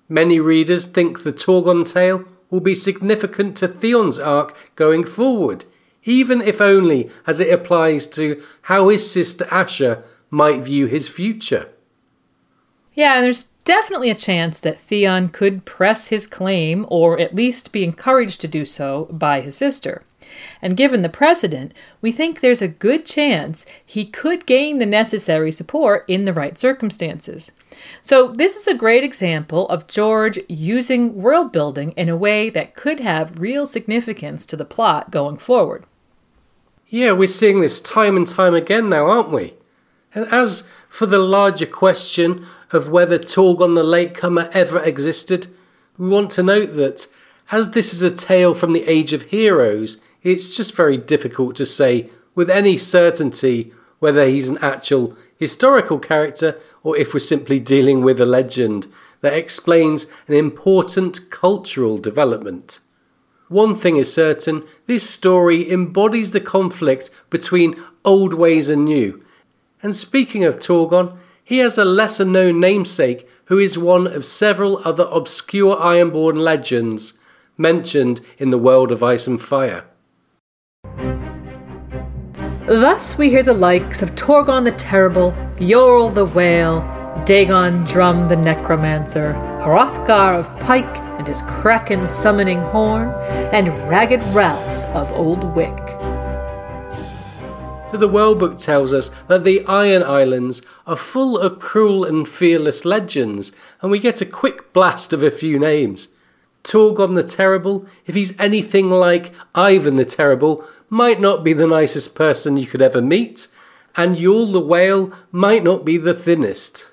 Many readers think the Torgon tale will be significant to Theon's arc going forward, even if only as it applies to how his sister Asha might view his future. Yeah, and there's definitely a chance that Theon could press his claim, or at least be encouraged to do so, by his sister. And given the precedent, we think there's a good chance he could gain the necessary support in the right circumstances. So, this is a great example of George using world building in a way that could have real significance to the plot going forward. Yeah, we're seeing this time and time again now, aren't we? And as for the larger question of whether Torgon the Latecomer ever existed, we want to note that, as this is a tale from the Age of Heroes, it's just very difficult to say with any certainty whether he's an actual historical character or if we're simply dealing with a legend that explains an important cultural development. One thing is certain this story embodies the conflict between old ways and new. And speaking of Torgon, he has a lesser known namesake who is one of several other obscure Ironborn legends mentioned in the world of Ice and Fire. Thus we hear the likes of Torgon the Terrible, Yoel the Whale, Dagon Drum the Necromancer, Hrothgar of Pyke and his Kraken summoning horn, and Ragged Ralph of Old Wyk. So the World Book tells us that the Iron Islands are full of cruel and fearless legends, and we get a quick blast of a few names. Torgon the Terrible, if he's anything like Ivan the Terrible, might not be the nicest person you could ever meet, and Yoel the Whale might not be the thinnest.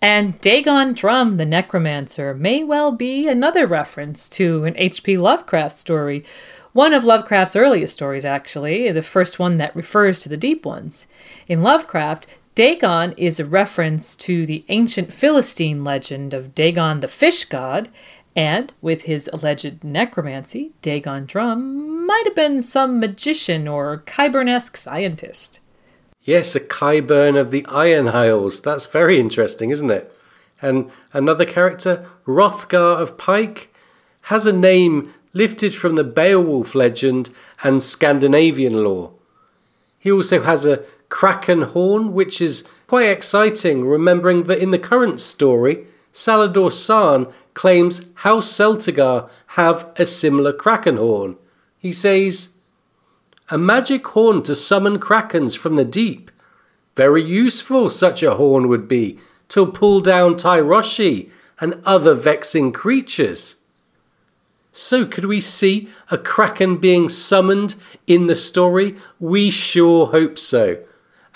And Dagon Drum the Necromancer may well be another reference to an H.P. Lovecraft story one of Lovecraft's earliest stories, actually, the first one that refers to the Deep Ones. In Lovecraft, Dagon is a reference to the ancient Philistine legend of Dagon the fish god, and with his alleged necromancy, Dagon Drum might have been some magician or Qyburnesque scientist. Yes, a Qyburn of the Iron Isles. That's very interesting, isn't it? And another character, Hrothgar of Pyke, has a name lifted from the Beowulf legend and Scandinavian lore. He also has a kraken horn, which is quite exciting, remembering that in the current story, Salladhor Saan claims House Celtigar have a similar kraken horn. He says, A magic horn to summon krakens from the deep. Very useful such a horn would be to pull down Tyroshi and other vexing creatures. So, could we see a kraken being summoned in the story? We sure hope so.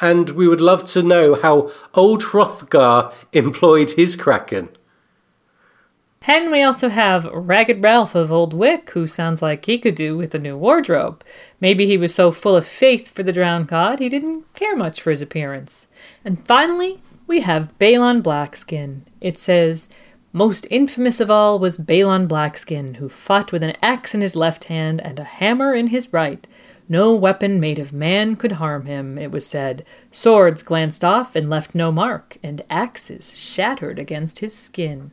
And we would love to know how old Hrothgar employed his kraken. And we also have Ragged Ralph of Old Wyk, who sounds like he could do with a new wardrobe. Maybe he was so full of faith for the drowned god he didn't care much for his appearance. And finally, we have Balon Blackskin. It says, Most infamous of all was Balon Blackskin, who fought with an axe in his left hand and a hammer in his right. No weapon made of man could harm him, it was said. Swords glanced off and left no mark, and axes shattered against his skin.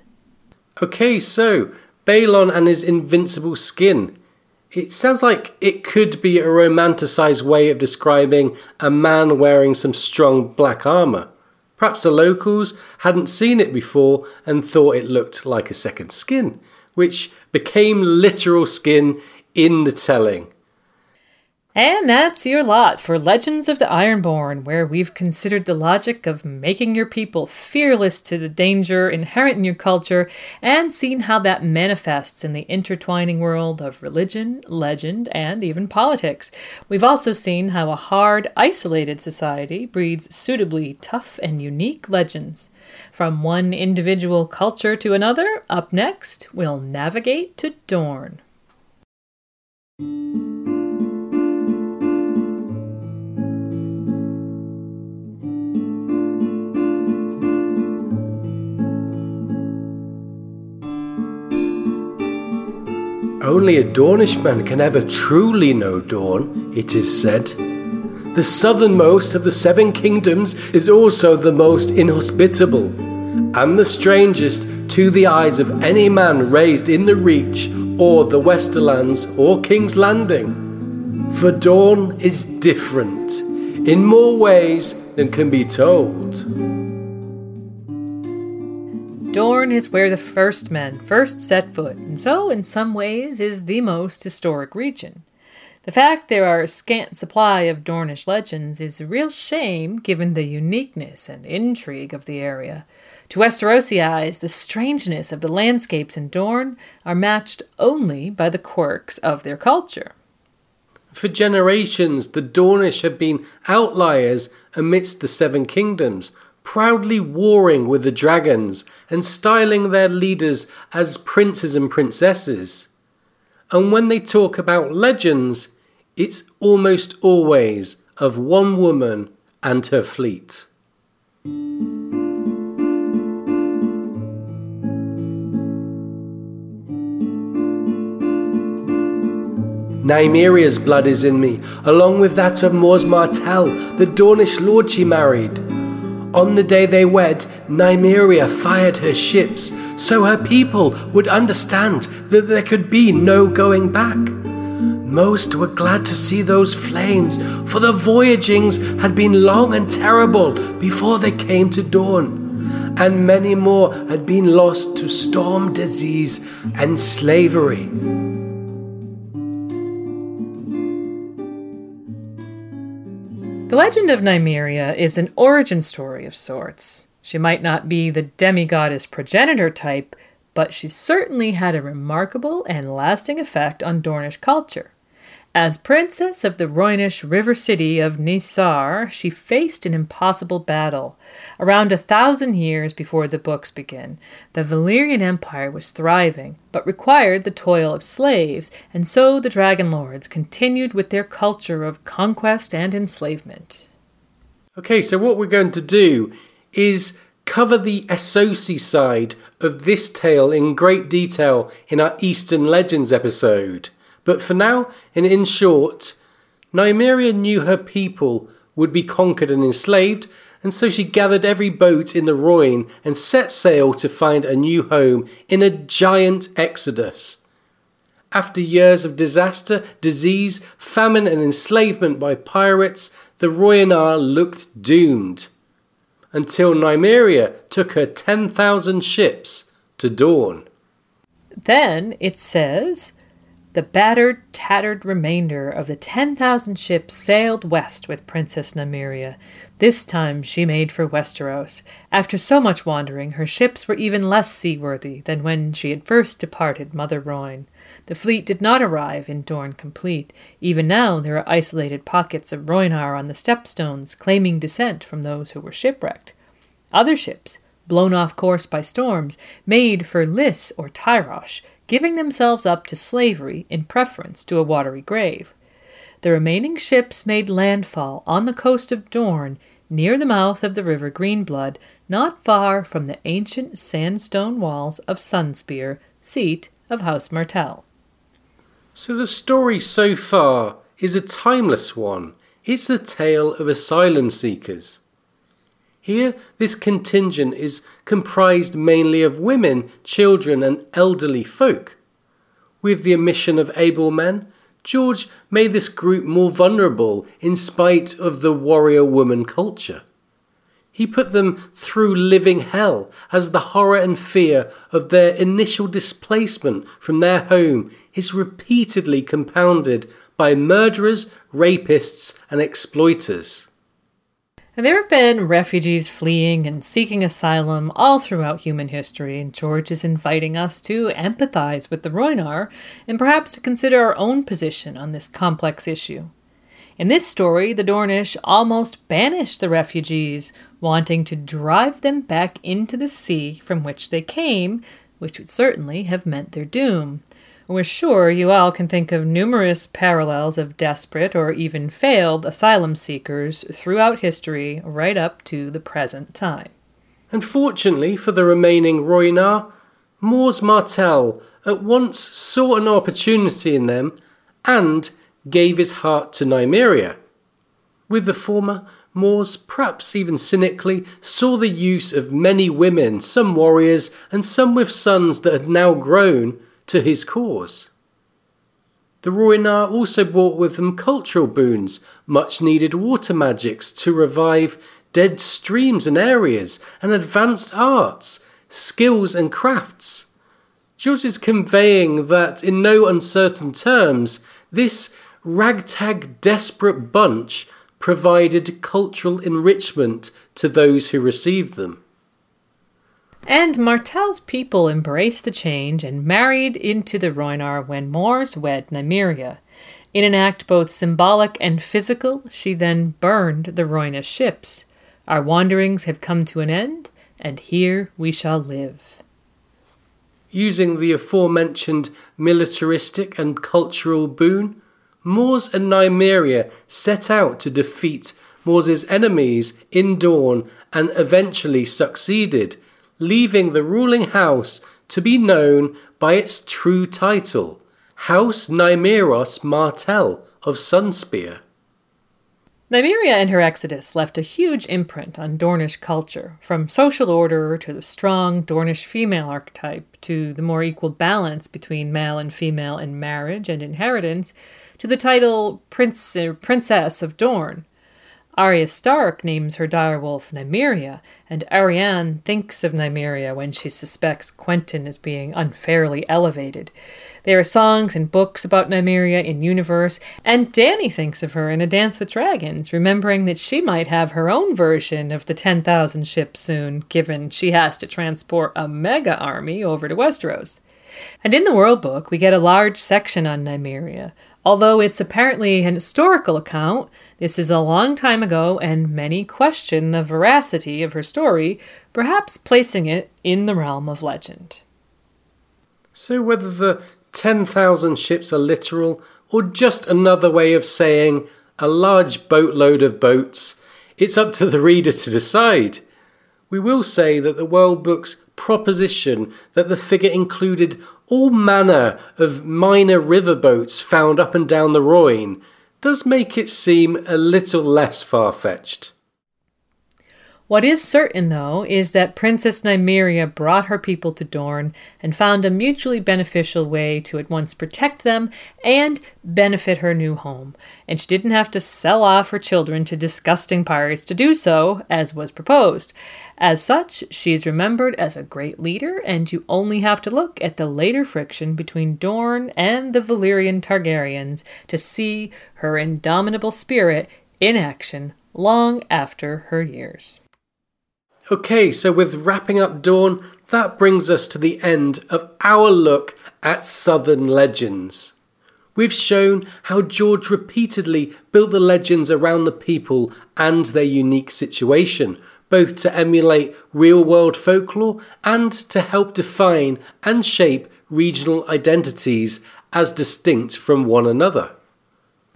Okay, so Balon and his invincible skin. It sounds like it could be a romanticized way of describing a man wearing some strong black armor. Perhaps the locals hadn't seen it before and thought it looked like a second skin, which became literal skin in the telling. And that's your lot for Legends of the Ironborn, where we've considered the logic of making your people fearless to the danger inherent in your culture and seen how that manifests in the intertwining world of religion, legend, and even politics. We've also seen how a hard, isolated society breeds suitably tough and unique legends. From one individual culture to another, up next, we'll navigate to Dorne. Only a Dornishman can ever truly know Dorne, it is said. The southernmost of the seven kingdoms is also the most inhospitable, and the strangest to the eyes of any man raised in the Reach or the Westerlands or King's Landing. For Dorne is different in more ways than can be told. Dorne is where the first men first set foot, and so, in some ways, is the most historic region. The fact there are a scant supply of Dornish legends is a real shame given the uniqueness and intrigue of the area. To Westerosi eyes, the strangeness of the landscapes in Dorne are matched only by the quirks of their culture. For generations, the Dornish have been outliers amidst the Seven Kingdoms, proudly warring with the dragons and styling their leaders as princes and princesses. And when they talk about legends, it's almost always of one woman and her fleet. Nymeria's blood is in me, along with that of Mors Martell, the Dornish lord she married. On the day they wed, Nymeria fired her ships so her people would understand that there could be no going back. Most were glad to see those flames, for the voyagings had been long and terrible before they came to Dorne, and many more had been lost to storm disease and slavery. The legend of Nymeria is an origin story of sorts. She might not be the demigoddess progenitor type, but she certainly had a remarkable and lasting effect on Dornish culture. As princess of the Rhoynish river city of Ny Sar, she faced an impossible battle. Around a thousand years before the books begin, the Valyrian Empire was thriving, but required the toil of slaves, and so the Dragon Lords continued with their culture of conquest and enslavement. Okay, so what we're going to do is cover the Essosi side of this tale in great detail in our Eastern Legends episode. But for now, and in short, Nymeria knew her people would be conquered and enslaved, and so she gathered every boat in the Rhoyne and set sail to find a new home in a giant exodus. After years of disaster, disease, famine, and enslavement by pirates, the Rhoynar looked doomed. Until Nymeria took her 10,000 ships to Dorne. Then it says the battered, tattered remainder of the 10,000 ships sailed west with Princess Nymeria. This time she made for Westeros. After so much wandering, her ships were even less seaworthy than when she had first departed Mother Rhoyne. The fleet did not arrive in Dorne complete. Even now there are isolated pockets of Rhoynar on the stepstones, claiming descent from those who were shipwrecked. Other ships, blown off course by storms, made for Lys or Tyrosh, giving themselves up to slavery in preference to a watery grave. The remaining ships made landfall on the coast of Dorne, near the mouth of the river Greenblood, not far from the ancient sandstone walls of Sunspear, seat of House Martell. So the story so far is a timeless one. It's the tale of asylum seekers. Here, this contingent is comprised mainly of women, children, and elderly folk. With the omission of able men, George made this group more vulnerable in spite of the warrior woman culture. He put them through living hell as the horror and fear of their initial displacement from their home is repeatedly compounded by murderers, rapists, and exploiters. There have been refugees fleeing and seeking asylum all throughout human history, and George is inviting us to empathize with the Rhoynar and perhaps to consider our own position on this complex issue. In this story, the Dornish almost banished the refugees, wanting to drive them back into the sea from which they came, which would certainly have meant their doom. We're sure you all can think of numerous parallels of desperate or even failed asylum seekers throughout history right up to the present time. Unfortunately for the remaining Rhoynar, Mors Martell at once saw an opportunity in them and gave his heart to Nymeria. With the former, Mors, perhaps even cynically, saw the use of many women, some warriors, and some with sons that had now grown, to his cause. The Rhoynar also brought with them cultural boons, much needed water magics to revive dead streams and areas, and advanced arts, skills, and crafts. George is conveying that, in no uncertain terms, this ragtag desperate bunch provided cultural enrichment to those who received them. And Martell's people embraced the change and married into the Rhoynar when Mors wed Nymeria. In an act both symbolic and physical, she then burned the Rhoynish ships. Our wanderings have come to an end, and here we shall live. Using the aforementioned militaristic and cultural boon, Mors and Nymeria set out to defeat Mors's enemies in Dorne and eventually succeeded leaving the ruling house to be known by its true title, House Nymeros Martell of Sunspear. Nymeria and her exodus left a huge imprint on Dornish culture, from social order to the strong Dornish female archetype to the more equal balance between male and female in marriage and inheritance to the title Prince or Princess of Dorne. Arya Stark names her direwolf Nymeria, and Arianne thinks of Nymeria when she suspects Quentyn is being unfairly elevated. There are songs and books about Nymeria in universe, and Dany thinks of her in A Dance with Dragons, remembering that she might have her own version of the 10,000 ships soon, given she has to transport a mega army over to Westeros. And in the World Book, we get a large section on Nymeria. Although it's apparently an historical account, this is a long time ago, and many question the veracity of her story, perhaps placing it in the realm of legend. So, whether the 10,000 ships are literal or just another way of saying a large boatload of boats, it's up to the reader to decide. We will say that the World Book's proposition that the figure included all manner of minor riverboats found up and down the Rhoyne does make it seem a little less far fetched. What is certain, though, is that Princess Nymeria brought her people to Dorne and found a mutually beneficial way to at once protect them and benefit her new home, and she didn't have to sell off her children to disgusting pirates to do so, as was proposed. As such, she's remembered as a great leader, and you only have to look at the later friction between Dorne and the Valyrian Targaryens to see her indomitable spirit in action long after her years. Okay, so with wrapping up Dorne, that brings us to the end of our look at Southern legends. We've shown how George repeatedly built the legends around the people and their unique situation, both to emulate real world folklore and to help define and shape regional identities as distinct from one another.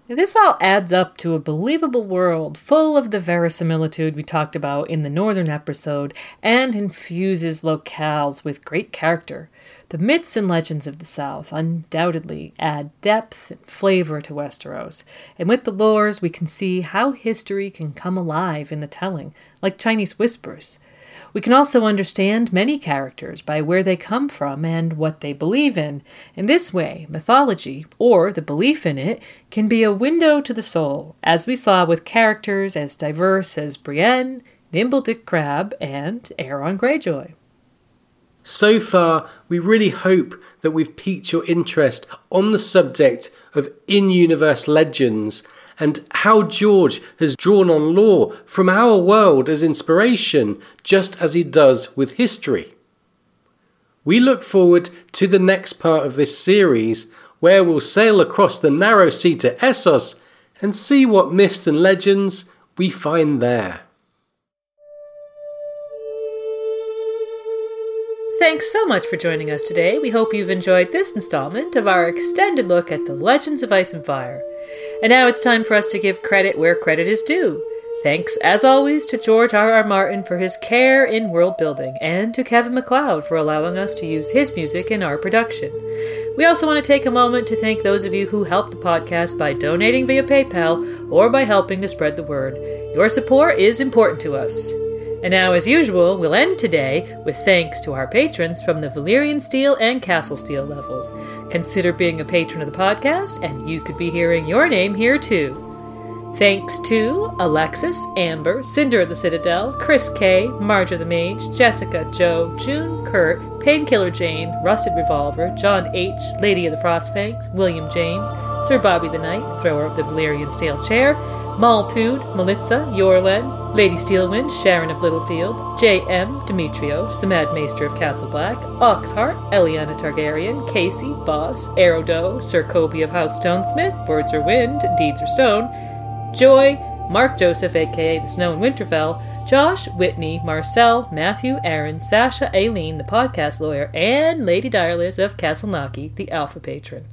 This all adds up to a believable world full of the verisimilitude we talked about in the Northern episode and infuses locales with great character. The myths and legends of the South undoubtedly add depth and flavor to Westeros, and with the lores we can see how history can come alive in the telling, like Chinese whispers. We can also understand many characters by where they come from and what they believe in. In this way, mythology, or the belief in it, can be a window to the soul, as we saw with characters as diverse as Brienne, Nimble Dick Crabb, and Aeron Greyjoy. So far, we really hope that we've piqued your interest on the subject of in universe legends and how George has drawn on lore from our world as inspiration, just as he does with history. We look forward to the next part of this series, where we'll sail across the narrow sea to Essos and see what myths and legends we find there. Thanks so much for joining us today. We hope you've enjoyed this installment of our extended look at the Legends of Ice and Fire. And now it's time for us to give credit where credit is due. Thanks, as always, to George R. R. Martin for his care in world building, and to Kevin MacLeod for allowing us to use his music in our production. We also want to take a moment to thank those of you who helped the podcast by donating via PayPal or by helping to spread the word. Your support is important to us. And now, as usual, we'll end today with thanks to our patrons from the Valyrian Steel and Castle Steel levels. Consider being a patron of the podcast, and you could be hearing your name here too. Thanks to Alexis, Amber, Cinder of the Citadel, Chris K, Marja the Mage, Jessica, Joe, June, Kurt, Painkiller Jane, Rusted Revolver, John H, Lady of the Frostfangs, William James, Sir Bobby the Knight, Thrower of the Valyrian Steel Chair, Maltude, Melitza, Yorlen, Lady Steelwind, Sharon of Littlefield, J.M., Demetrios, the Mad Maester of Castle Black, Oxheart, Eliana Targaryen, Casey, Boss, Aerodo, Sir Kobe of House Stonesmith, Words are Wind, Deeds are Stone, Joy, Mark Joseph, aka the Snow in Winterfell, Josh, Whitney, Marcel, Matthew, Aaron, Sasha, Aileen, the podcast lawyer, and Lady Direless of Castleknocky, the alpha patron.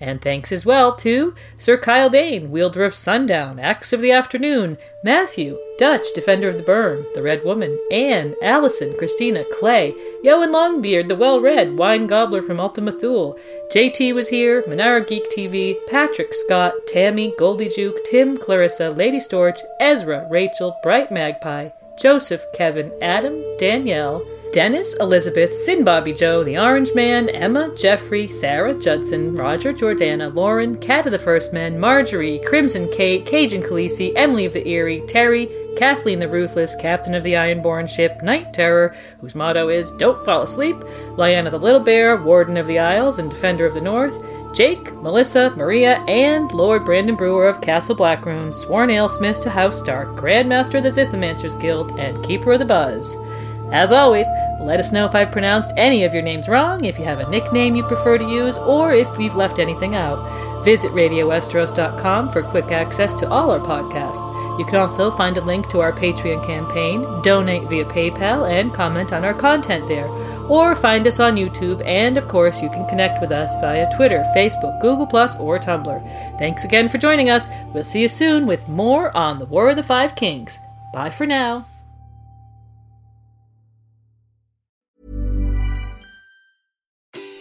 And thanks as well to Sir Kyle Dane, wielder of Sundown, Axe of the Afternoon, Matthew, Dutch, Defender of the Burn, The Red Woman, Anne, Allison, Christina, Clay, Yoan Longbeard, the well read Wine Gobbler from Ultima Thule, JT was here, Monara Geek TV, Patrick, Scott, Tammy, Goldie Juke, Tim, Clarissa, Lady Storch, Ezra, Rachel, Bright Magpie, Joseph, Kevin, Adam, Danielle, Dennis, Elizabeth, Sin Bobby Joe, The Orange Man, Emma, Jeffrey, Sarah, Judson, Roger, Jordana, Lauren, Cat of the First Men, Marjorie, Crimson Kate, Cajun Khaleesi, Emily of the Erie, Terry, Kathleen the Ruthless, Captain of the Ironborn ship, Night Terror, whose motto is Don't Fall Asleep, Lyanna the Little Bear, Warden of the Isles and Defender of the North, Jake, Melissa, Maria, and Lord Brandon Brewer of Castle Blackroon, sworn alesmith to House Stark, Grandmaster of the Sithamancers Guild, and Keeper of the Buzz. As always, let us know if I've pronounced any of your names wrong, if you have a nickname you prefer to use, or if we've left anything out. Visit RadioWesteros.com for quick access to all our podcasts. You can also find a link to our Patreon campaign, donate via PayPal, and comment on our content there. Or find us on YouTube, and of course, you can connect with us via Twitter, Facebook, Google, or Tumblr. Thanks again for joining us. We'll see you soon with more on the War of the Five Kings. Bye for now.